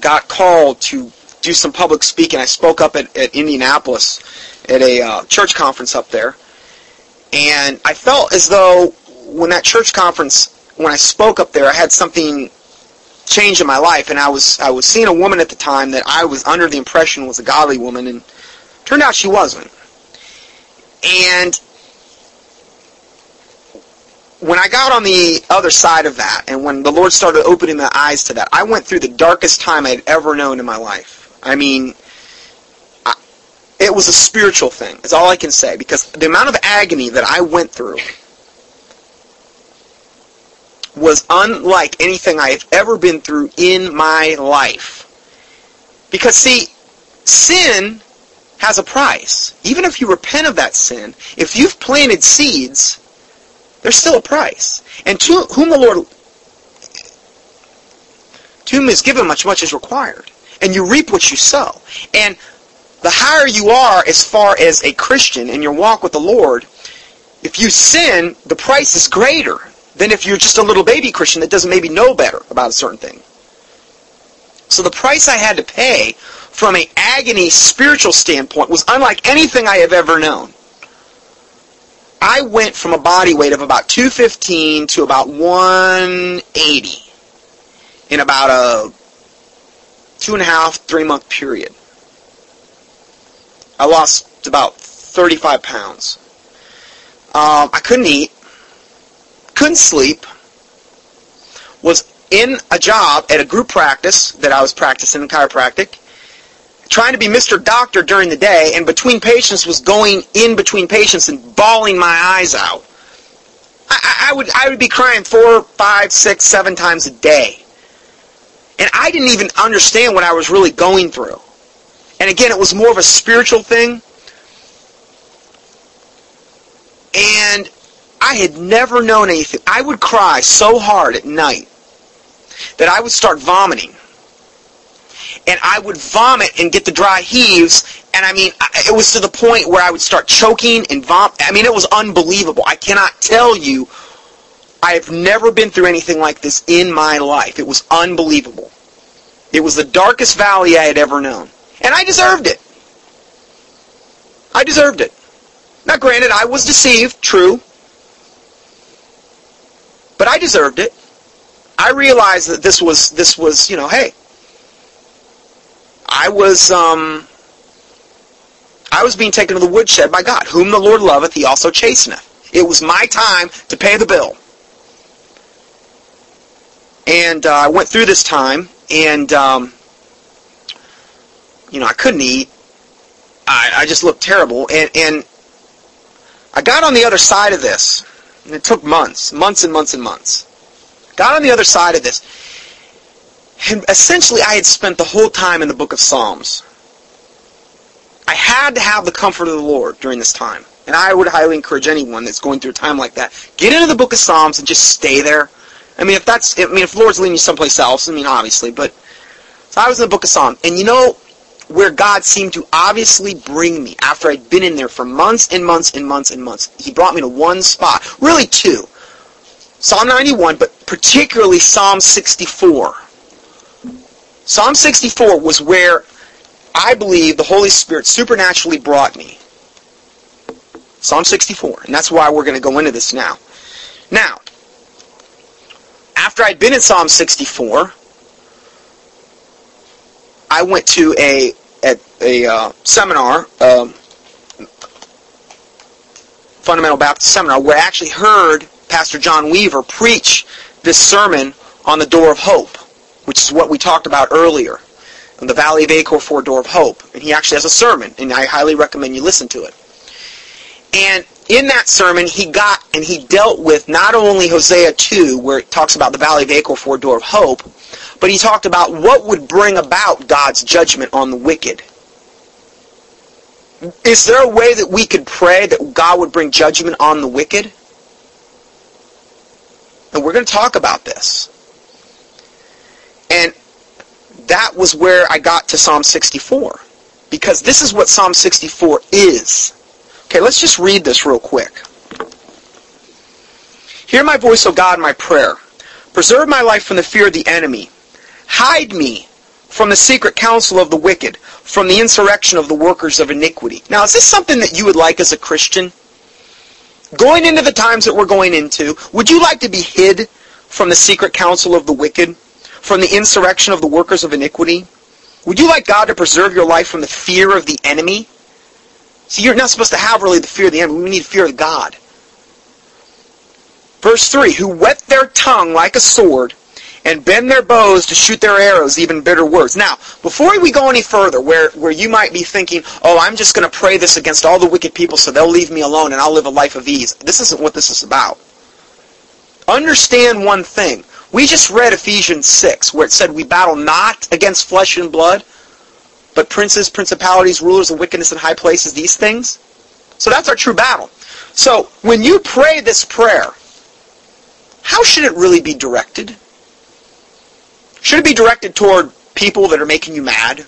A: got called to do some public speaking. I spoke up at, at Indianapolis at a uh, church conference up there. And I felt as though when that church conference, when I spoke up there, I had something change in my life. And I was, I was seeing a woman at the time that I was under the impression was a godly woman. And turned out she wasn't. And when I got on the other side of that, and when the Lord started opening my eyes to that, I went through the darkest time I had ever known in my life. I mean, it was a spiritual thing, is all I can say, because the amount of agony that I went through was unlike anything I have ever been through in my life. Because, see, sin has a price. Even if you repent of that sin, if you've planted seeds, there's still a price. And to whom the Lord to whom is given much, much is required. And you reap what you sow. And the higher you are as far as a Christian in your walk with the Lord, if you sin, the price is greater than if you're just a little baby Christian that doesn't maybe know better about a certain thing. So the price I had to pay from an agony spiritual standpoint was unlike anything I have ever known. I went from a body weight of about 215 to about 180 in about a two and a half, three month period. I lost about 35 pounds. Um, I couldn't eat, couldn't sleep, was in a job at a group practice that I was practicing in chiropractic, trying to be Mr. Doctor during the day, and between patients was going in between patients and bawling my eyes out. I, I would I would be crying four, five, six, seven times a day. And I didn't even understand what I was really going through. And again, it was more of a spiritual thing. And I had never known anything. I would cry so hard at night that I would start vomiting and I would vomit and get the dry heaves. And I mean, it was to the point where I would start choking and vomit. I mean, it was unbelievable. I cannot tell you. I have never been through anything like this in my life. It was unbelievable. It was the darkest valley I had ever known. And I deserved it. I deserved it. Now granted, I was deceived, true. But I deserved it. I realized that this was, this was, you know, hey, I was um, I was being taken to the woodshed by God. Whom the Lord loveth, he also chasteneth. It was my time to pay the bill. And uh, I went through this time, and um, you know I couldn't eat. I, I just looked terrible, and and I got on the other side of this, and it took months, months and months and months. Got on the other side of this, essentially, I had spent the whole time in the book of Psalms. I had to have the comfort of the Lord during this time. And I would highly encourage anyone that's going through a time like that, get into the book of Psalms and just stay there. I mean, if that's, I mean, if the Lord's leading you someplace else, I mean, obviously, but, so I was in the book of Psalms. And you know, where God seemed to obviously bring me after I'd been in there for months and months and months and months. He brought me to one spot, really two. Psalm 91, but particularly Psalm 64. Psalm 64 was where I believe the Holy Spirit supernaturally brought me. Psalm 64. And that's why we're going to go into this now. Now, after I'd been in Psalm 64, I went to a a, a uh, seminar, um, fundamental Baptist seminar, where I actually heard Pastor John Weaver preach this sermon on the door of hope which is what we talked about earlier, in the Valley of Achor for Door of Hope. And he actually has a sermon, and I highly recommend you listen to it. And in that sermon, he got and he dealt with not only Hosea 2, where it talks about the Valley of Achor for Door of Hope, but he talked about what would bring about God's judgment on the wicked. Is there a way that we could pray that God would bring judgment on the wicked? And we're going to talk about this. And that was where I got to Psalm 64. Because this is what Psalm 64 is. Okay, let's just read this real quick. Hear my voice, O God, my prayer. Preserve my life from the fear of the enemy. Hide me from the secret counsel of the wicked, from the insurrection of the workers of iniquity. Now, is this something that you would like as a Christian? Going into the times that we're going into, would you like to be hid from the secret counsel of the wicked, from the insurrection of the workers of iniquity? Would you like God to preserve your life from the fear of the enemy? See, you're not supposed to have really the fear of the enemy. We need fear of God. Verse 3, who whet their tongue like a sword and bend their bows to shoot their arrows, even bitter words. Now, before we go any further, where, where you might be thinking, oh, I'm just going to pray this against all the wicked people so they'll leave me alone and I'll live a life of ease. This isn't what this is about. Understand one thing. We just read Ephesians 6, where it said we battle not against flesh and blood, but princes, principalities, rulers of wickedness in high places, these things. So that's our true battle. So when you pray this prayer, how should it really be directed? Should it be directed toward people that are making you mad?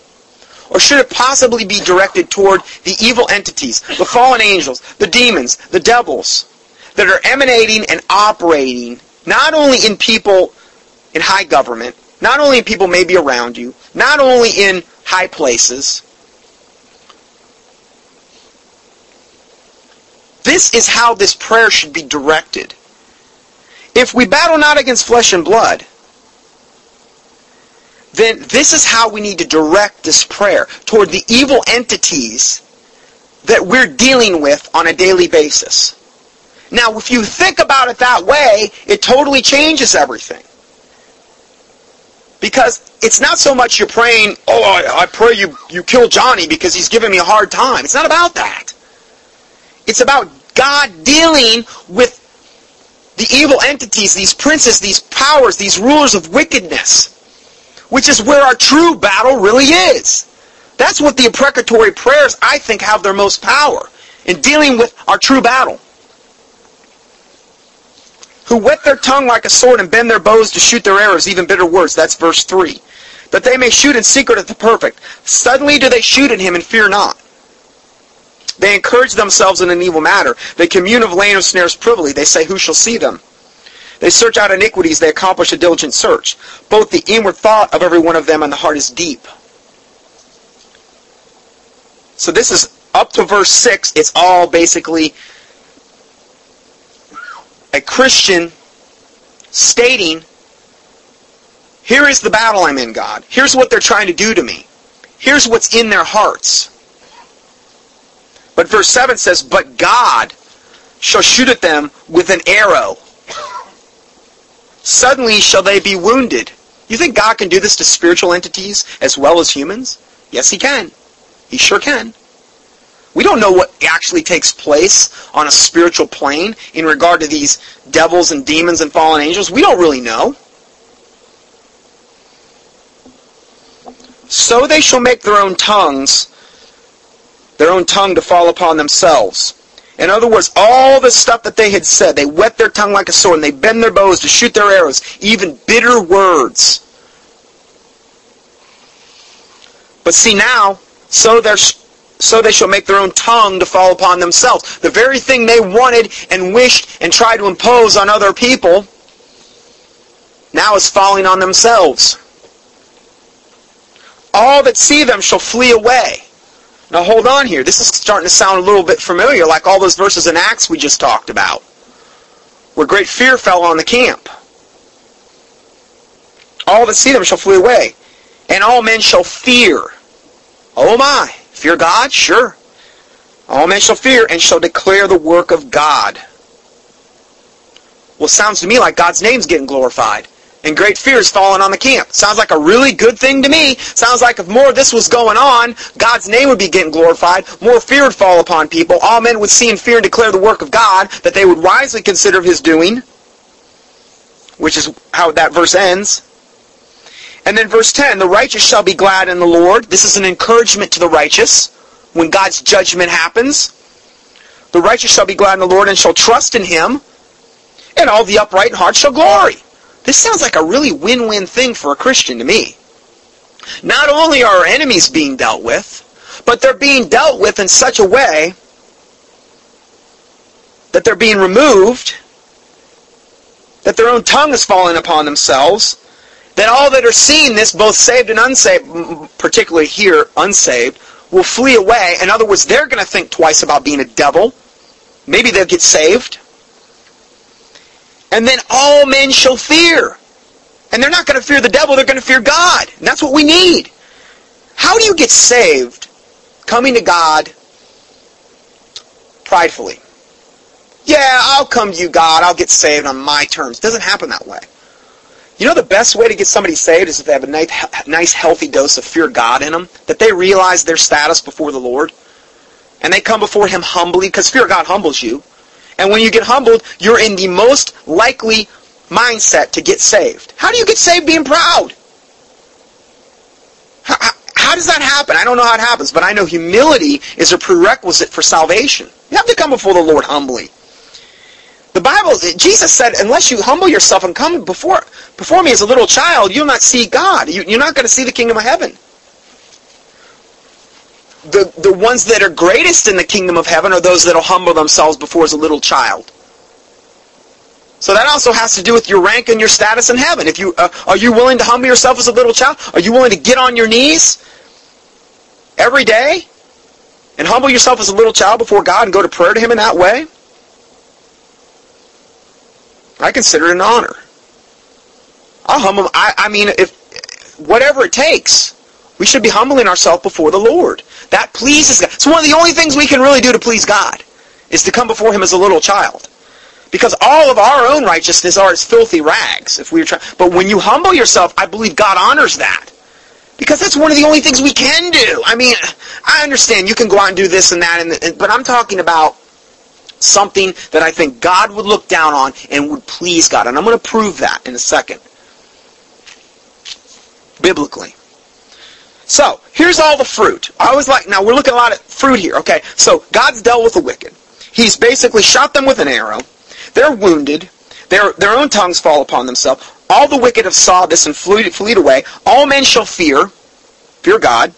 A: Or should it possibly be directed toward the evil entities, the fallen angels, the demons, the devils, that are emanating and operating not only in people in high government, not only in people maybe around you, not only in high places. This is how this prayer should be directed. If we battle not against flesh and blood, then this is how we need to direct this prayer toward the evil entities that we're dealing with on a daily basis. Now, if you think about it that way, it totally changes everything. Because it's not so much you're praying, oh, I, I pray you, you kill Johnny because he's giving me a hard time. It's not about that. It's about God dealing with the evil entities, these princes, these powers, these rulers of wickedness which is where our true battle really is. That's what the imprecatory prayers, I think, have their most power in dealing with our true battle. Who whet their tongue like a sword and bend their bows to shoot their arrows, even bitter words. That's verse 3. That they may shoot in secret at the perfect. Suddenly do they shoot at him and fear not. They encourage themselves in an evil matter. They commune of lame of snares privily. They say, Who shall see them? They search out iniquities, they accomplish a diligent search. Both the inward thought of every one of them and the heart is deep. So this is up to verse 6. It's all basically a Christian stating, here is the battle I'm in, God. Here's what they're trying to do to me. Here's what's in their hearts. But verse 7 says, But God shall shoot at them with an arrow Suddenly shall they be wounded. You think God can do this to spiritual entities as well as humans? Yes, he can. He sure can. We don't know what actually takes place on a spiritual plane in regard to these devils and demons and fallen angels. We don't really know. So they shall make their own tongues, their own tongue to fall upon themselves. In other words, all the stuff that they had said, they whet their tongue like a sword, and they bend their bows to shoot their arrows, even bitter words. But see now, so so they shall make their own tongue to fall upon themselves. The very thing they wanted and wished and tried to impose on other people now is falling on themselves. All that see them shall flee away. Now hold on here. This is starting to sound a little bit familiar, like all those verses in Acts we just talked about, where great fear fell on the camp. All that see them shall flee away, and all men shall fear. Oh my! Fear God? Sure. All men shall fear and shall declare the work of God. Well, sounds to me like God's name's getting glorified and great fear is falling on the camp. Sounds like a really good thing to me. Sounds like if more of this was going on, God's name would be getting glorified, more fear would fall upon people, all men would see and fear and declare the work of God that they would wisely consider his doing, which is how that verse ends. And then verse 10, the righteous shall be glad in the Lord. This is an encouragement to the righteous when God's judgment happens. The righteous shall be glad in the Lord and shall trust in him, and all the upright in heart shall glory. This sounds like a really win-win thing for a Christian to me. Not only are our enemies being dealt with, but they're being dealt with in such a way that they're being removed, that their own tongue is falling upon themselves, that all that are seeing this, both saved and unsaved, particularly here, unsaved, will flee away. In other words, they're going to think twice about being a devil. Maybe they'll get saved. And then all men shall fear. And they're not going to fear the devil, they're going to fear God. And that's what we need. How do you get saved? Coming to God pridefully. Yeah, I'll come to you, God. I'll get saved on my terms. It doesn't happen that way. You know the best way to get somebody saved is if they have a nice, nice healthy dose of fear God in them, that they realize their status before the Lord, and they come before Him humbly, because fear God humbles you. And when you get humbled, you're in the most likely mindset to get saved. How do you get saved being proud? How, how, how does that happen? I don't know how it happens, but I know humility is a prerequisite for salvation. You have to come before the Lord humbly. The Bible, Jesus said, unless you humble yourself and come before before me as a little child, you'll not see God. You, you're not going to see the kingdom of heaven. The, the ones that are greatest in the kingdom of heaven are those that will humble themselves before as a little child. So that also has to do with your rank and your status in heaven. If you uh, are you willing to humble yourself as a little child? Are you willing to get on your knees every day and humble yourself as a little child before God and go to prayer to Him in that way? I consider it an honor. I'll humble. I, I mean, if whatever it takes, we should be humbling ourselves before the Lord. That pleases God. It's one of the only things we can really do to please God is to come before Him as a little child. Because all of our own righteousness are as filthy rags. If we were trying, but when you humble yourself, I believe God honors that. Because that's one of the only things we can do. I mean, I understand you can go out and do this and that, and, but I'm talking about something that I think God would look down on and would please God. And I'm going to prove that in a second. Biblically. So, here's all the fruit. I was like, now we're looking a lot at fruit here. Okay, so God's dealt with the wicked. He's basically shot them with an arrow. They're wounded. Their, their own tongues fall upon themselves. All the wicked have saw this and fleed, fleed away. All men shall fear, fear God.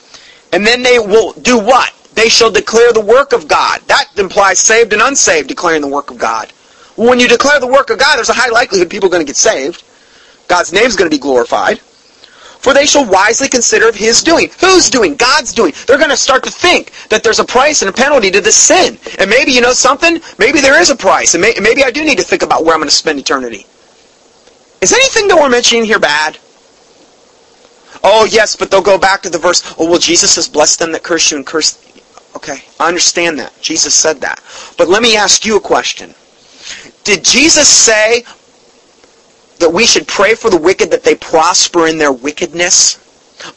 A: And then they will do what? They shall declare the work of God. That implies saved and unsaved declaring the work of God. When you declare the work of God, there's a high likelihood people are going to get saved. God's name is going to be glorified. For they shall wisely consider of his doing. Who's doing? God's doing. They're going to start to think that there's a price and a penalty to this sin. And maybe, you know something? Maybe there is a price. And may, maybe I do need to think about where I'm going to spend eternity. Is anything that we're mentioning here bad? Oh, yes, but they'll go back to the verse, oh, well, Jesus says, bless them that curse you and curse... Okay, I understand that. Jesus said that. But let me ask you a question. Did Jesus say, that we should pray for the wicked that they prosper in their wickedness.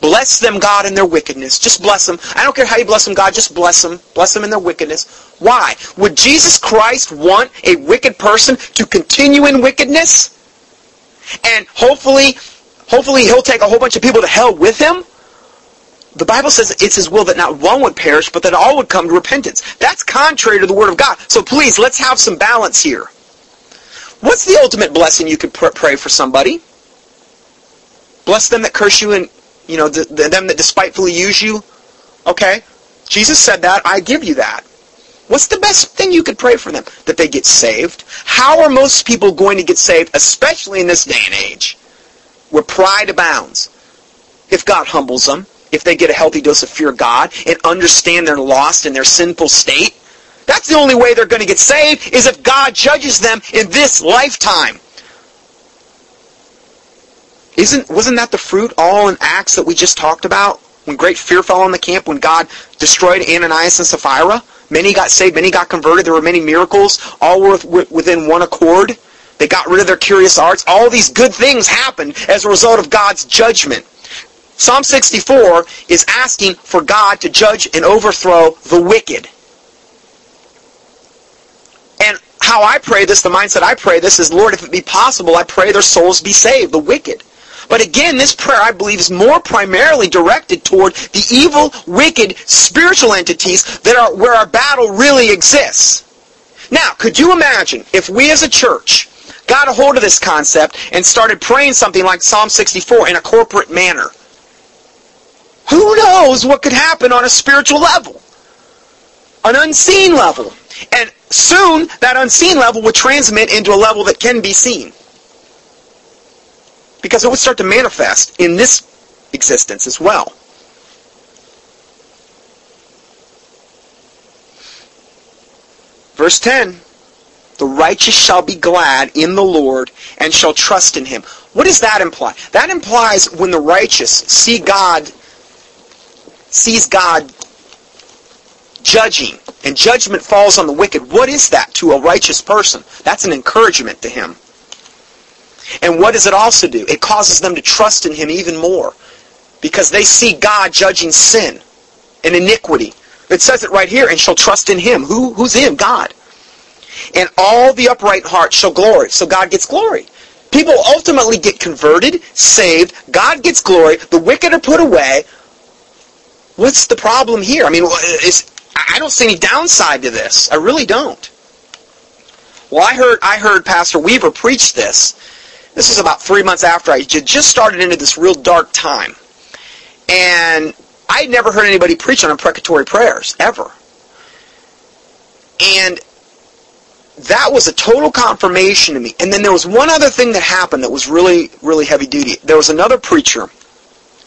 A: Bless them, God, in their wickedness. Just bless them. I don't care how you bless them, God. Just bless them. Bless them in their wickedness. Why? Would Jesus Christ want a wicked person to continue in wickedness? And hopefully, hopefully he'll take a whole bunch of people to hell with him? The Bible says it's his will that not one would perish, but that all would come to repentance. That's contrary to the Word of God. So please, let's have some balance here. What's the ultimate blessing you could pray for somebody? Bless them that curse you and, you know, the, them that despitefully use you. Okay? Jesus said that. I give you that. What's the best thing you could pray for them? That they get saved? How are most people going to get saved, especially in this day and age, where pride abounds? If God humbles them, if they get a healthy dose of fear of God and understand they're lost in their sinful state, that's the only way they're going to get saved is if God judges them in this lifetime. Isn't wasn't that the fruit all in Acts that we just talked about? When great fear fell on the camp, when God destroyed Ananias and Sapphira, many got saved, many got converted. There were many miracles, all were within one accord. They got rid of their curious arts. All these good things happened as a result of God's judgment. Psalm 64 is asking for God to judge and overthrow the wicked. And how I pray this, the mindset I pray this is, Lord, if it be possible, I pray their souls be saved, the wicked. But again, this prayer, I believe, is more primarily directed toward the evil, wicked, spiritual entities that are where our battle really exists. Now, could you imagine if we as a church got a hold of this concept and started praying something like Psalm 64 in a corporate manner? Who knows what could happen on a spiritual level? An unseen level. And soon that unseen level would transmit into a level that can be seen. Because it would start to manifest in this existence as well. Verse 10 The righteous shall be glad in the Lord and shall trust in him. What does that imply? That implies when the righteous see God, sees God judging, and judgment falls on the wicked. What is that to a righteous person? That's an encouragement to him. And what does it also do? It causes them to trust in him even more because they see God judging sin and iniquity. It says it right here, and shall trust in him. Who, who's in? God. And all the upright heart shall glory. So God gets glory. People ultimately get converted, saved. God gets glory. The wicked are put away. What's the problem here? I mean, is, I don't see any downside to this. I really don't. Well, I heard I heard Pastor Weaver preach this. This was about three months after I just started into this real dark time, and I had never heard anybody preach on imprecatory prayers ever. And that was a total confirmation to me. And then there was one other thing that happened that was really, really heavy duty. There was another preacher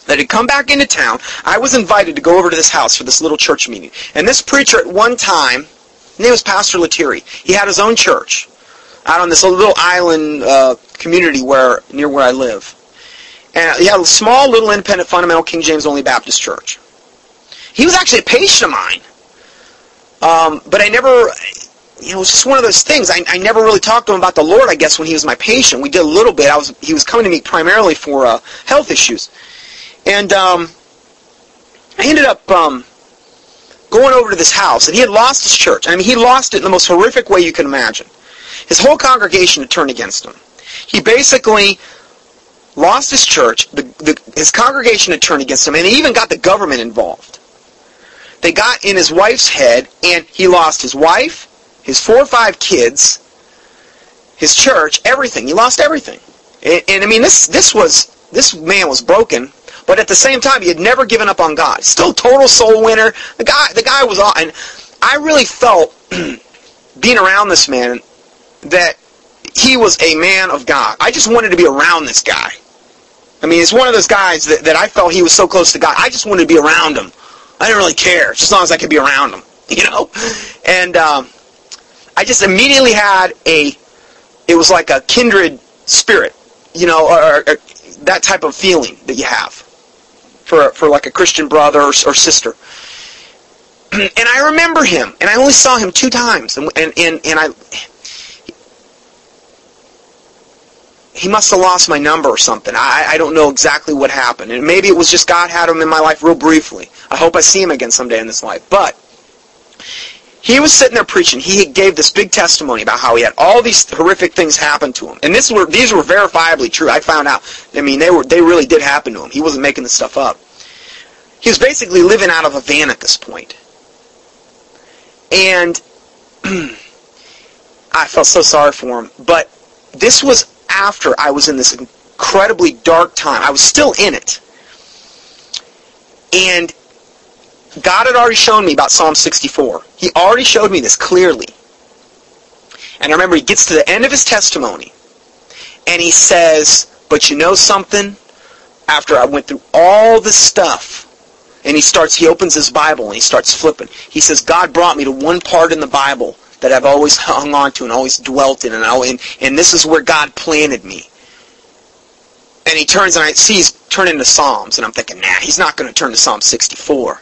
A: that had come back into town. I was invited to go over to this house for this little church meeting. And this preacher at one time, his name was Pastor Lettieri. He had his own church out on this little island uh, community where near where I live. And he had a small little independent fundamental King James only Baptist church. He was actually a patient of mine. Um, but I never, you know, it was just one of those things. I, I never really talked to him about the Lord, I guess, when he was my patient. We did a little bit. I was, he was coming to me primarily for uh, health issues. And um, I ended up um, going over to this house, and he had lost his church. I mean, he lost it in the most horrific way you can imagine. His whole congregation had turned against him. He basically lost his church, the, the, his congregation had turned against him, and he even got the government involved. They got in his wife's head, and he lost his wife, his four or five kids, his church, everything. He lost everything. And, and I mean, this this was this man was broken but at the same time, he had never given up on God. Still total soul winner. The guy, the guy was all, and I really felt [clears throat] being around this man that he was a man of God. I just wanted to be around this guy. I mean, it's one of those guys that, that I felt he was so close to God. I just wanted to be around him. I didn't really care, just as long as I could be around him, [laughs] you know? And um, I just immediately had a, it was like a kindred spirit, you know, or, or that type of feeling that you have for, for like a Christian brother or, or sister. [clears throat] and I remember him, and I only saw him two times, and, and, and, and I, he must have lost my number or something. I, I don't know exactly what happened. And maybe it was just God had him in my life real briefly. I hope I see him again someday in this life. But he was sitting there preaching. He gave this big testimony about how he had all these horrific things happen to him. And this were these were verifiably true. I found out. I mean, they were they really did happen to him. He wasn't making this stuff up. He was basically living out of a van at this point. And [clears throat] I felt so sorry for him. But this was after I was in this incredibly dark time. I was still in it. And God had already shown me about Psalm 64. He already showed me this clearly. And I remember he gets to the end of his testimony and he says, But you know something? After I went through all this stuff, and he starts, he opens his Bible and he starts flipping. He says, God brought me to one part in the Bible that I've always [laughs] hung on to and always dwelt in, and, I, and, and this is where God planted me. And he turns and I see he's turning to Psalms, and I'm thinking, nah, he's not going to turn to Psalm 64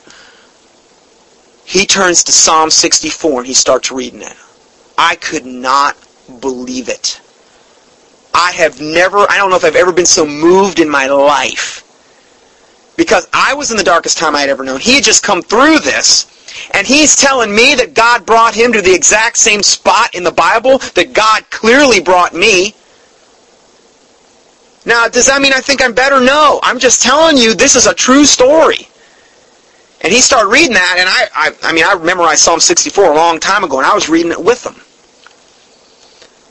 A: he turns to Psalm 64 and he starts reading it. I could not believe it. I have never, I don't know if I've ever been so moved in my life. Because I was in the darkest time I had ever known. He had just come through this. And he's telling me that God brought him to the exact same spot in the Bible that God clearly brought me. Now, does that mean I think I'm better? No. I'm just telling you this is a true story. And he started reading that, and I, I, I mean, I memorized Psalm 64 a long time ago, and I was reading it with him.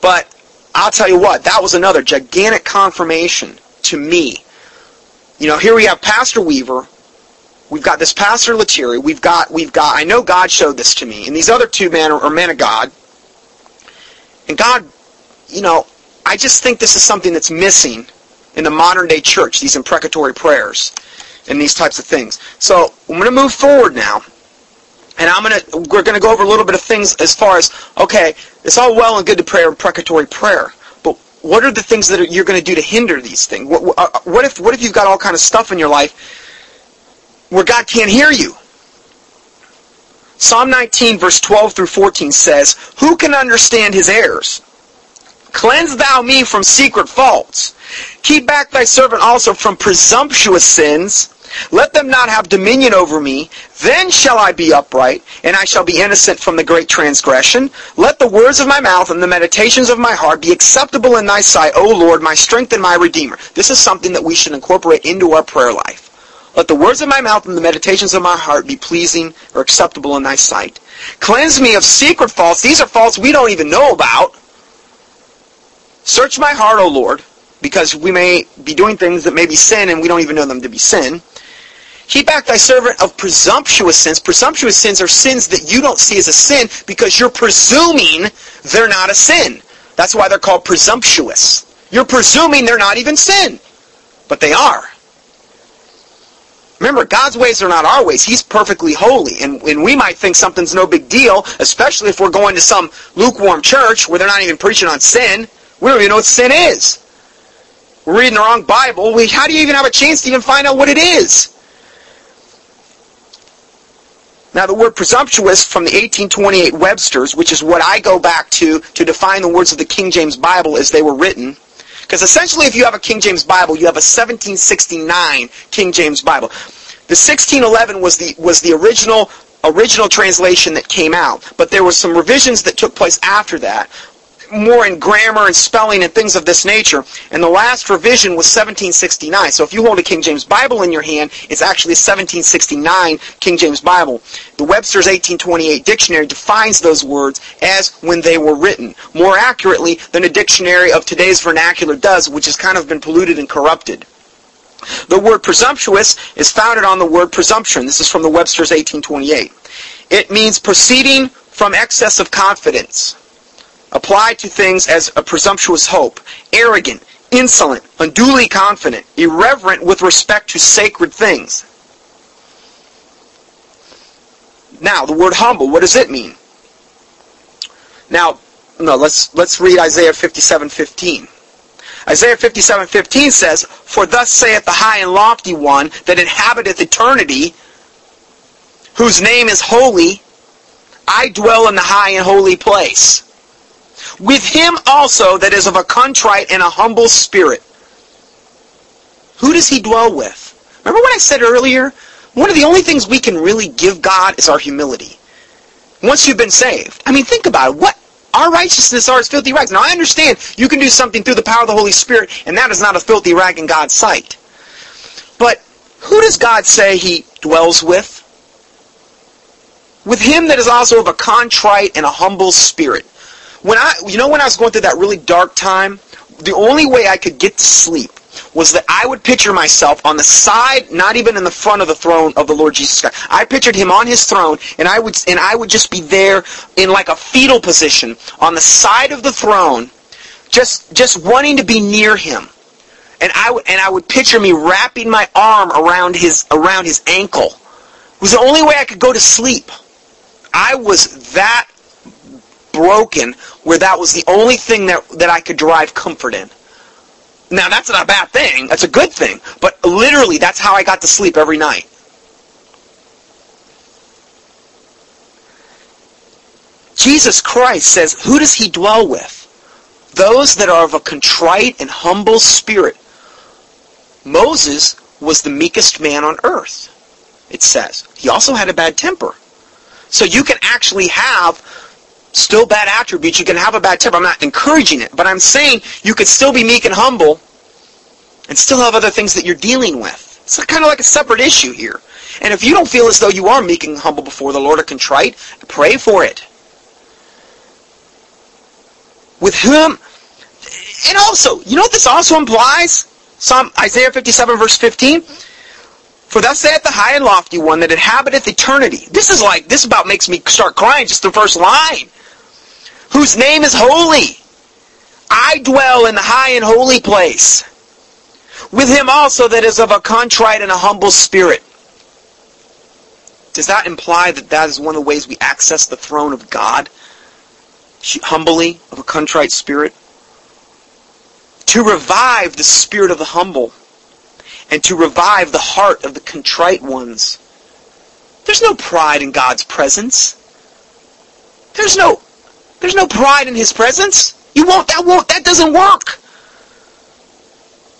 A: But I'll tell you what, that was another gigantic confirmation to me. You know, here we have Pastor Weaver. We've got this Pastor Lettieri. We've got, we've got, I know God showed this to me. And these other two men are, are men of God. And God, you know, I just think this is something that's missing in the modern day church, these imprecatory prayers and these types of things. So I'm going to move forward now. And I'm gonna we're gonna go over a little bit of things as far as okay, it's all well and good to pray imprecatory prayer, what are the things that are, you're going to do to hinder these things? What, uh, what if what if you've got all kind of stuff in your life where God can't hear you? Psalm 19 verse 12 through 14 says, "Who can understand his errors? Cleanse thou me from secret faults. Keep back thy servant also from presumptuous sins." Let them not have dominion over me. Then shall I be upright, and I shall be innocent from the great transgression. Let the words of my mouth and the meditations of my heart be acceptable in thy sight, O Lord, my strength and my redeemer. This is something that we should incorporate into our prayer life. Let the words of my mouth and the meditations of my heart be pleasing or acceptable in thy sight. Cleanse me of secret faults. These are faults we don't even know about. Search my heart, O Lord, because we may be doing things that may be sin and we don't even know them to be sin. Keep back thy servant of presumptuous sins. Presumptuous sins are sins that you don't see as a sin because you're presuming they're not a sin. That's why they're called presumptuous. You're presuming they're not even sin. But they are. Remember, God's ways are not our ways. He's perfectly holy. And, and we might think something's no big deal, especially if we're going to some lukewarm church where they're not even preaching on sin. We don't even know what sin is. We're reading the wrong Bible. We, how do you even have a chance to even find out what it is? Now, the word presumptuous from the 1828 Webster's, which is what I go back to to define the words of the King James Bible as they were written, because essentially if you have a King James Bible, you have a 1769 King James Bible. The 1611 was the was the original original translation that came out, but there were some revisions that took place after that more in grammar and spelling and things of this nature. And the last revision was 1769. So if you hold a King James Bible in your hand, it's actually a 1769 King James Bible. The Webster's 1828 dictionary defines those words as when they were written, more accurately than a dictionary of today's vernacular does, which has kind of been polluted and corrupted. The word presumptuous is founded on the word presumption. This is from the Webster's 1828. It means proceeding from excess of confidence applied to things as a presumptuous hope, arrogant, insolent, unduly confident, irreverent with respect to sacred things. Now, the word humble, what does it mean? Now, no, let's let's read Isaiah 57:15. Isaiah 57:15 says, "For thus saith the high and lofty one that inhabiteth eternity, whose name is holy, I dwell in the high and holy place." With him also that is of a contrite and a humble spirit. Who does he dwell with? Remember what I said earlier? One of the only things we can really give God is our humility. Once you've been saved. I mean, think about it. What our righteousness are as filthy rags. Now I understand you can do something through the power of the Holy Spirit, and that is not a filthy rag in God's sight. But who does God say he dwells with? With him that is also of a contrite and a humble spirit when I, you know, when I was going through that really dark time, the only way I could get to sleep was that I would picture myself on the side, not even in the front of the throne of the Lord Jesus Christ. I pictured him on his throne, and I would, and I would just be there in like a fetal position on the side of the throne, just, just wanting to be near him. And I would, and I would picture me wrapping my arm around his, around his ankle. It was the only way I could go to sleep. I was that broken where that was the only thing that, that I could derive comfort in. Now, that's not a bad thing. That's a good thing. But literally, that's how I got to sleep every night. Jesus Christ says, who does he dwell with? Those that are of a contrite and humble spirit. Moses was the meekest man on earth, it says. He also had a bad temper. So you can actually have still bad attributes. You can have a bad temper. I'm not encouraging it, but I'm saying you could still be meek and humble and still have other things that you're dealing with. It's kind of like a separate issue here. And if you don't feel as though you are meek and humble before the Lord or contrite, pray for it. With whom, and also, you know what this also implies? Psalm Isaiah 57 verse 15. For thus saith the high and lofty one that inhabiteth eternity. This is like, this about makes me start crying just the first line whose name is holy. I dwell in the high and holy place with him also that is of a contrite and a humble spirit. Does that imply that that is one of the ways we access the throne of God? Humbly, of a contrite spirit? To revive the spirit of the humble and to revive the heart of the contrite ones. There's no pride in God's presence. There's no there's no pride in his presence. You won't that won't that doesn't work.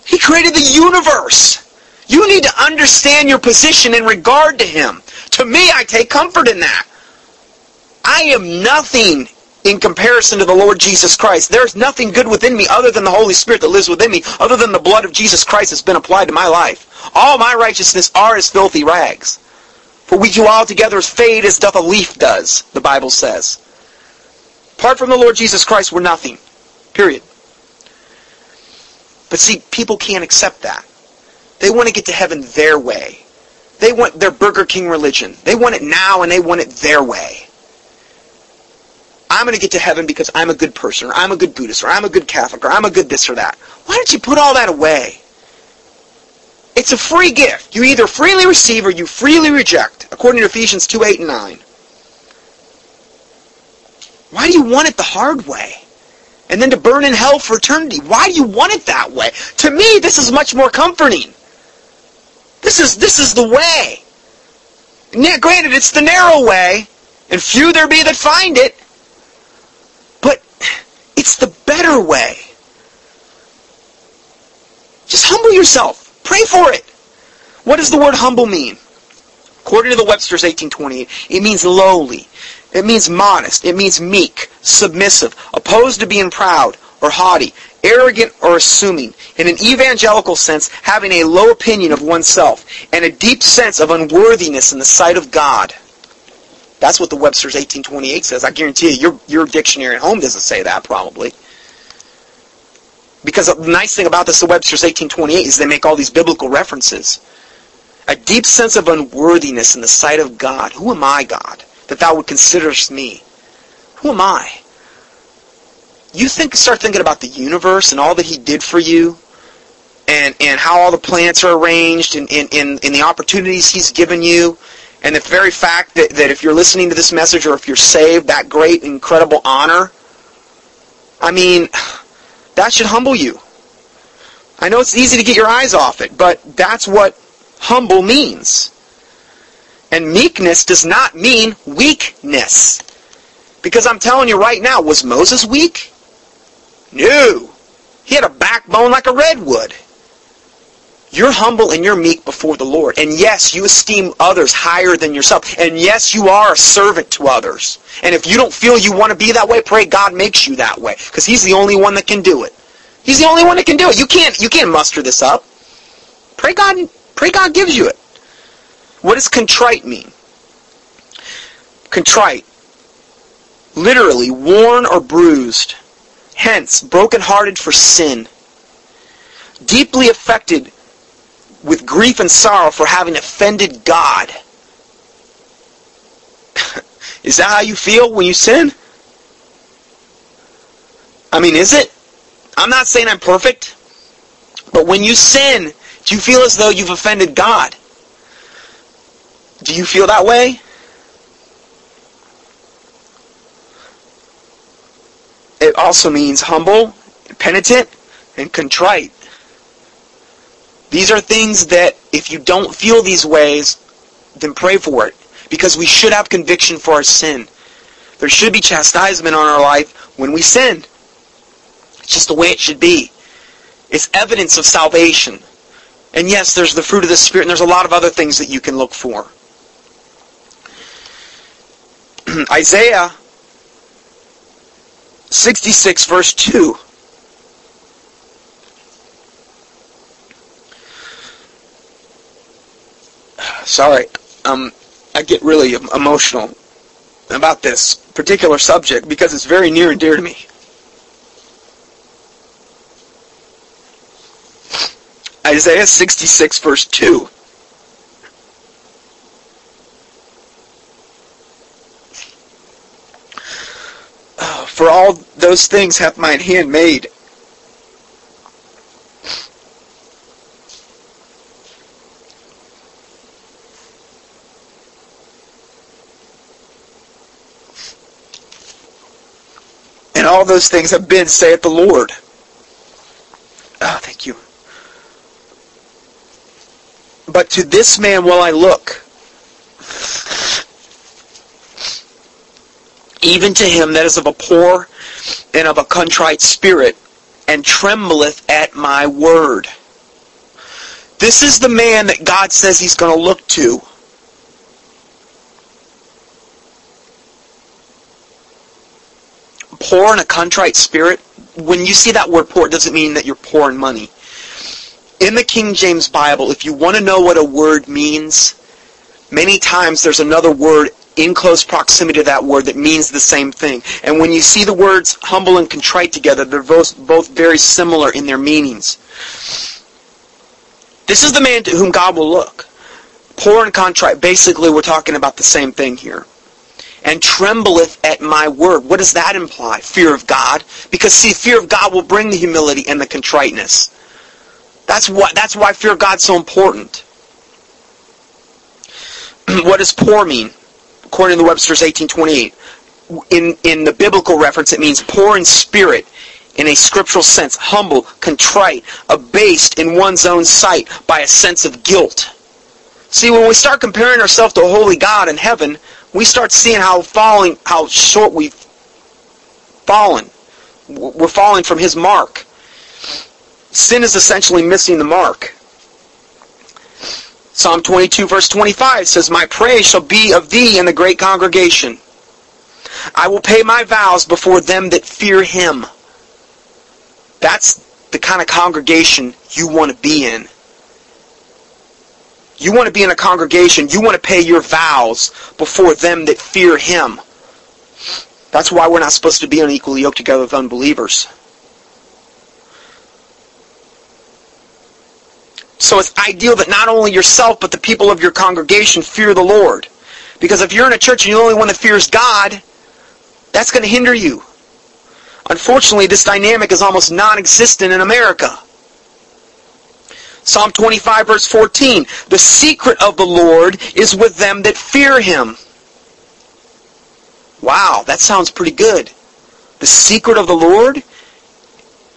A: He created the universe. You need to understand your position in regard to him. To me, I take comfort in that. I am nothing in comparison to the Lord Jesus Christ. There's nothing good within me other than the Holy Spirit that lives within me, other than the blood of Jesus Christ that's been applied to my life. All my righteousness are as filthy rags. For we do all together as fade as doth a leaf does, the Bible says. Apart from the Lord Jesus Christ, we're nothing. Period. But see, people can't accept that. They want to get to heaven their way. They want their Burger King religion. They want it now and they want it their way. I'm going to get to heaven because I'm a good person, or I'm a good Buddhist, or I'm a good Catholic, or I'm a good this or that. Why don't you put all that away? It's a free gift. You either freely receive or you freely reject, according to Ephesians 2, 8, and 9. Why do you want it the hard way? And then to burn in hell for eternity. Why do you want it that way? To me, this is much more comforting. This is, this is the way. Now, granted, it's the narrow way, and few there be that find it. But it's the better way. Just humble yourself. Pray for it. What does the word humble mean? According to the Webster's 1828, it means lowly. It means modest. It means meek, submissive, opposed to being proud or haughty, arrogant or assuming. In an evangelical sense, having a low opinion of oneself and a deep sense of unworthiness in the sight of God. That's what the Webster's 1828 says. I guarantee you, your, your dictionary at home doesn't say that, probably. Because the nice thing about this, the Webster's 1828, is they make all these biblical references. A deep sense of unworthiness in the sight of God. Who am I, God, that thou would consider me? Who am I? You think, start thinking about the universe and all that He did for you, and, and how all the planets are arranged, and, and, and, and the opportunities He's given you, and the very fact that, that if you're listening to this message or if you're saved, that great, incredible honor, I mean, [sighs] that should humble you. I know it's easy to get your eyes off it, but that's what humble means. And meekness does not mean weakness. Because I'm telling you right now, was Moses weak? No. He had a backbone like a redwood. You're humble and you're meek before the Lord. And yes, you esteem others higher than yourself. And yes, you are a servant to others. And if you don't feel you want to be that way, pray God makes you that way. Because He's the only one that can do it. He's the only one that can do it. You can't, you can't muster this up. Pray God, pray God gives you it. What does contrite mean? Contrite. Literally, worn or bruised. Hence, brokenhearted for sin. Deeply affected with grief and sorrow for having offended God. [laughs] is that how you feel when you sin? I mean, is it? I'm not saying I'm perfect, but when you sin, do you feel as though you've offended God? Do you feel that way? It also means humble, penitent, and contrite. These are things that if you don't feel these ways, then pray for it. Because we should have conviction for our sin. There should be chastisement on our life when we sin. It's just the way it should be. It's evidence of salvation. And yes, there's the fruit of the Spirit, and there's a lot of other things that you can look for. [clears throat] Isaiah 66 verse 2 sorry, um, I get really emotional about this particular subject because it's very near and dear to me. Isaiah 66 verse 2. for all those things hath mine hand made. And all those things have been, saith the Lord. Ah, oh, thank you. But to this man will I look even to him that is of a poor and of a contrite spirit, and trembleth at my word. This is the man that God says he's going to look to. Poor and a contrite spirit. When you see that word poor, it doesn't mean that you're poor in money. In the King James Bible, if you want to know what a word means, many times there's another word in close proximity to that word that means the same thing. And when you see the words humble and contrite together, they're both, both very similar in their meanings. This is the man to whom God will look. Poor and contrite. Basically, we're talking about the same thing here. And trembleth at my word. What does that imply? Fear of God. Because see, fear of God will bring the humility and the contriteness. That's what that's why fear of God's so important. [clears throat] what does poor mean? According to Webster's 1828. In in the biblical reference it means poor in spirit in a scriptural sense, humble, contrite, abased in one's own sight by a sense of guilt. See, when we start comparing ourselves to holy God in heaven, we start seeing how falling, how short we've fallen. We're falling from His mark. Sin is essentially missing the mark. Psalm 22 verse 25 says, My praise shall be of thee in the great congregation. I will pay my vows before them that fear him. That's the kind of congregation you want to be in. You want to be in a congregation, you want to pay your vows before them that fear him. That's why we're not supposed to be unequally yoked together with unbelievers. So it's ideal that not only yourself, but the people of your congregation fear the Lord. Because if you're in a church and you're the only one that fears God, that's going to hinder you. Unfortunately, this dynamic is almost non-existent in America. Psalm 25 verse 14, The secret of the Lord is with them that fear him. Wow, that sounds pretty good. The secret of the Lord?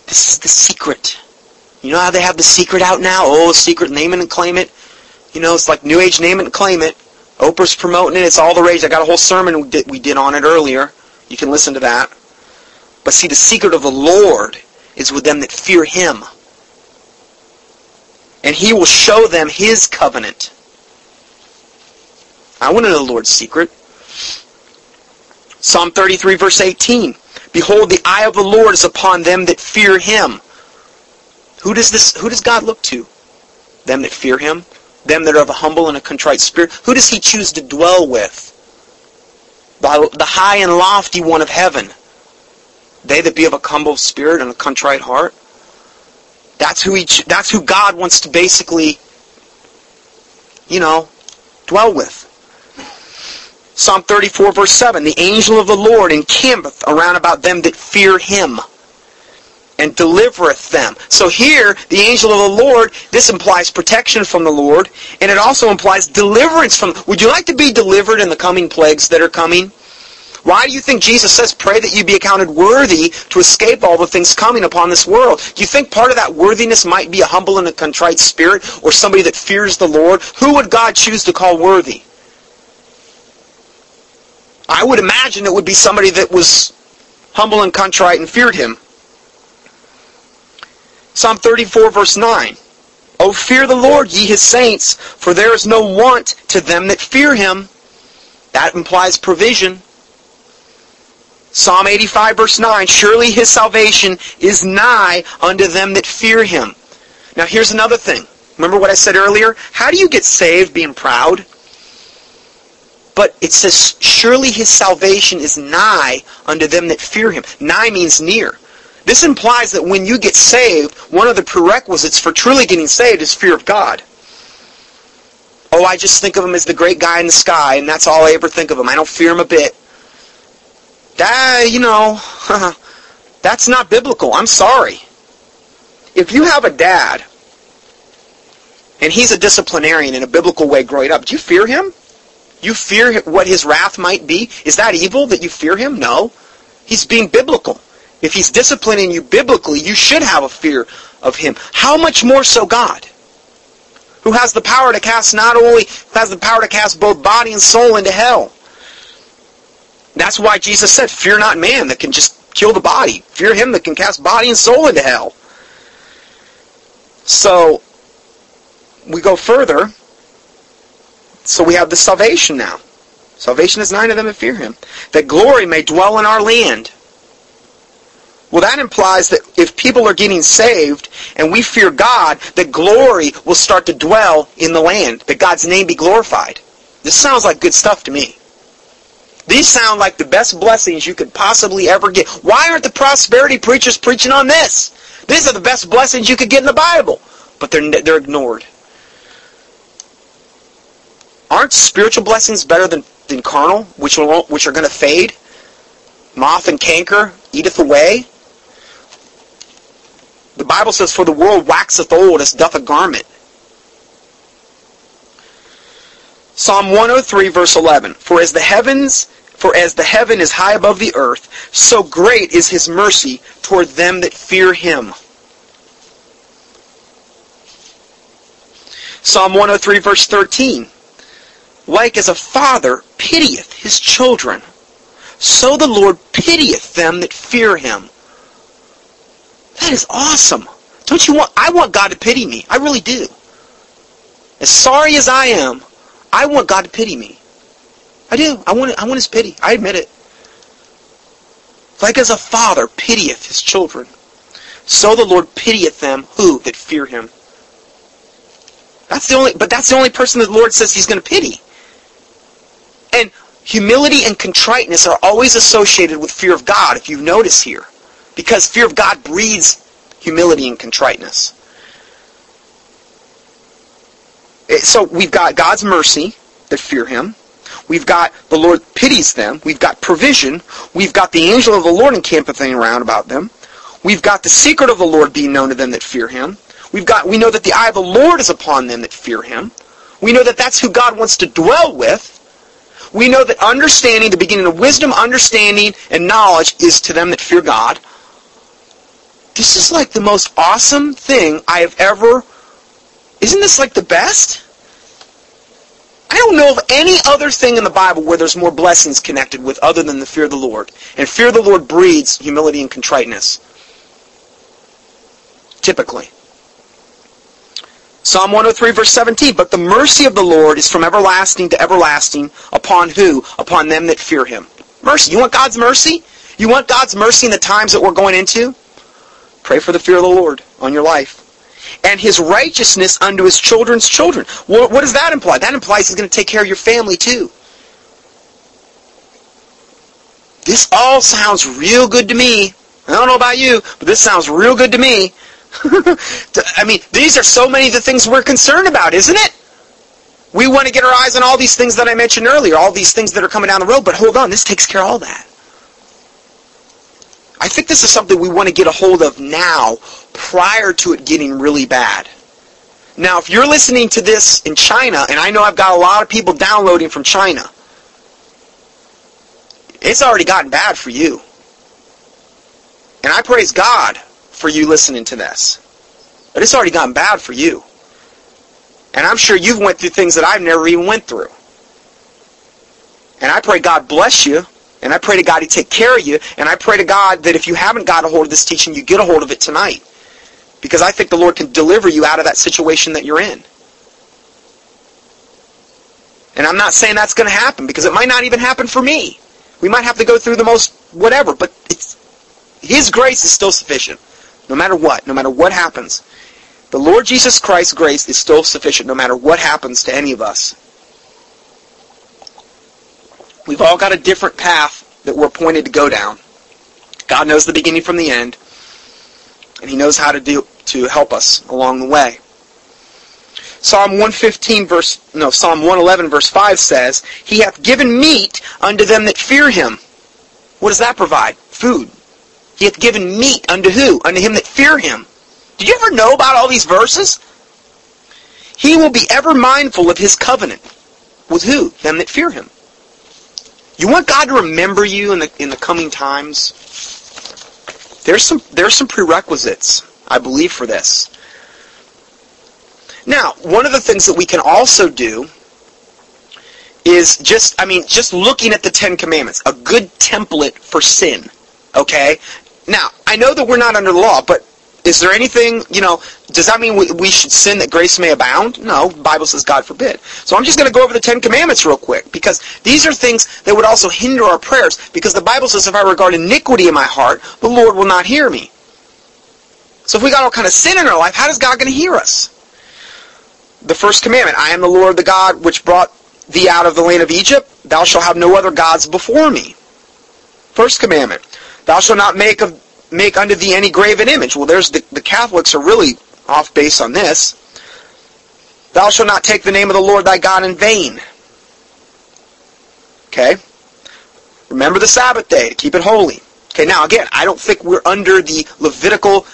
A: This is the secret. You know how they have the secret out now? Oh, secret, name it and claim it. You know, it's like New Age, name it and claim it. Oprah's promoting it. It's all the rage. I got a whole sermon we did, we did on it earlier. You can listen to that. But see, the secret of the Lord is with them that fear him. And he will show them his covenant. I want to know the Lord's secret. Psalm 33 verse 18. Behold, the eye of the Lord is upon them that fear him. Who does this, who does God look to? Them that fear him? Them that are of a humble and a contrite spirit? Who does he choose to dwell with? The, the high and lofty one of heaven. They that be of a humble spirit and a contrite heart. That's who that's who God wants to basically, you know, dwell with. Psalm 34 verse 7, The angel of the Lord encampeth around about them that fear him and delivereth them. So here, the angel of the Lord, this implies protection from the Lord, and it also implies deliverance from... Would you like to be delivered in the coming plagues that are coming? Why do you think Jesus says, pray that you be accounted worthy to escape all the things coming upon this world? Do you think part of that worthiness might be a humble and a contrite spirit or somebody that fears the Lord? Who would God choose to call worthy? I would imagine it would be somebody that was humble and contrite and feared him. Psalm 34 verse 9. O fear the Lord, ye his saints, for there is no want to them that fear him. That implies provision. Psalm 85 verse 9, Surely his salvation is nigh unto them that fear him. Now here's another thing. Remember what I said earlier? How do you get saved being proud? But it says, Surely his salvation is nigh unto them that fear him. Nigh means near. This implies that when you get saved, one of the prerequisites for truly getting saved is fear of God. Oh, I just think of him as the great guy in the sky, and that's all I ever think of him. I don't fear him a bit. That, you know, [laughs] that's not biblical. I'm sorry. If you have a dad, and he's a disciplinarian in a biblical way growing up, do you fear him? You fear what his wrath might be? Is that evil that you fear him? No. He's being biblical. If he's disciplining you biblically, you should have a fear of him. How much more so God? Who has the power to cast not only has the power to cast both body and soul into hell. That's why Jesus said, Fear not man that can just kill the body. Fear him that can cast body and soul into hell. So we go further. So we have the salvation now. Salvation is nine of them that fear him. That glory may dwell in our land. Well, that implies that if people are getting saved and we fear God, that glory will start to dwell in the land, that God's name be glorified. This sounds like good stuff to me. These sound like the best blessings you could possibly ever get. Why aren't the prosperity preachers preaching on this? These are the best blessings you could get in the Bible, but they're, they're ignored. Aren't spiritual blessings better than, than carnal, which, will, which are going to fade? Moth and canker eateth away. The Bible says, For the world waxeth old as doth a garment. Psalm 103 verse 11. For as the heavens, for as the heaven is high above the earth, so great is his mercy toward them that fear him. Psalm 103 verse 13. Like as a father pitieth his children, so the Lord pitieth them that fear him. That is awesome. Don't you want, I want God to pity me. I really do. As sorry as I am, I want God to pity me. I do. I want, I want his pity. I admit it. Like as a father pitieth his children, so the Lord pitieth them who that fear him. That's the only, but that's the only person the Lord says he's going to pity. And humility and contriteness are always associated with fear of God, if you notice here. Because fear of God breeds humility and contriteness. Eh, so we've got God's mercy that fear him. We've got the Lord pities them. We've got provision. We've got the angel of the Lord encampeth around about them. We've got the secret of the Lord being known to them that fear him. We've got, we know that the eye of the Lord is upon them that fear him. We know that that's who God wants to dwell with. We know that understanding, the beginning of wisdom, understanding, and knowledge is to them that fear God. This is like the most awesome thing I have ever... Isn't this like the best? I don't know of any other thing in the Bible where there's more blessings connected with other than the fear of the Lord. And fear of the Lord breeds humility and contriteness. Typically. Psalm 103 verse 17, But the mercy of the Lord is from everlasting to everlasting upon who? Upon them that fear him. Mercy. You want God's mercy? You want God's mercy in the times that we're going into? Pray for the fear of the Lord on your life and his righteousness unto his children's children. What, what does that imply? That implies he's going to take care of your family too. This all sounds real good to me. I don't know about you, but this sounds real good to me. [laughs] I mean, these are so many of the things we're concerned about, isn't it? We want to get our eyes on all these things that I mentioned earlier, all these things that are coming down the road, but hold on, this takes care of all that. I think this is something we want to get a hold of now prior to it getting really bad. Now, if you're listening to this in China, and I know I've got a lot of people downloading from China, it's already gotten bad for you. And I praise God for you listening to this. But it's already gotten bad for you. And I'm sure you've went through things that I've never even went through. And I pray God bless you and I pray to God He take care of you. And I pray to God that if you haven't got a hold of this teaching, you get a hold of it tonight. Because I think the Lord can deliver you out of that situation that you're in. And I'm not saying that's going to happen because it might not even happen for me. We might have to go through the most whatever, but His grace is still sufficient. No matter what, no matter what happens. The Lord Jesus Christ's grace is still sufficient no matter what happens to any of us. We've all got a different path that we're appointed to go down. God knows the beginning from the end, and He knows how to do to help us along the way. Psalm 115 verse no Psalm 111 verse 5 says, "He hath given meat unto them that fear him." What does that provide? Food. He hath given meat unto who? Unto him that fear him. Did you ever know about all these verses? He will be ever mindful of his covenant. With who? Them that fear him. You want God to remember you in the, in the coming times? There's some there's some prerequisites, I believe, for this. Now, one of the things that we can also do is just, I mean, just looking at the Ten Commandments, a good template for sin. Okay? Now, I know that we're not under the law, but is there anything, you know, does that mean we, we should sin that grace may abound? No, Bible says God forbid. So I'm just going to go over the Ten Commandments real quick, because these are things that would also hinder our prayers, because the Bible says if I regard iniquity in my heart, the Lord will not hear me. So if we got all kind of sin in our life, how is God going to hear us? The first commandment, I am the Lord the God which brought thee out of the land of Egypt. Thou shalt have no other gods before me. First commandment, thou shalt not make of make unto thee any graven image. Well, there's the, the Catholics are really off base on this. Thou shalt not take the name of the Lord thy God in vain. Okay? Remember the Sabbath day to keep it holy. Okay, now again, I don't think we're under the Levitical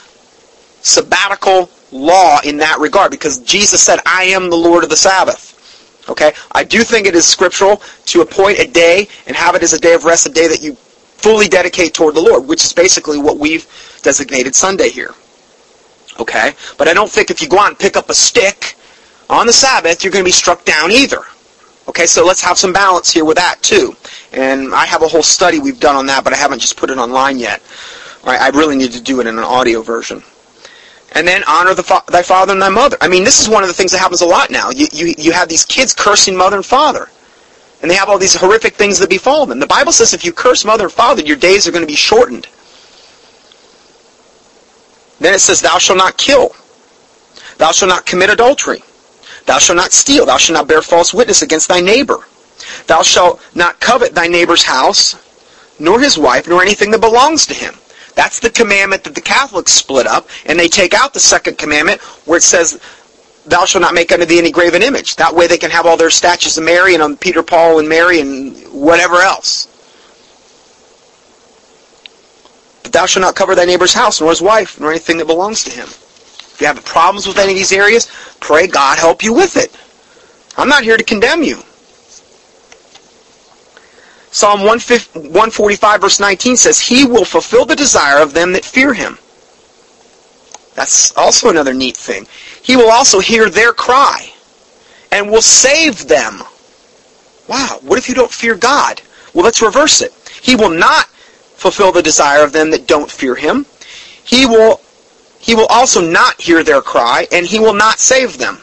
A: sabbatical law in that regard because Jesus said, I am the Lord of the Sabbath. Okay? I do think it is scriptural to appoint a day and have it as a day of rest, a day that you fully dedicate toward the Lord, which is basically what we've designated Sunday here. Okay? But I don't think if you go out and pick up a stick on the Sabbath, you're going to be struck down either. Okay, so let's have some balance here with that too. And I have a whole study we've done on that, but I haven't just put it online yet. All right, I really need to do it in an audio version. And then honor the fa- thy father and thy mother. I mean, this is one of the things that happens a lot now. You, you, you have these kids cursing mother and father. And they have all these horrific things that befall them. The Bible says if you curse mother and father, your days are going to be shortened. Then it says, Thou shalt not kill. Thou shalt not commit adultery. Thou shalt not steal. Thou shalt not bear false witness against thy neighbor. Thou shalt not covet thy neighbor's house, nor his wife, nor anything that belongs to him. That's the commandment that the Catholics split up, and they take out the second commandment where it says, Thou shalt not make unto thee any graven image. That way they can have all their statues of Mary and on Peter, Paul, and Mary, and whatever else. But thou shalt not cover thy neighbor's house, nor his wife, nor anything that belongs to him. If you have problems with any of these areas, pray God help you with it. I'm not here to condemn you. Psalm 145 verse 19 says, He will fulfill the desire of them that fear him. That's also another neat thing. He will also hear their cry and will save them. Wow, what if you don't fear God? Well, let's reverse it. He will not fulfill the desire of them that don't fear him. He will he will also not hear their cry and he will not save them.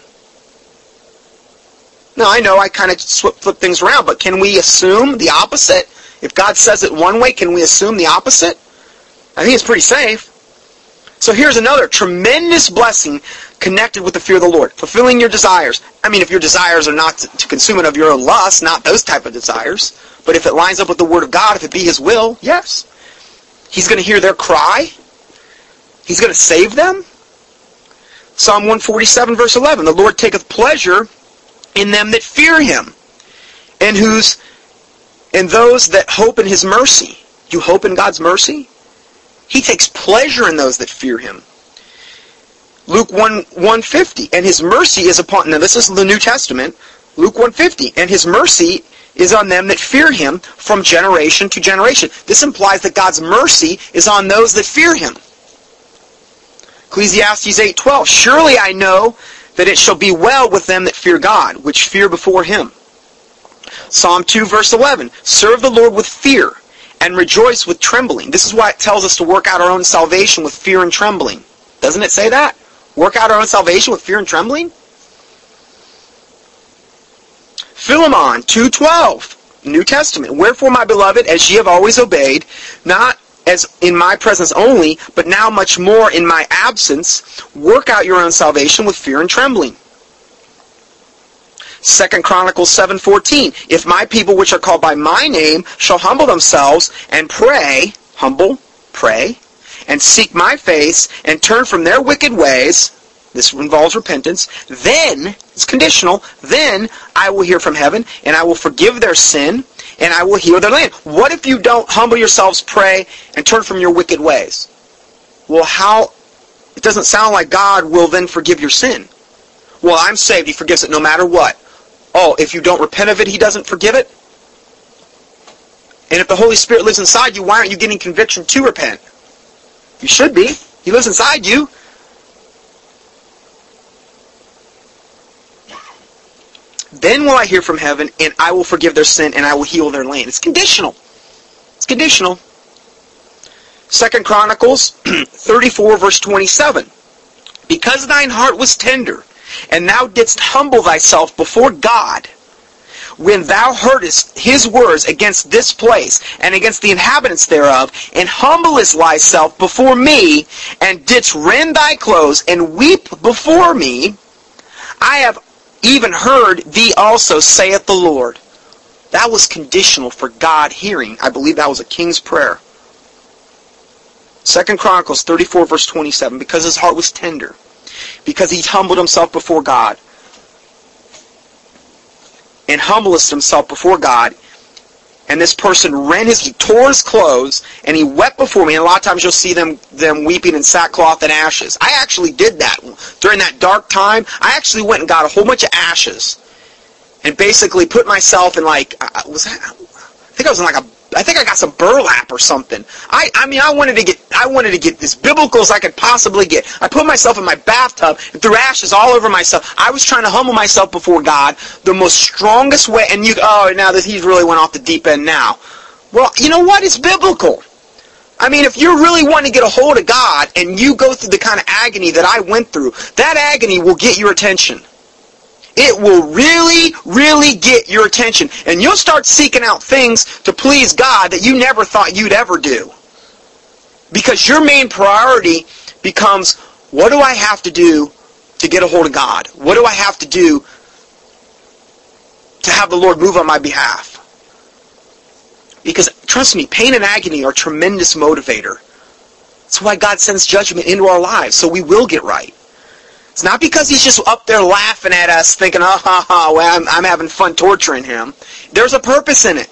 A: Now, I know I kind of flip things around, but can we assume the opposite? If God says it one way, can we assume the opposite? I think it's pretty safe. So here's another tremendous blessing connected with the fear of the Lord. Fulfilling your desires. I mean, if your desires are not to, to consume it of your own lust, not those type of desires, but if it lines up with the Word of God, if it be His will, yes. He's going to hear their cry. He's going to save them. Psalm 147 verse 11, The Lord taketh pleasure in them that fear him, and whose and those that hope in his mercy. You hope in God's mercy? He takes pleasure in those that fear him. Luke 1 150, and his mercy is upon now this is the New Testament, Luke 150, and his mercy is on them that fear him from generation to generation. This implies that God's mercy is on those that fear him. Ecclesiastes 8:12 Surely I know that it shall be well with them that fear God, which fear before him. Psalm 2 verse 11, serve the Lord with fear and rejoice with trembling. This is why it tells us to work out our own salvation with fear and trembling. Doesn't it say that? Work out our own salvation with fear and trembling? Philemon 2.12, New Testament. Wherefore, my beloved, as ye have always obeyed, not as in my presence only, but now much more in my absence, work out your own salvation with fear and trembling. Second Chronicles 7:14 If my people which are called by my name shall humble themselves and pray, humble, pray, and seek my face and turn from their wicked ways, this involves repentance, then, it's conditional, then I will hear from heaven and I will forgive their sin and I will heal their land. What if you don't humble yourselves, pray, and turn from your wicked ways? Well, how? It doesn't sound like God will then forgive your sin. Well, I'm saved. He forgives it no matter what. Oh, if you don't repent of it, He doesn't forgive it? And if the Holy Spirit lives inside you, why aren't you getting conviction to repent? You should be. He lives inside you. Then will I hear from heaven, and I will forgive their sin, and I will heal their land. It's conditional. It's conditional. Second Chronicles [clears throat] 34, verse 27. Because thine heart was tender, and thou didst humble thyself before God, when thou heardest his words against this place and against the inhabitants thereof, and humblest thyself before me, and didst rend thy clothes and weep before me, I have even heard thee also, saith the Lord. That was conditional for God hearing. I believe that was a king's prayer. Second Chronicles 34 verse 27, because his heart was tender, because he humbled himself before God, and humblest himself before God, and this person rent his, he tore his clothes, and he wept before me. And a lot of times you'll see them, them weeping in sackcloth and ashes. I actually did that during that dark time. I actually went and got a whole bunch of ashes, and basically put myself in like, was that, I think I was in like a I think I got some burlap or something. I, I mean, I wanted to get, I wanted to get as biblical as I could possibly get. I put myself in my bathtub and threw ashes all over myself. I was trying to humble myself before God the most strongest way. And you, oh, now that he's really went off the deep end now. Well, you know what? It's biblical. I mean, if you really want to get a hold of God and you go through the kind of agony that I went through, that agony will get your attention. It will really, really get your attention. And you'll start seeking out things to please God that you never thought you'd ever do. Because your main priority becomes, what do I have to do to get a hold of God? What do I have to do to have the Lord move on my behalf? Because trust me, pain and agony are tremendous motivator. That's why God sends judgment into our lives, so we will get right. It's not because he's just up there laughing at us, thinking, oh, ha, ha, well, I'm, I'm having fun torturing him. There's a purpose in it.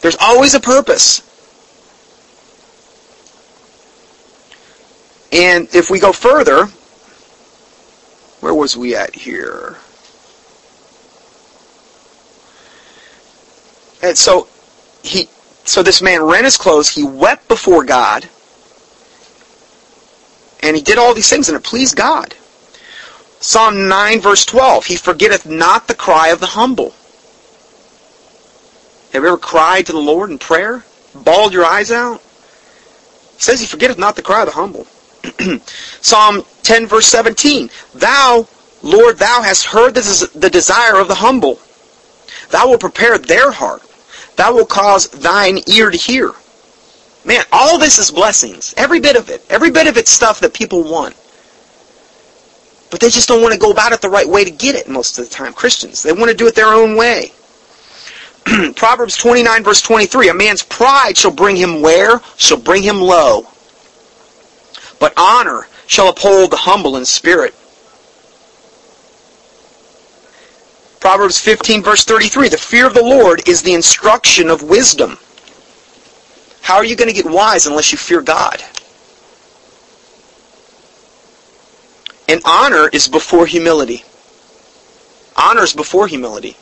A: There's always a purpose. And if we go further, where was we at here? And so he so this man rent his clothes, he wept before God, and he did all these things, and it pleased God. Psalm 9 verse 12, He forgetteth not the cry of the humble. Have you ever cried to the Lord in prayer? Bawled your eyes out? He says He forgetteth not the cry of the humble. [clears throat] Psalm 10 verse 17, Thou, Lord, Thou hast heard the desire of the humble. Thou wilt prepare their heart. Thou wilt cause thine ear to hear. Man, all this is blessings. Every bit of it. Every bit of it's stuff that people want. But they just don't want to go about it the right way to get it most of the time. Christians, they want to do it their own way. [clears throat] Proverbs 29 verse 23, a man's pride shall bring him where? Shall bring him low. But honor shall uphold the humble in spirit. Proverbs 15 verse 33, the fear of the Lord is the instruction of wisdom. How are you going to get wise unless you fear God? And honor is before humility. Honor is before humility.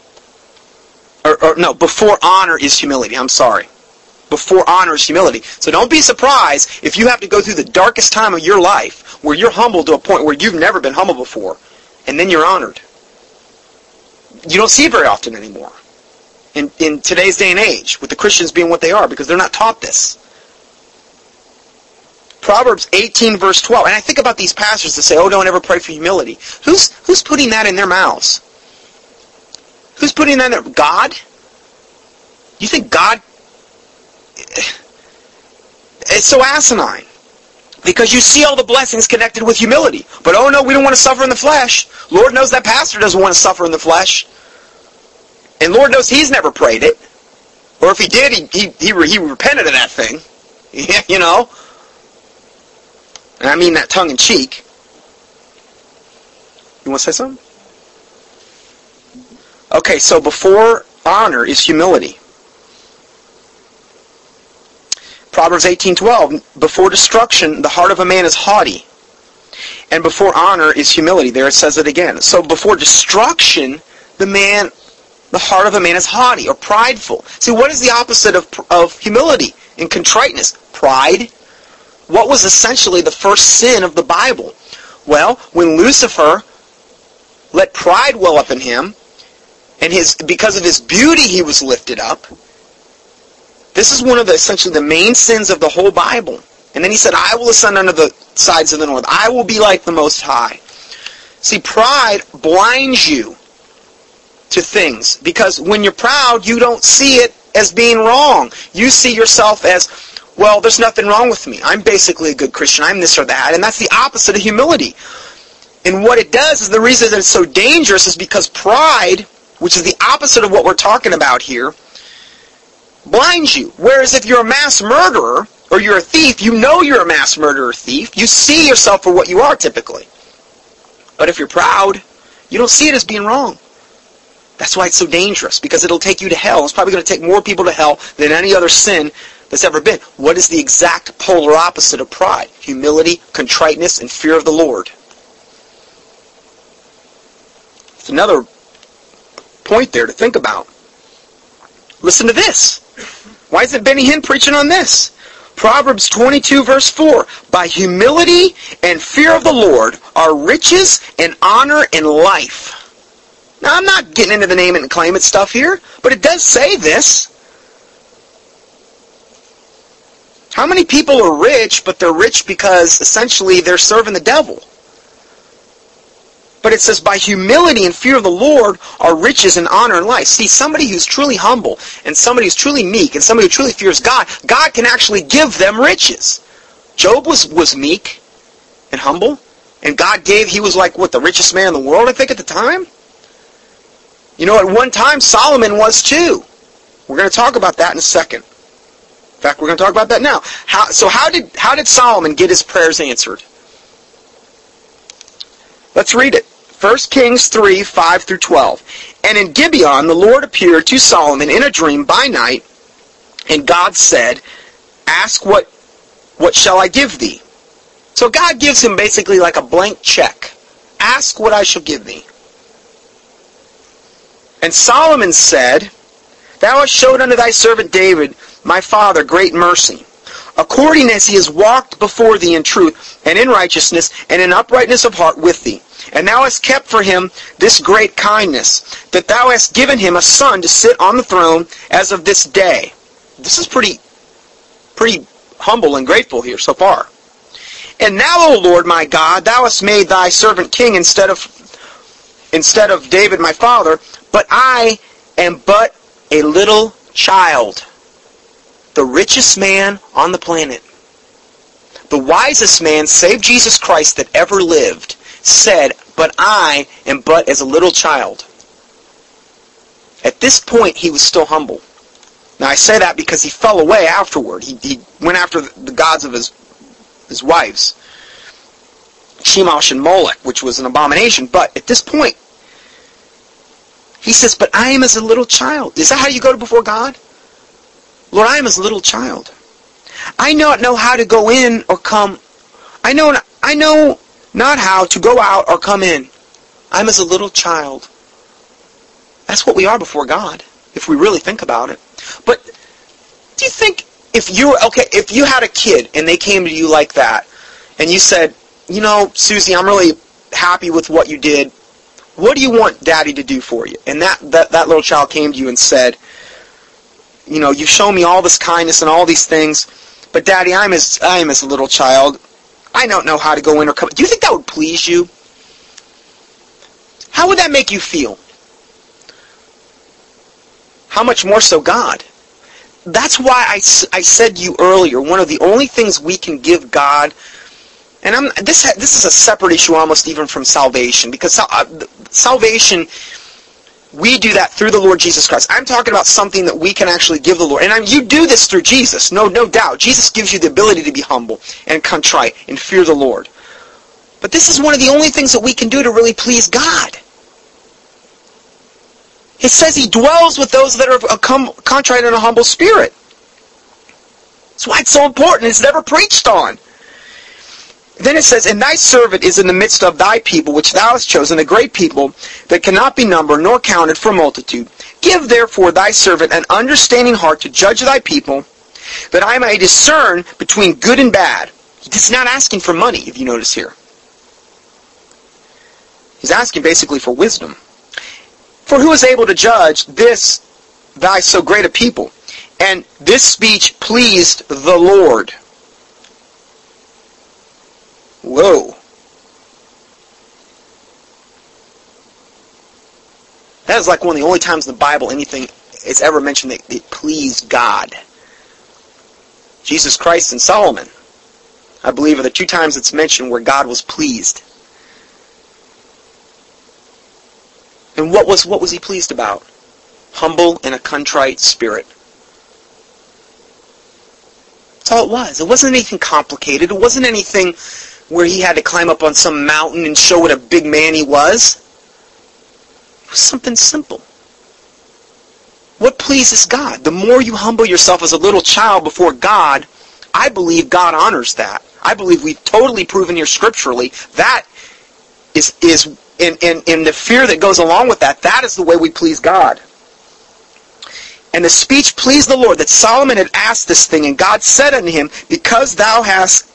A: Or, or, no, before honor is humility. I'm sorry. Before honor is humility. So don't be surprised if you have to go through the darkest time of your life where you're humbled to a point where you've never been humble before. And then you're honored. You don't see it very often anymore. In, in today's day and age, with the Christians being what they are, because they're not taught this. Proverbs 18 verse 12. And I think about these pastors that say, oh, don't ever pray for humility. Who's, who's putting that in their mouths? Who's putting that in there? God? You think God... It's so asinine. Because you see all the blessings connected with humility. But oh no, we don't want to suffer in the flesh. Lord knows that pastor doesn't want to suffer in the flesh. And Lord knows he's never prayed it. Or if he did, he, he, he, he repented of that thing. [laughs] you know? And I mean that tongue in cheek. You want to say something? Okay, so before honor is humility. Proverbs 18:12, before destruction the heart of a man is haughty, and before honor is humility. There it says it again. So before destruction, the man the heart of a man is haughty or prideful. See, what is the opposite of, of humility and contriteness? Pride what was essentially the first sin of the Bible? Well, when Lucifer let pride well up in him, and his because of his beauty he was lifted up. This is one of the essentially the main sins of the whole Bible. And then he said, I will ascend unto the sides of the north. I will be like the Most High. See, pride blinds you to things because when you're proud, you don't see it as being wrong. You see yourself as, well, there's nothing wrong with me. I'm basically a good Christian. I'm this or that. And that's the opposite of humility. And what it does is the reason that it's so dangerous is because pride, which is the opposite of what we're talking about here, blinds you. Whereas if you're a mass murderer or you're a thief, you know you're a mass murderer thief. You see yourself for what you are typically. But if you're proud, you don't see it as being wrong. That's why it's so dangerous, because it'll take you to hell. It's probably going to take more people to hell than any other sin that's ever been. What is the exact polar opposite of pride? Humility, contriteness, and fear of the Lord. It's another point there to think about. Listen to this. Why isn't Benny Hinn preaching on this? Proverbs 22 verse 4. By humility and fear of the Lord are riches and honor and life. Now I'm not getting into the name and claim it stuff here, but it does say this. How many people are rich, but they're rich because essentially they're serving the devil? But it says, by humility and fear of the Lord are riches and honor and life. See, somebody who's truly humble and somebody who's truly meek and somebody who truly fears God, God can actually give them riches. Job was, was meek and humble, and God gave, he was like, what, the richest man in the world, I think, at the time? You know, at one time, Solomon was too. We're going to talk about that in a second. In fact, we're going to talk about that now. How, so how did, how did Solomon get his prayers answered? Let's read it. 1 Kings 3, 5 through 12. And in Gibeon the Lord appeared to Solomon in a dream by night, and God said, Ask what, what shall I give thee? So God gives him basically like a blank check. Ask what I shall give thee. And Solomon said, Thou hast showed unto thy servant David, my father, great mercy, according as he has walked before thee in truth, and in righteousness, and in uprightness of heart with thee. And thou hast kept for him this great kindness, that thou hast given him a son to sit on the throne as of this day. This is pretty, pretty humble and grateful here so far. And now, O Lord my God, thou hast made thy servant king instead of instead of David my father, but I am but a little child, the richest man on the planet. The wisest man, save Jesus Christ, that ever lived, said, But I am but as a little child. At this point, he was still humble. Now, I say that because he fell away afterward. He, he went after the gods of his, his wives, Chemosh and Molech, which was an abomination. But at this point, he says, But I am as a little child. Is that how you go before God? Lord, I am as a little child. I not know how to go in or come. I know, I know not how to go out or come in. I'm as a little child. That's what we are before God, if we really think about it. But do you think if you were okay, if you had a kid and they came to you like that, and you said, you know, Susie, I'm really happy with what you did. What do you want Daddy to do for you? And that that, that little child came to you and said, you know, you've shown me all this kindness and all these things, but Daddy, I'm as I am as a little child. I don't know how to go in or come. Do you think that would please you? How would that make you feel? How much more so God? That's why I, I said you earlier, one of the only things we can give God, and I'm, this, this is a separate issue almost even from salvation, because uh, salvation, we do that through the Lord Jesus Christ. I'm talking about something that we can actually give the Lord. And I you do this through Jesus, no, no doubt. Jesus gives you the ability to be humble and contrite and fear the Lord. But this is one of the only things that we can do to really please God. It says he dwells with those that are contrite and a humble spirit. That's why it's so important. It's never preached on. Then it says, And thy servant is in the midst of thy people, which thou hast chosen, a great people that cannot be numbered nor counted for multitude. Give therefore thy servant an understanding heart to judge thy people, that I may discern between good and bad. He's not asking for money, if you notice here. He's asking basically for wisdom. For who is able to judge this thy so great a people? And this speech pleased the Lord. Whoa. That is like one of the only times in the Bible anything is ever mentioned that it pleased God. Jesus Christ and Solomon, I believe, are the two times it's mentioned where God was pleased. And what was what was he pleased about? Humble and a contrite spirit. That's all it was. It wasn't anything complicated. It wasn't anything where he had to climb up on some mountain and show what a big man he was. It was something simple. What pleases God? The more you humble yourself as a little child before God, I believe God honors that. I believe we've totally proven here scripturally that is is in, in, in the fear that goes along with that, that is the way we please God. And the speech pleased the Lord that Solomon had asked this thing, and God said unto him, Because thou hast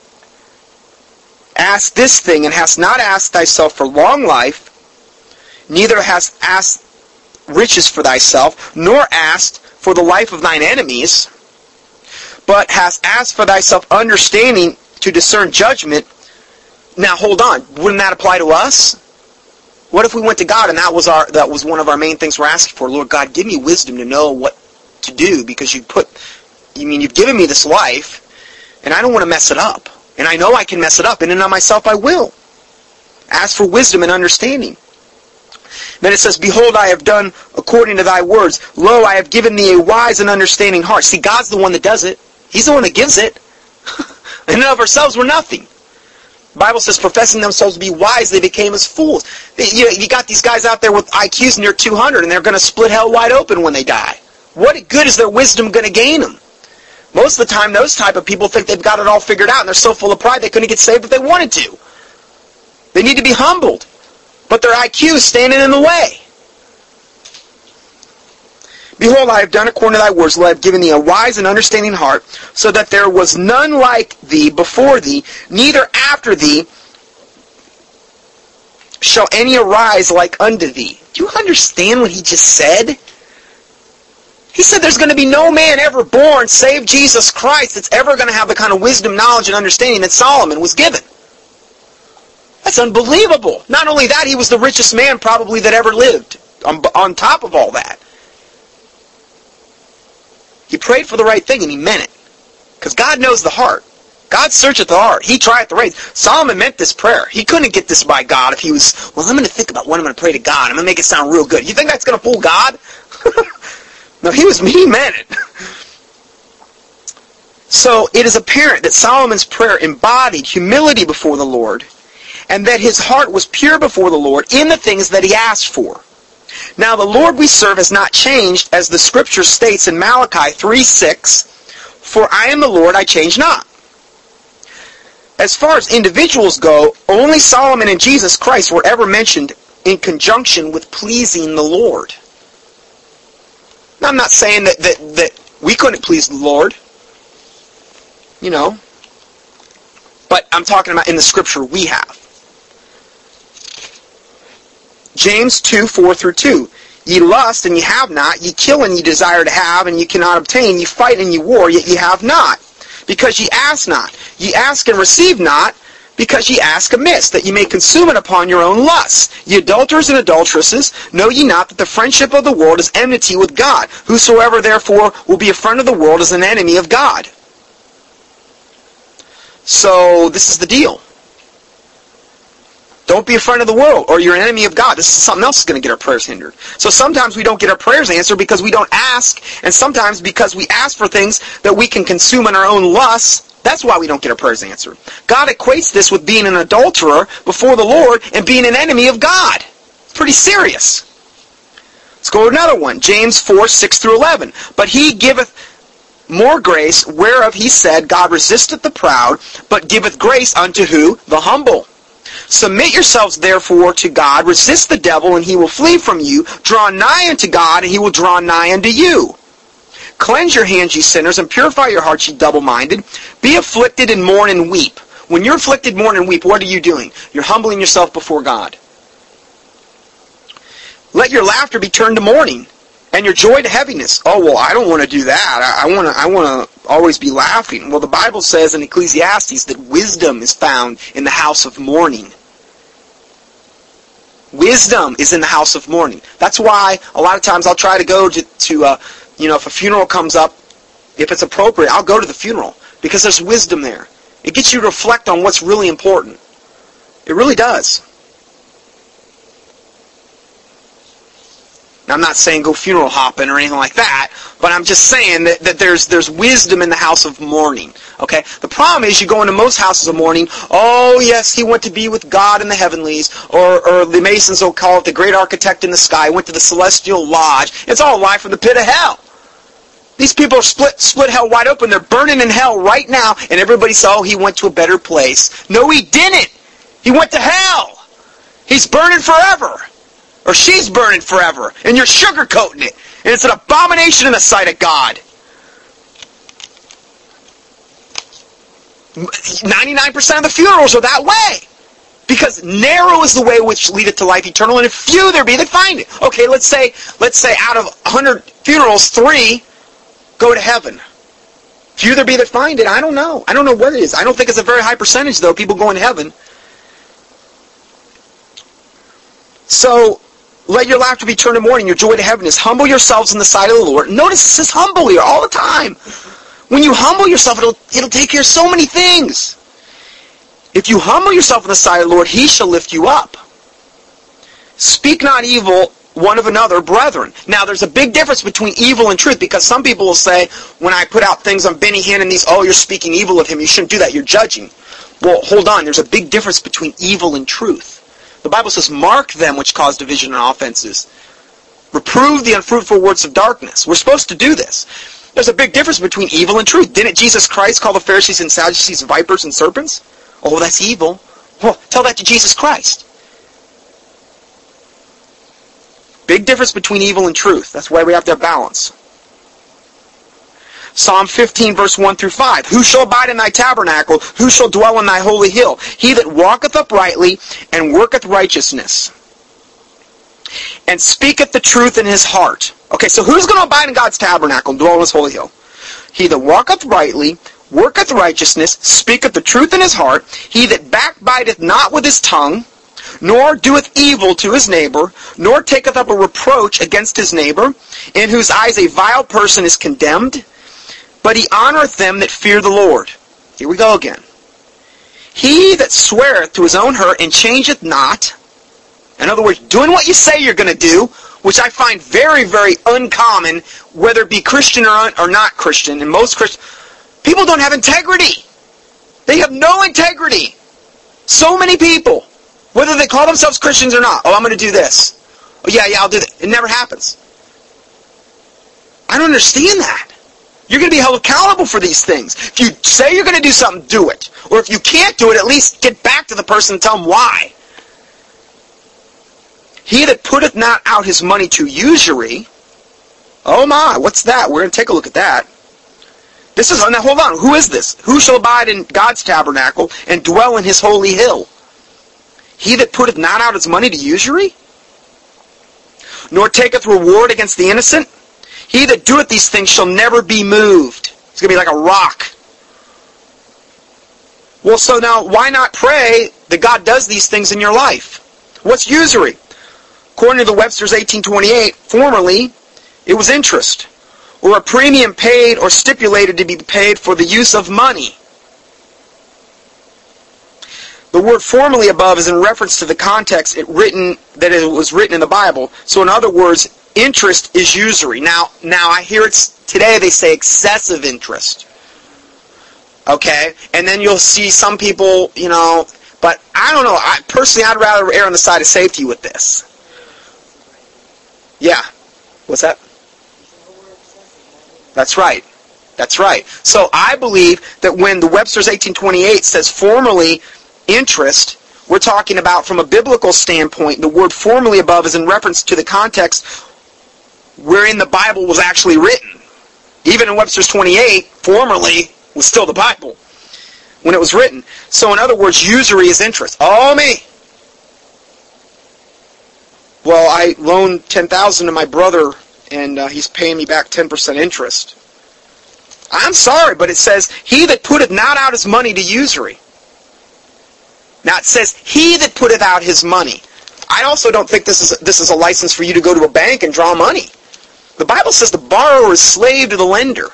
A: asked this thing, and hast not asked thyself for long life, neither hast asked riches for thyself, nor asked for the life of thine enemies, but hast asked for thyself understanding to discern judgment. Now hold on, wouldn't that apply to us? What if we went to God and that was our that was one of our main things we're asking for? Lord God, give me wisdom to know what to do because you put you mean you've given me this life and I don't want to mess it up. And I know I can mess it up, and in of myself I will. Ask for wisdom and understanding. Then it says, Behold, I have done according to thy words. Lo, I have given thee a wise and understanding heart. See, God's the one that does it. He's the one that gives it. [laughs] in and of ourselves, we're nothing. The Bible says, professing themselves to be wise, they became as fools. You, you got these guys out there with IQs near 200, and they're going to split hell wide open when they die. What good is their wisdom going to gain them? Most of the time, those type of people think they've got it all figured out, and they're so full of pride they couldn't get saved if they wanted to. They need to be humbled, but their IQ is standing in the way. Behold, I have done according to thy words. I have given thee a wise and understanding heart, so that there was none like thee before thee, neither after thee shall any arise like unto thee. Do you understand what he just said? He said there's going to be no man ever born save Jesus Christ that's ever going to have the kind of wisdom, knowledge, and understanding that Solomon was given. That's unbelievable. Not only that, he was the richest man probably that ever lived on, on top of all that. He prayed for the right thing and he meant it. Because God knows the heart. God searcheth the heart. He trieth the reins. Solomon meant this prayer. He couldn't get this by God if he was, well, I'm going to think about what I'm going to pray to God. I'm going to make it sound real good. You think that's going to fool God? [laughs] no, he was, he meant it. So it is apparent that Solomon's prayer embodied humility before the Lord and that his heart was pure before the Lord in the things that he asked for. Now the Lord we serve has not changed, as the scripture states in Malachi 3:6, For I am the Lord, I change not. As far as individuals go, only Solomon and Jesus Christ were ever mentioned in conjunction with pleasing the Lord. I'm not saying that, that, that we couldn't please the Lord. You know. But I'm talking about in the scripture we have. James 2, 4 through 2. Ye lust and ye have not, ye kill and ye desire to have, and ye cannot obtain, ye fight and ye war, yet ye have not. Because ye ask not. Ye ask and receive not, because ye ask amiss, that ye may consume it upon your own lusts. Ye adulterers and adulteresses, know ye not that the friendship of the world is enmity with God? Whosoever therefore will be a friend of the world is an enemy of God. So this is the deal. Don't be a friend of the world, or you're an enemy of God. This is something else is going to get our prayers hindered. So sometimes we don't get our prayers answered because we don't ask, and sometimes because we ask for things that we can consume in our own lusts. That's why we don't get our prayers answered. God equates this with being an adulterer before the Lord and being an enemy of God. It's pretty serious. Let's go to another one. James 4, 6 through 11. But he giveth more grace, whereof he said, God resisteth the proud, but giveth grace unto who? The humble. Submit yourselves therefore to God, resist the devil, and he will flee from you. Draw nigh unto God, and he will draw nigh unto you. Cleanse your hands, ye sinners, and purify your hearts, ye double-minded. Be afflicted and mourn and weep. When you're afflicted, mourn and weep, what are you doing? You're humbling yourself before God. Let your laughter be turned to mourning and your joy to heaviness. Oh well, I don't want to do that. I want to. I want to always be laughing. Well, the Bible says in Ecclesiastes that wisdom is found in the house of mourning. Wisdom is in the house of mourning. That's why a lot of times I'll try to go to, to uh, you know, if a funeral comes up, if it's appropriate, I'll go to the funeral because there's wisdom there. It gets you to reflect on what's really important. It really does. Now, I'm not saying go funeral hopping or anything like that, but I'm just saying that, that there's there's wisdom in the house of mourning. Okay? The problem is you go into most houses of mourning, oh yes, he went to be with God in the heavenlies, or, or the Masons will call it the great architect in the sky, went to the celestial lodge. It's all a lie from the pit of hell. These people are split split hell wide open. They're burning in hell right now, and everybody saw oh, he went to a better place. No, he didn't. He went to hell. He's burning forever. Or she's burning forever, and you're sugarcoating it. And it's an abomination in the sight of God. 99% of the funerals are that way. Because narrow is the way which leadeth to life eternal, and if few there be that find it. Okay, let's say, let's say out of 100 funerals, three go to heaven. Few there be that find it. I don't know. I don't know what it is. I don't think it's a very high percentage, though, people going to heaven. So, let your laughter be turned to mourning, your joy to heaviness. Humble yourselves in the sight of the Lord. Notice it says humble here all the time. When you humble yourself, it'll, it'll take care of so many things. If you humble yourself in the sight of the Lord, he shall lift you up. Speak not evil one of another, brethren. Now, there's a big difference between evil and truth because some people will say, when I put out things on Benny Hinn and these, oh, you're speaking evil of him. You shouldn't do that. You're judging. Well, hold on. There's a big difference between evil and truth. The Bible says, mark them which cause division and offenses. Reprove the unfruitful works of darkness. We're supposed to do this. There's a big difference between evil and truth. Didn't Jesus Christ call the Pharisees and Sadducees vipers and serpents? Oh, that's evil. Well, tell that to Jesus Christ. Big difference between evil and truth. That's why we have to have balance. Psalm 15, verse 1 through 5. Who shall abide in thy tabernacle? Who shall dwell in thy holy hill? He that walketh uprightly and worketh righteousness and speaketh the truth in his heart. Okay, so who's going to abide in God's tabernacle and dwell in his holy hill? He that walketh rightly, worketh righteousness, speaketh the truth in his heart. He that backbiteth not with his tongue, nor doeth evil to his neighbor, nor taketh up a reproach against his neighbor, in whose eyes a vile person is condemned, but he honoreth them that fear the Lord. Here we go again. He that sweareth to his own hurt and changeth not, in other words, doing what you say you're going to do, which I find very, very uncommon, whether it be Christian or, or not Christian, and most Christian, people don't have integrity. They have no integrity. So many people, whether they call themselves Christians or not, oh, I'm going to do this. Oh, yeah, yeah, I'll do that. It never happens. I don't understand that. You're going to be held accountable for these things. If you say you're going to do something, do it. Or if you can't do it, at least get back to the person and tell them why. He that putteth not out his money to usury, oh my, what's that? We're going to take a look at that. This is, now hold on, who is this? Who shall abide in God's tabernacle and dwell in his holy hill? He that putteth not out his money to usury? Nor taketh reward against the innocent? He that doeth these things shall never be moved. It's going to be like a rock. Well, so now why not pray that God does these things in your life? What's usury? According to the Webster's 1828, formerly it was interest, or a premium paid or stipulated to be paid for the use of money. The word formally above is in reference to the context it written that it was written in the Bible. So in other words, interest is usury. Now, now I hear it's today they say excessive interest. Okay, and then you'll see some people, you know, but I don't know. I personally, I'd rather err on the side of safety with this. Yeah, what's that? That's right. That's right. So I believe that when the Webster's 1828 says formerly interest, we're talking about from a biblical standpoint, the word formerly above is in reference to the context wherein the Bible was actually written. Even in Webster's 28, formerly was still the Bible. when it was written. So in other words, usury is interest. Oh me. Well, I loaned 10000 to my brother and uh, he's paying me back 10% interest. I'm sorry, but it says, he that putteth not out his money to usury. Now it says, he that putteth out his money. I also don't think this is, this is a license for you to go to a bank and draw money. The Bible says the borrower is slave to the lender.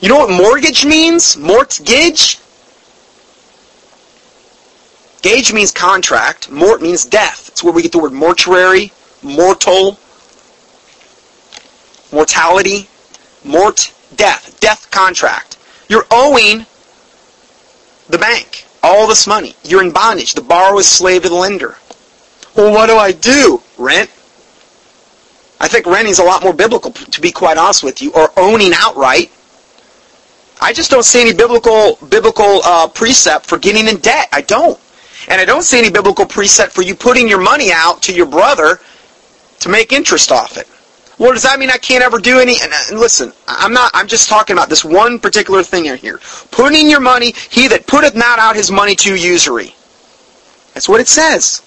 A: You know what mortgage means? Mortgage? Gage means contract. Mort means death. It's where we get the word mortuary, mortal, mortality, mort, death, death contract. You're owing the bank all this money. You're in bondage. The borrower is slave to the lender. Well, what do I do? Rent. I think renting is a lot more biblical, to be quite honest with you, or owning outright. I just don't see any biblical biblical uh, precept for getting in debt. I don't, and I don't see any biblical precept for you putting your money out to your brother to make interest off it. Well, does that mean I can't ever do any? And, uh, and listen, I'm not. I'm just talking about this one particular thing in here. Putting your money, he that putteth not out his money to usury. That's what it says.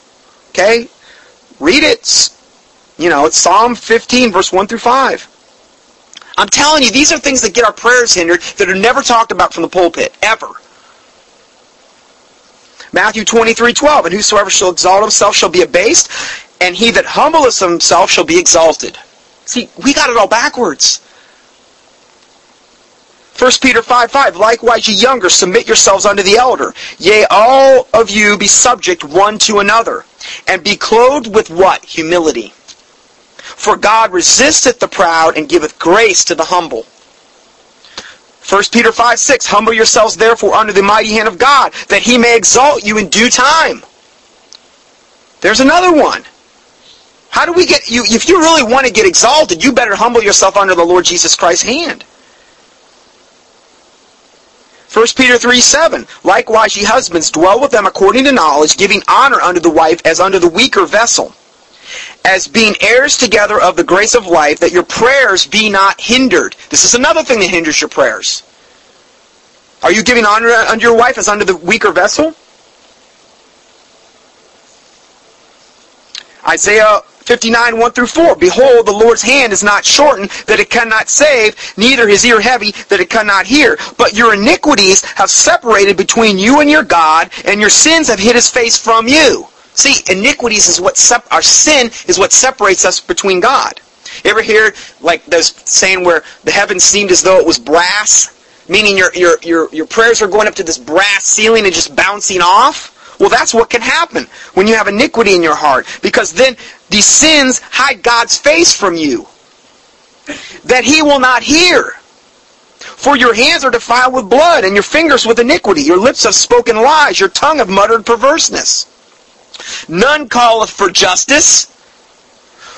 A: Okay, read it. You know, it's Psalm 15, verse 1 through 5. I'm telling you, these are things that get our prayers hindered that are never talked about from the pulpit, ever. Matthew 23, 12, And whosoever shall exalt himself shall be abased, and he that humbleth himself shall be exalted. See, we got it all backwards. 1 Peter 5, 5, Likewise, ye younger, submit yourselves unto the elder. Yea, all of you be subject one to another, and be clothed with what? Humility. For God resisteth the proud, and giveth grace to the humble. 1 Peter 5, 6, Humble yourselves therefore under the mighty hand of God, that he may exalt you in due time. There's another one. How do we get you? If you really want to get exalted, you better humble yourself under the Lord Jesus Christ's hand. 1 Peter 3 7. Likewise, ye husbands, dwell with them according to knowledge, giving honor unto the wife as unto the weaker vessel, as being heirs together of the grace of life, that your prayers be not hindered. This is another thing that hinders your prayers. Are you giving honor unto your wife as unto the weaker vessel? Isaiah 59, 1 through 4. Behold, the Lord's hand is not shortened, that it cannot save, neither his ear heavy, that it cannot hear. But your iniquities have separated between you and your God, and your sins have hid his face from you. See, iniquities is what sep- our sin is what separates us between God. You ever hear like those saying where the heavens seemed as though it was brass? Meaning your, your, your, your prayers are going up to this brass ceiling and just bouncing off? Well, that's what can happen when you have iniquity in your heart. Because then these sins hide God's face from you. That he will not hear. For your hands are defiled with blood, and your fingers with iniquity. Your lips have spoken lies, your tongue have muttered perverseness. None calleth for justice,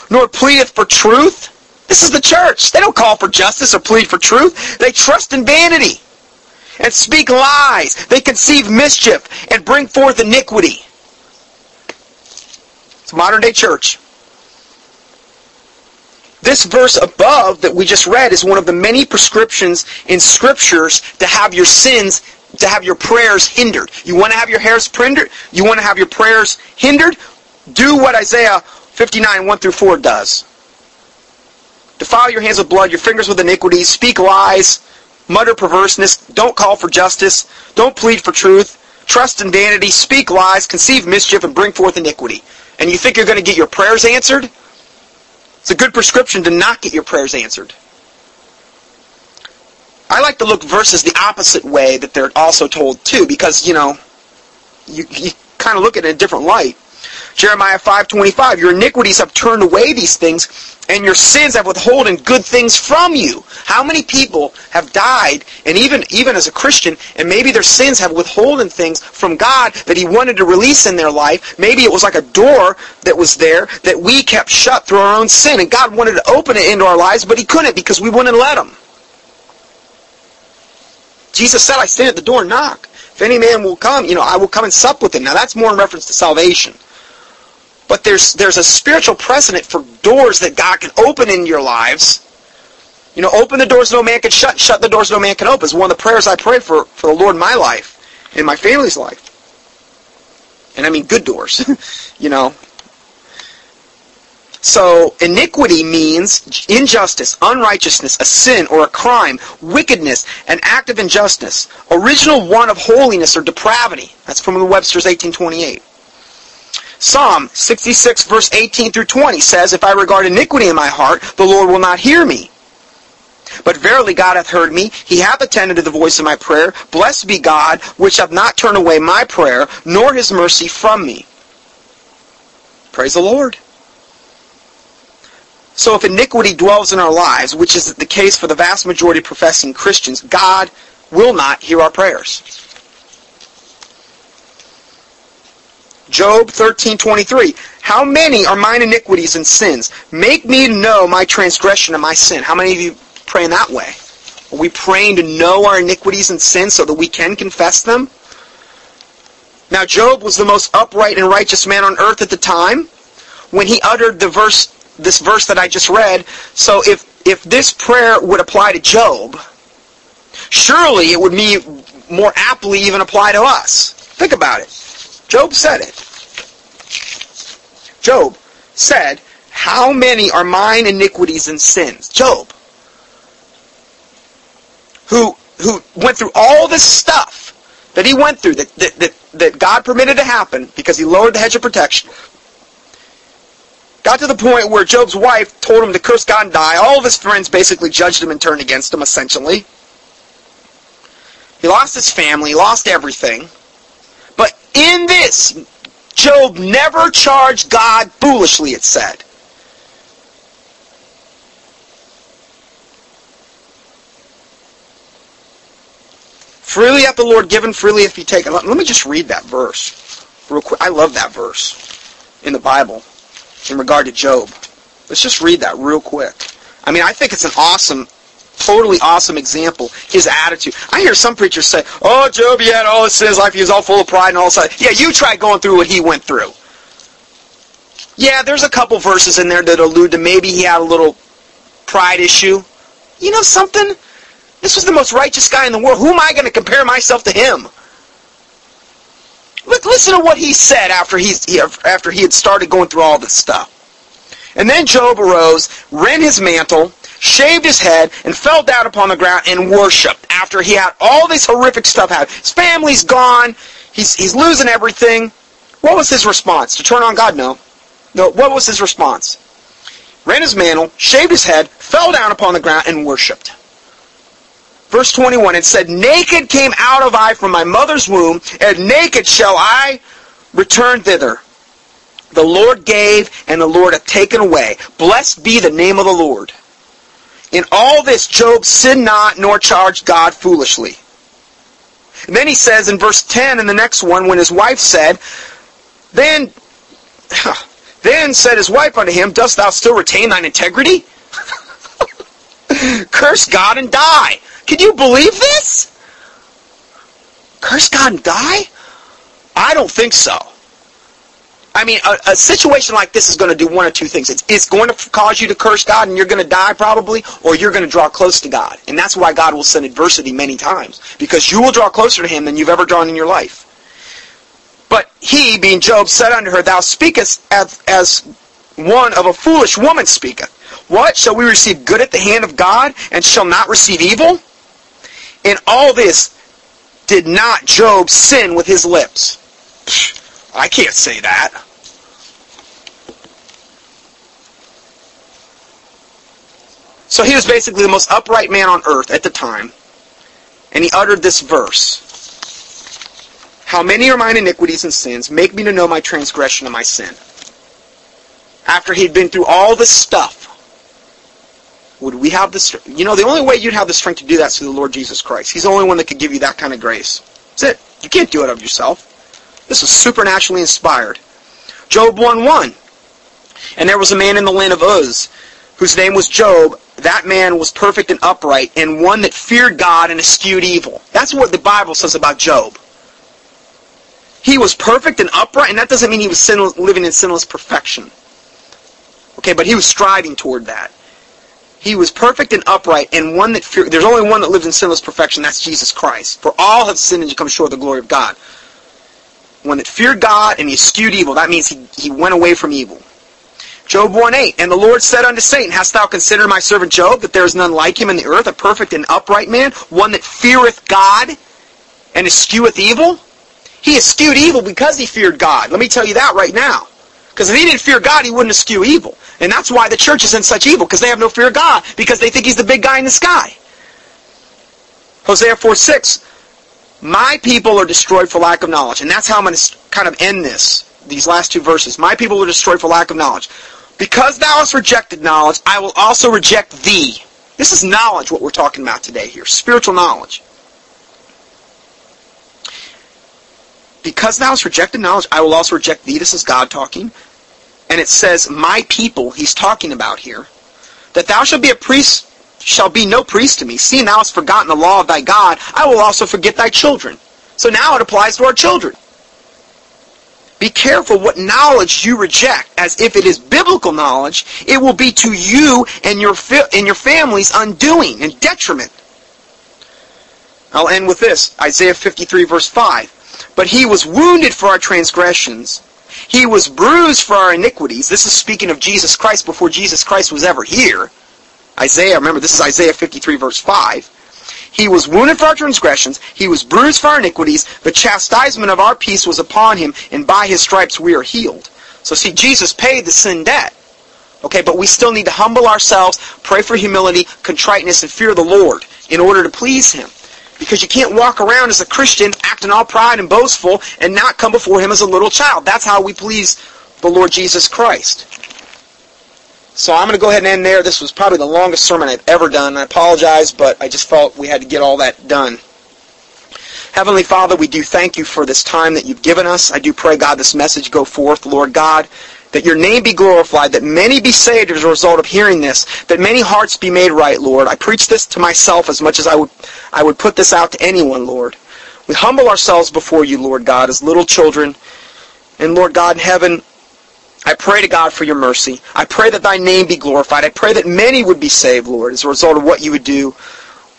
A: nor pleadeth for truth. This is the church. They don't call for justice or plead for truth. They trust in vanity and speak lies. They conceive mischief and bring forth iniquity. It's modern day church. This verse above that we just read is one of the many prescriptions in scriptures to have your sins, to have your prayers hindered. You want to have your hairs hindered? You want to have your prayers hindered? Do what Isaiah 59, 1 through 4 does. Defile your hands with blood, your fingers with iniquity, speak lies, mutter perverseness, don't call for justice, don't plead for truth, trust in vanity, speak lies, conceive mischief, and bring forth iniquity. And you think you're going to get your prayers answered? It's a good prescription to not get your prayers answered. I like to look verses the opposite way that they're also told too, because, you know, you, you kind of look at it in a different light. Jeremiah 5.25, Your iniquities have turned away these things, and your sins have withholden good things from you. How many people have died, and even, even as a Christian, and maybe their sins have withholden things from God that He wanted to release in their life. Maybe it was like a door that was there that we kept shut through our own sin, and God wanted to open it into our lives, but He couldn't because we wouldn't let Him. Jesus said, I stand at the door and knock. If any man will come, you know, I will come and sup with him. Now that's more in reference to salvation. But there's there's a spiritual precedent for doors that God can open in your lives You know, open the doors no man can shut, shut the doors no man can open. It's one of the prayers I pray for, for the Lord in my life, in my family's life. And I mean good doors, [laughs] you know. So, iniquity means injustice, unrighteousness, a sin or a crime, wickedness, an act of injustice, original one of holiness or depravity. That's from Webster's 1828. Psalm 66 verse 18 through 20 says, If I regard iniquity in my heart, the Lord will not hear me. But verily God hath heard me, he hath attended to the voice of my prayer. Blessed be God, which hath not turned away my prayer, nor his mercy from me. Praise the Lord. So if iniquity dwells in our lives, which is the case for the vast majority of professing Christians, God will not hear our prayers. Job 13:23 How many are mine iniquities and sins? Make me know my transgression and my sin. How many of you praying that way? Are we praying to know our iniquities and sins so that we can confess them? Now Job was the most upright and righteous man on earth at the time when he uttered the verse this verse that I just read. So if if this prayer would apply to Job, surely it would be more aptly even apply to us. Think about it. Job said it. Job said, How many are mine iniquities and sins? Job, who who went through all this stuff that he went through, that, that, that, that God permitted to happen because he lowered the hedge of protection. Got to the point where Job's wife told him to curse God and die. All of his friends basically judged him and turned against him, essentially. He lost his family, lost everything. In this, Job never charged God foolishly, it said. Freely hath the Lord given, freely hath he taken. Let me just read that verse real quick. I love that verse in the Bible in regard to Job. Let's just read that real quick. I mean, I think it's an awesome, totally awesome example. His attitude. I hear some preachers say, "Oh, Job, he had all his life. He was all full of pride and all that." Yeah, you try going through what he went through. Yeah, there's a couple verses in there that allude to maybe he had a little pride issue. You know something? This was the most righteous guy in the world. Who am I going to compare myself to him? Look, listen to what he said after he's after he had started going through all this stuff. And then Job arose, rent his mantle, shaved his head, and fell down upon the ground and worshipped. After he had all this horrific stuff happen, his family's gone, he's he's losing everything. What was his response? To turn on God? No. No. What was his response? Ran his mantle, shaved his head, fell down upon the ground, and worshipped. Verse 21, it said, Naked came out of I from my mother's womb, and naked shall I return thither. The Lord gave, and the Lord hath taken away. Blessed be the name of the Lord. In all this, Job sinned not, nor charged God foolishly. And then he says in verse 10 in the next one, when his wife said, Then, [sighs] then said his wife unto him, Dost thou still retain thine integrity? [laughs] Curse God and die. Can you believe this? Curse God and die? I don't think so. I mean, a, a, situation like this is going to do one of two things. It's, it's going to cause you to curse God and you're going to die probably, or you're going to draw close to God. And that's why God will send adversity many times, because you will draw closer to Him than you've ever drawn in your life. But he, being Job, said unto her, Thou speakest as, as one of a foolish woman speaketh. What? Shall we receive good at the hand of God, and shall not receive evil? In all this, did not Job sin with his lips? I can't say that. So he was basically the most upright man on earth at the time. And he uttered this verse. How many are mine iniquities and sins? Make me to know my transgression and my sin. After he'd been through all this stuff, would we have the strength? You know, the only way you'd have the strength to do that is through the Lord Jesus Christ. He's the only one that could give you that kind of grace. That's it. You can't do it of yourself. This is supernaturally inspired. Job 1-1. And there was a man in the land of Uz, whose name was Job. That man was perfect and upright, and one that feared God and eschewed evil. That's what the Bible says about Job. He was perfect and upright, and that doesn't mean he was sinless, living in sinless perfection. Okay, but he was striving toward that. He was perfect and upright, and one that feared. There's only one that lives in sinless perfection. That's Jesus Christ. For all have sinned and come short of the glory of God. One that feared God and he eschewed evil. That means he, he went away from evil. Job 1.8, And the Lord said unto Satan, Hast thou considered my servant Job, that there is none like him in the earth, a perfect and upright man, one that feareth God and escheweth evil? He eschewed evil because he feared God. Let me tell you that right now. Because if he didn't fear God, he wouldn't eschew evil. And that's why the church is in such evil, because they have no fear of God, because they think he's the big guy in the sky. Hosea 4 6. My people are destroyed for lack of knowledge. And that's how I'm going to kind of end this, these last two verses. My people are destroyed for lack of knowledge. Because thou hast rejected knowledge, I will also reject thee. This is knowledge, what we're talking about today here. Spiritual knowledge. Because thou hast rejected knowledge, I will also reject thee. This is God talking. And it says, my people, he's talking about here, that thou shalt be a priest, shall be no priest to me. Seeing thou hast forgotten the law of thy God, I will also forget thy children. So now it applies to our children. Be careful what knowledge you reject, as if it is biblical knowledge, it will be to you and your and your family's undoing and detriment. I'll end with this Isaiah 53, verse 5. But he was wounded for our transgressions, he was bruised for our iniquities. This is speaking of Jesus Christ before Jesus Christ was ever here. Isaiah, remember, this is Isaiah 53, verse 5. He was wounded for our transgressions. He was bruised for our iniquities. The chastisement of our peace was upon him, and by his stripes we are healed. So see, Jesus paid the sin debt. Okay, but we still need to humble ourselves, pray for humility, contriteness, and fear the Lord in order to please him. Because you can't walk around as a Christian acting all pride and boastful and not come before him as a little child. That's how we please the Lord Jesus Christ. So I'm going to go ahead and end there. This was probably the longest sermon I've ever done. I apologize, but I just felt we had to get all that done. Heavenly Father, we do thank you for this time that you've given us. I do pray, God, this message go forth, Lord God, that your name be glorified, that many be saved as a result of hearing this, that many hearts be made right, Lord. I preach this to myself as much as I would, I would put this out to anyone, Lord. We humble ourselves before you, Lord God, as little children. And Lord God in heaven, I pray to God for your mercy. I pray that thy name be glorified. I pray that many would be saved, Lord, as a result of what you would do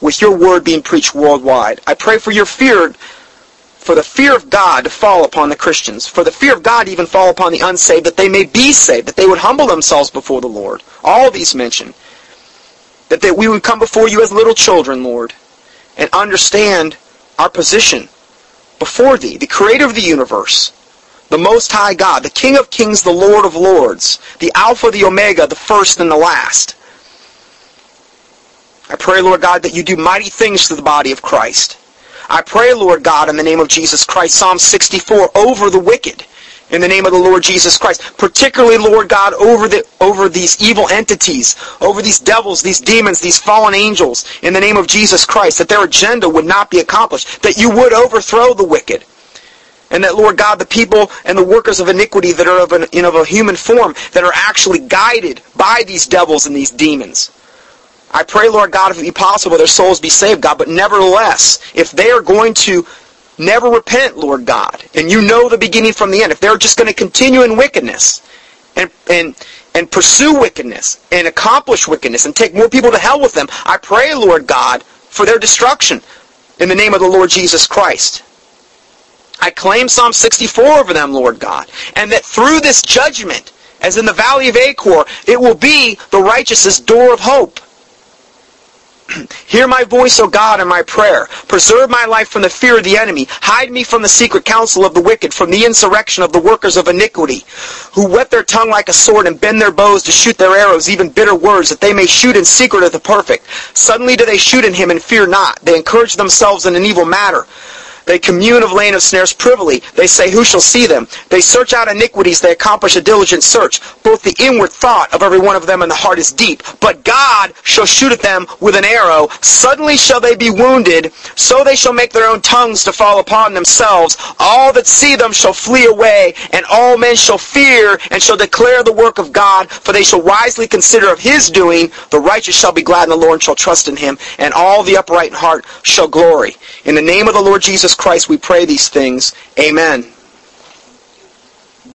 A: with your word being preached worldwide. I pray for your fear, for the fear of God to fall upon the Christians, for the fear of God to even fall upon the unsaved, that they may be saved, that they would humble themselves before the Lord. All these mentioned. That, that we would come before you as little children, Lord, and understand our position before thee, the creator of the universe the Most High God, the King of Kings, the Lord of Lords, the Alpha, the Omega, the first and the last. I pray, Lord God, that you do mighty things to the body of Christ. I pray, Lord God, in the name of Jesus Christ, Psalm 64, over the wicked, in the name of the Lord Jesus Christ. Particularly, Lord God, over the over these evil entities, over these devils, these demons, these fallen angels, in the name of Jesus Christ, that their agenda would not be accomplished, that you would overthrow the wicked and that, Lord God, the people and the workers of iniquity that are of, an, know, of a human form, that are actually guided by these devils and these demons. I pray, Lord God, if it be possible, their souls be saved, God. But nevertheless, if they are going to never repent, Lord God, and you know the beginning from the end, if they're just going to continue in wickedness and and and pursue wickedness and accomplish wickedness and take more people to hell with them, I pray, Lord God, for their destruction in the name of the Lord Jesus Christ. I claim Psalm 64 over them, Lord God. And that through this judgment, as in the valley of Achor, it will be the righteous's door of hope. [clears throat] Hear my voice, O God, in my prayer. Preserve my life from the fear of the enemy. Hide me from the secret counsel of the wicked, from the insurrection of the workers of iniquity, who whet their tongue like a sword and bend their bows to shoot their arrows, even bitter words, that they may shoot in secret at the perfect. Suddenly do they shoot in him and fear not. They encourage themselves in an evil matter. They commune of laying of snares privily. They say, Who shall see them? They search out iniquities. They accomplish a diligent search. Both the inward thought of every one of them and the heart is deep. But God shall shoot at them with an arrow. Suddenly shall they be wounded. So they shall make their own tongues to fall upon themselves. All that see them shall flee away. And all men shall fear and shall declare the work of God. For they shall wisely consider of his doing. The righteous shall be glad in the Lord and shall trust in him. And all the upright in heart shall glory. In the name of the Lord Jesus Christ we pray these things. Amen.